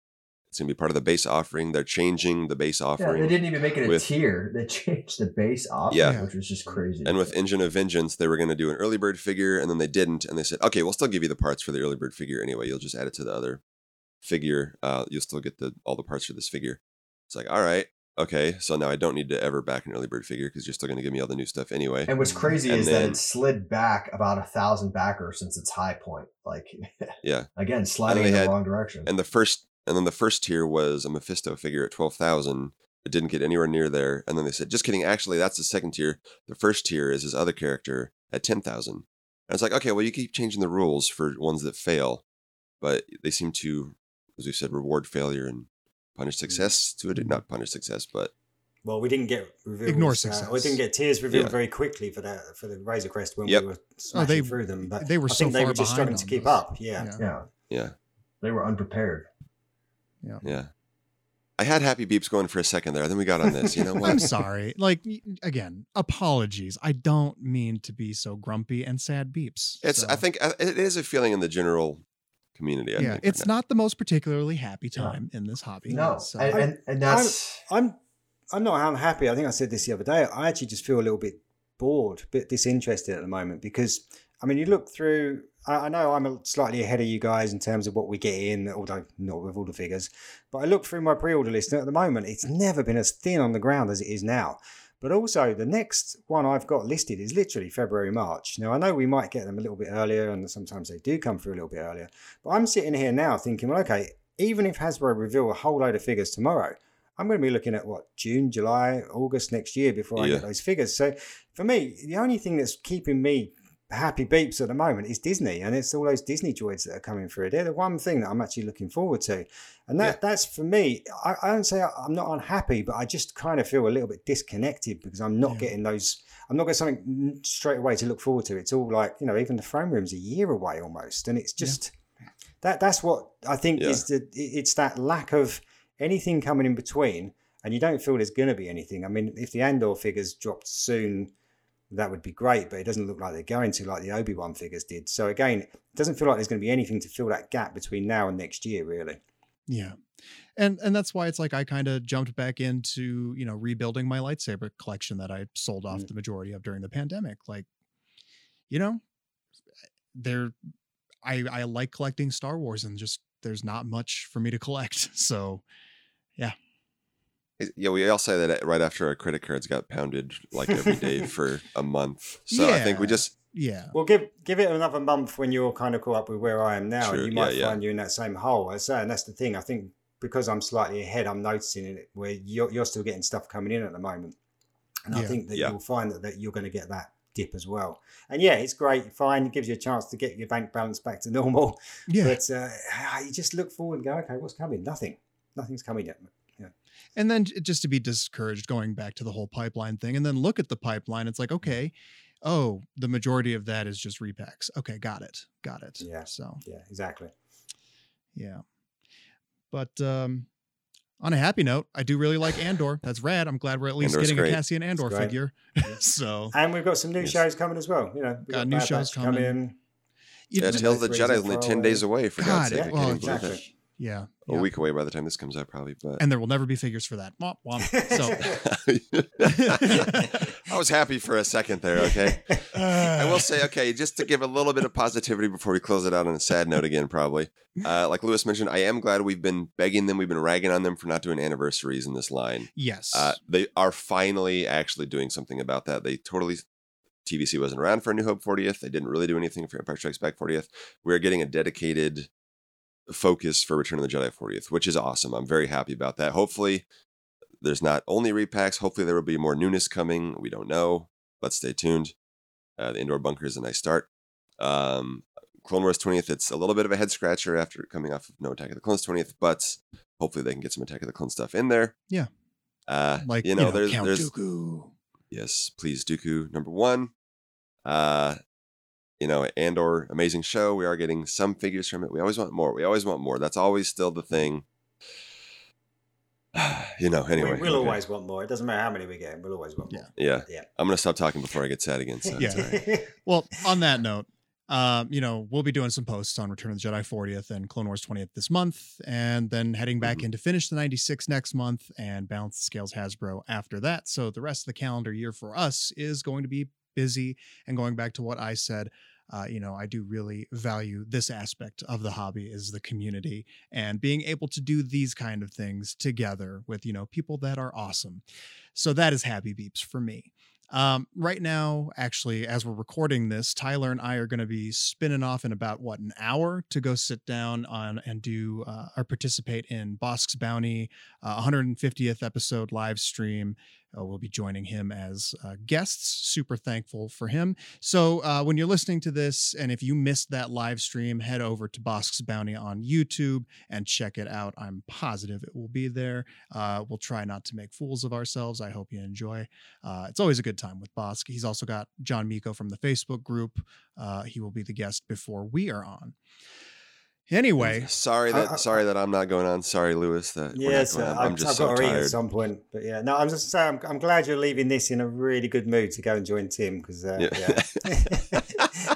It's to be part of the base offering. They're changing the base Yeah, offering. they didn't even make it a with- tier. They changed the base option, Yeah. which was just crazy. And with Engine of Vengeance, they were going to do an early bird figure, and then they didn't. And they said, okay, we'll still give you the parts for the early bird figure anyway. You'll just add it to the other figure. Uh, you'll still get the all the parts for this figure. It's like, all right, okay. So now I don't need to ever back an early bird figure because you're still going to give me all the new stuff anyway. And what's crazy And is that it slid back about a thousand backers since its high point. Like, Yeah. again, sliding in the had- wrong direction. And the first, and then the first tier was a Mephisto figure at twelve thousand. It didn't get anywhere near there. And then they said, just kidding. Actually, that's the second tier. The first tier is his other character at ten thousand. And it's like, okay, well, you keep changing the rules for ones that fail, but they seem to, as we said, reward failure and punish success to it. Did not punish success, but Well, we didn't get reveals, Ignore Uh, success. we didn't get tears revealed Yeah. very quickly for that for the Razor Crest when Yep. we were smashing they- through them. But they were I so think they far were just struggling to keep those. up. Yeah. Yeah. yeah, yeah, they were unprepared. Yeah. Yeah. I had happy beeps going for a second there. Then we got on this. You know what? I'm sorry. Like again, apologies. I don't mean to be so grumpy and sad beeps. It's. So, I think uh, it is a feeling in the general community. I yeah, think, it's right not the most particularly happy No. time in this hobby. No, So, and, and, and that's I'm I'm not unhappy. I think I said this the other day. I actually just feel a little bit bored, a bit disinterested at the moment because I mean, you look through. I, I know I'm slightly ahead of you guys in terms of what we get in, although not with all the figures. But I look through my pre-order list, and at the moment, it's never been as thin on the ground as it is now. But also, the next one I've got listed is literally February, March. Now, I know we might get them a little bit earlier, and sometimes they do come through a little bit earlier. But I'm sitting here now thinking, well, okay, even if Hasbro reveal a whole load of figures tomorrow, I'm going to be looking at what June, July, August next year before I Yeah. get those figures. So for me, the only thing that's keeping me happy beeps at the moment is Disney, and it's all those Disney droids that are coming through. They're the one thing that I'm actually looking forward to, and that that's for me. I, I don't say I'm not unhappy, but I just kind of feel a little bit disconnected because I'm not Yeah. getting those. I'm not getting something straight away to look forward to. It's all like you know, even the throne room's a year away almost, and it's just that. That's what I think Yeah. is the. it- It's that lack of anything coming in between, and you don't feel there's going to be anything. I mean, if the Andor figures dropped soon that would be great, but it doesn't look like they're going to like the Obi Wan figures did. So again, it doesn't feel like there's going to be anything to fill that gap between now and next year, really. Yeah. And and that's why it's like I kind of jumped back into, you know, rebuilding my lightsaber collection that I sold off Mm. the majority of during the pandemic. Like, you know, there I I like collecting Star Wars and just there's not much for me to collect. So Yeah, we all say that right after our credit cards got pounded like every day for a month. So I think we just yeah. Well, give give it another month when you're kind of caught up with where I am now, True, and you might yeah, yeah. find you in that same hole. I say, and that's the thing. I think because I'm slightly ahead, I'm noticing it where you're you're still getting stuff coming in at the moment, and I think that Yeah. you'll find that, that you're going to get that dip as well. And yeah, it's great, fine. It gives you a chance to get your bank balance back to normal. Yeah. But uh, you just look forward and go, okay, what's coming? Nothing. Nothing's coming yet. And then just to be discouraged going back to the whole pipeline thing and then look at the pipeline it's like okay oh the majority of that is just repacks okay got it got it Yeah. so Yeah, exactly. yeah but um on a happy note i do really like andor that's rad i'm glad we're at least Andor's getting great. a cassian andor figure so And we've got some new Yes. shows coming as well. You know, we've Got new Bad shows Batch coming. you yeah, know, Tales the Threes Jedi are only ten days away. For God, God's sake, yeah, well, can't even believe exactly. yeah, A yeah. week away by the time this comes out, probably. But and there will never be figures for that Womp womp. so I was happy for a second there. Okay. I will say, okay, just to give a little bit of positivity before we close it out on a sad note again, probably. Uh, like Lewis mentioned, I am glad we've been begging them, we've been ragging on them for not doing anniversaries in this line. yes Uh, they are finally actually doing something about that. They totally. TVC wasn't around for a New Hope 40th. They didn't really do anything for Empire Strikes Back 40th. We're getting a dedicated focus for Return of the Jedi 40th, which is awesome. I'm very happy about that. Hopefully, there's not only repacks. Hopefully, there will be more newness coming. We don't know. Let's stay tuned. Uh, the Endor bunker is a nice start. Um, Clone Wars 20th, it's a little bit of a head scratcher after coming off of no Attack of the Clones 20th, but hopefully they can get some Attack of the Clone stuff in there. Yeah. Uh, like you know, there's, Count there's, Dooku. yes, please, Dooku number one. Uh, you know, Andor amazing show. We are getting some figures from it. We always want more. We always want more. That's always still the thing. you know, anyway. we, will okay. always want more. It doesn't matter how many we get. We'll always want more. Yeah. Yeah. I'm gonna stop talking before I get sad again. So Yeah. it's. Well, on that note, um, you know, we'll be doing some posts on Return of the Jedi 40th and Clone Wars 20th this month, and then heading back Mhm. into Finish the 96 next month and Balance the Scales Hasbro after that. So the rest of the calendar year for us is going to be busy. And going back to what I said, uh, you know, I do really value this aspect of the hobby is the community and being able to do these kind of things together with, you know, people that are awesome. So that is happy beeps for me. Um, right now, actually, as we're recording this, Tyler and I are going to be spinning off in about what an hour to go sit down on and do uh, or participate in Bossk's Bounty uh, 150th episode live stream. Uh, we'll be joining him as uh, guests. Super thankful for him. So uh, when you're listening to this, and if you missed that live stream, head over to Bossk's Bounty on YouTube and check it out. I'm positive it will be there. Uh, we'll try not to make fools of ourselves. I hope you enjoy. Uh, it's always a good time with Bossk. He's also got John Miko from the Facebook group. Uh, he will be the guest before we are on. Anyway, sorry that I- sorry that I'm not going on. Sorry, Lewis. That we're not Yes, going on. I've, I'm just I've so got to eat at some point. But yeah, no, I'm just saying, I'm, I'm glad you're leaving this in a really good mood to go and join Tim because, uh, Yeah. yeah.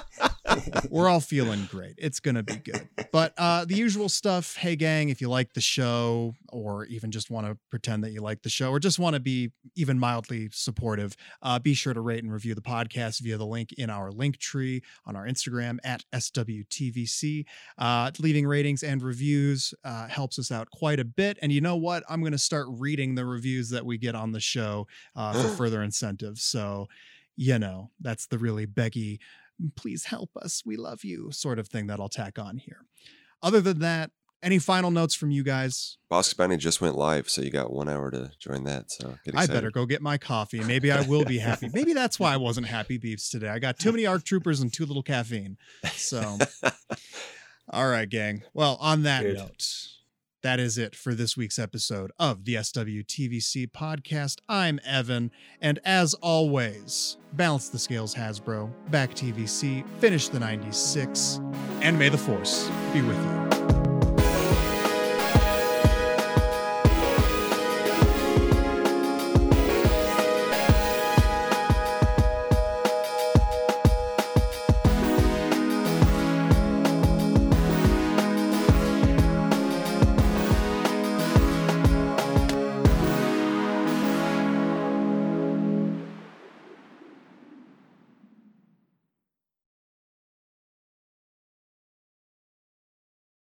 we're all feeling great. It's going to be good. But uh, the usual stuff hey, gang, if you like the show, or even just want to pretend that you like the show, or just want to be even mildly supportive, uh, be sure to rate and review the podcast via the link in our link tree on our Instagram at SWTVC. Uh, leaving ratings and reviews uh, helps us out quite a bit. And you know what? I'm going to start reading the reviews that we get on the show uh, for further incentives. So, you know, that's the really beggy please help us. We love you, sort of thing that I'll tack on here. Other than that, Any final notes from you guys? Boss Bounty just went live, so you got one hour to join that. So get I better go get my coffee. Maybe I will be happy. Maybe that's why I wasn't happy beeps today. I got too many ARC troopers and too little caffeine. So, all right, gang. Well, on that Good. note, that is it for this week's episode of the SWTVC podcast. I'm Evan, and as always, balance the scales, Hasbro, back TVC, finish the 96, and may the force be with you.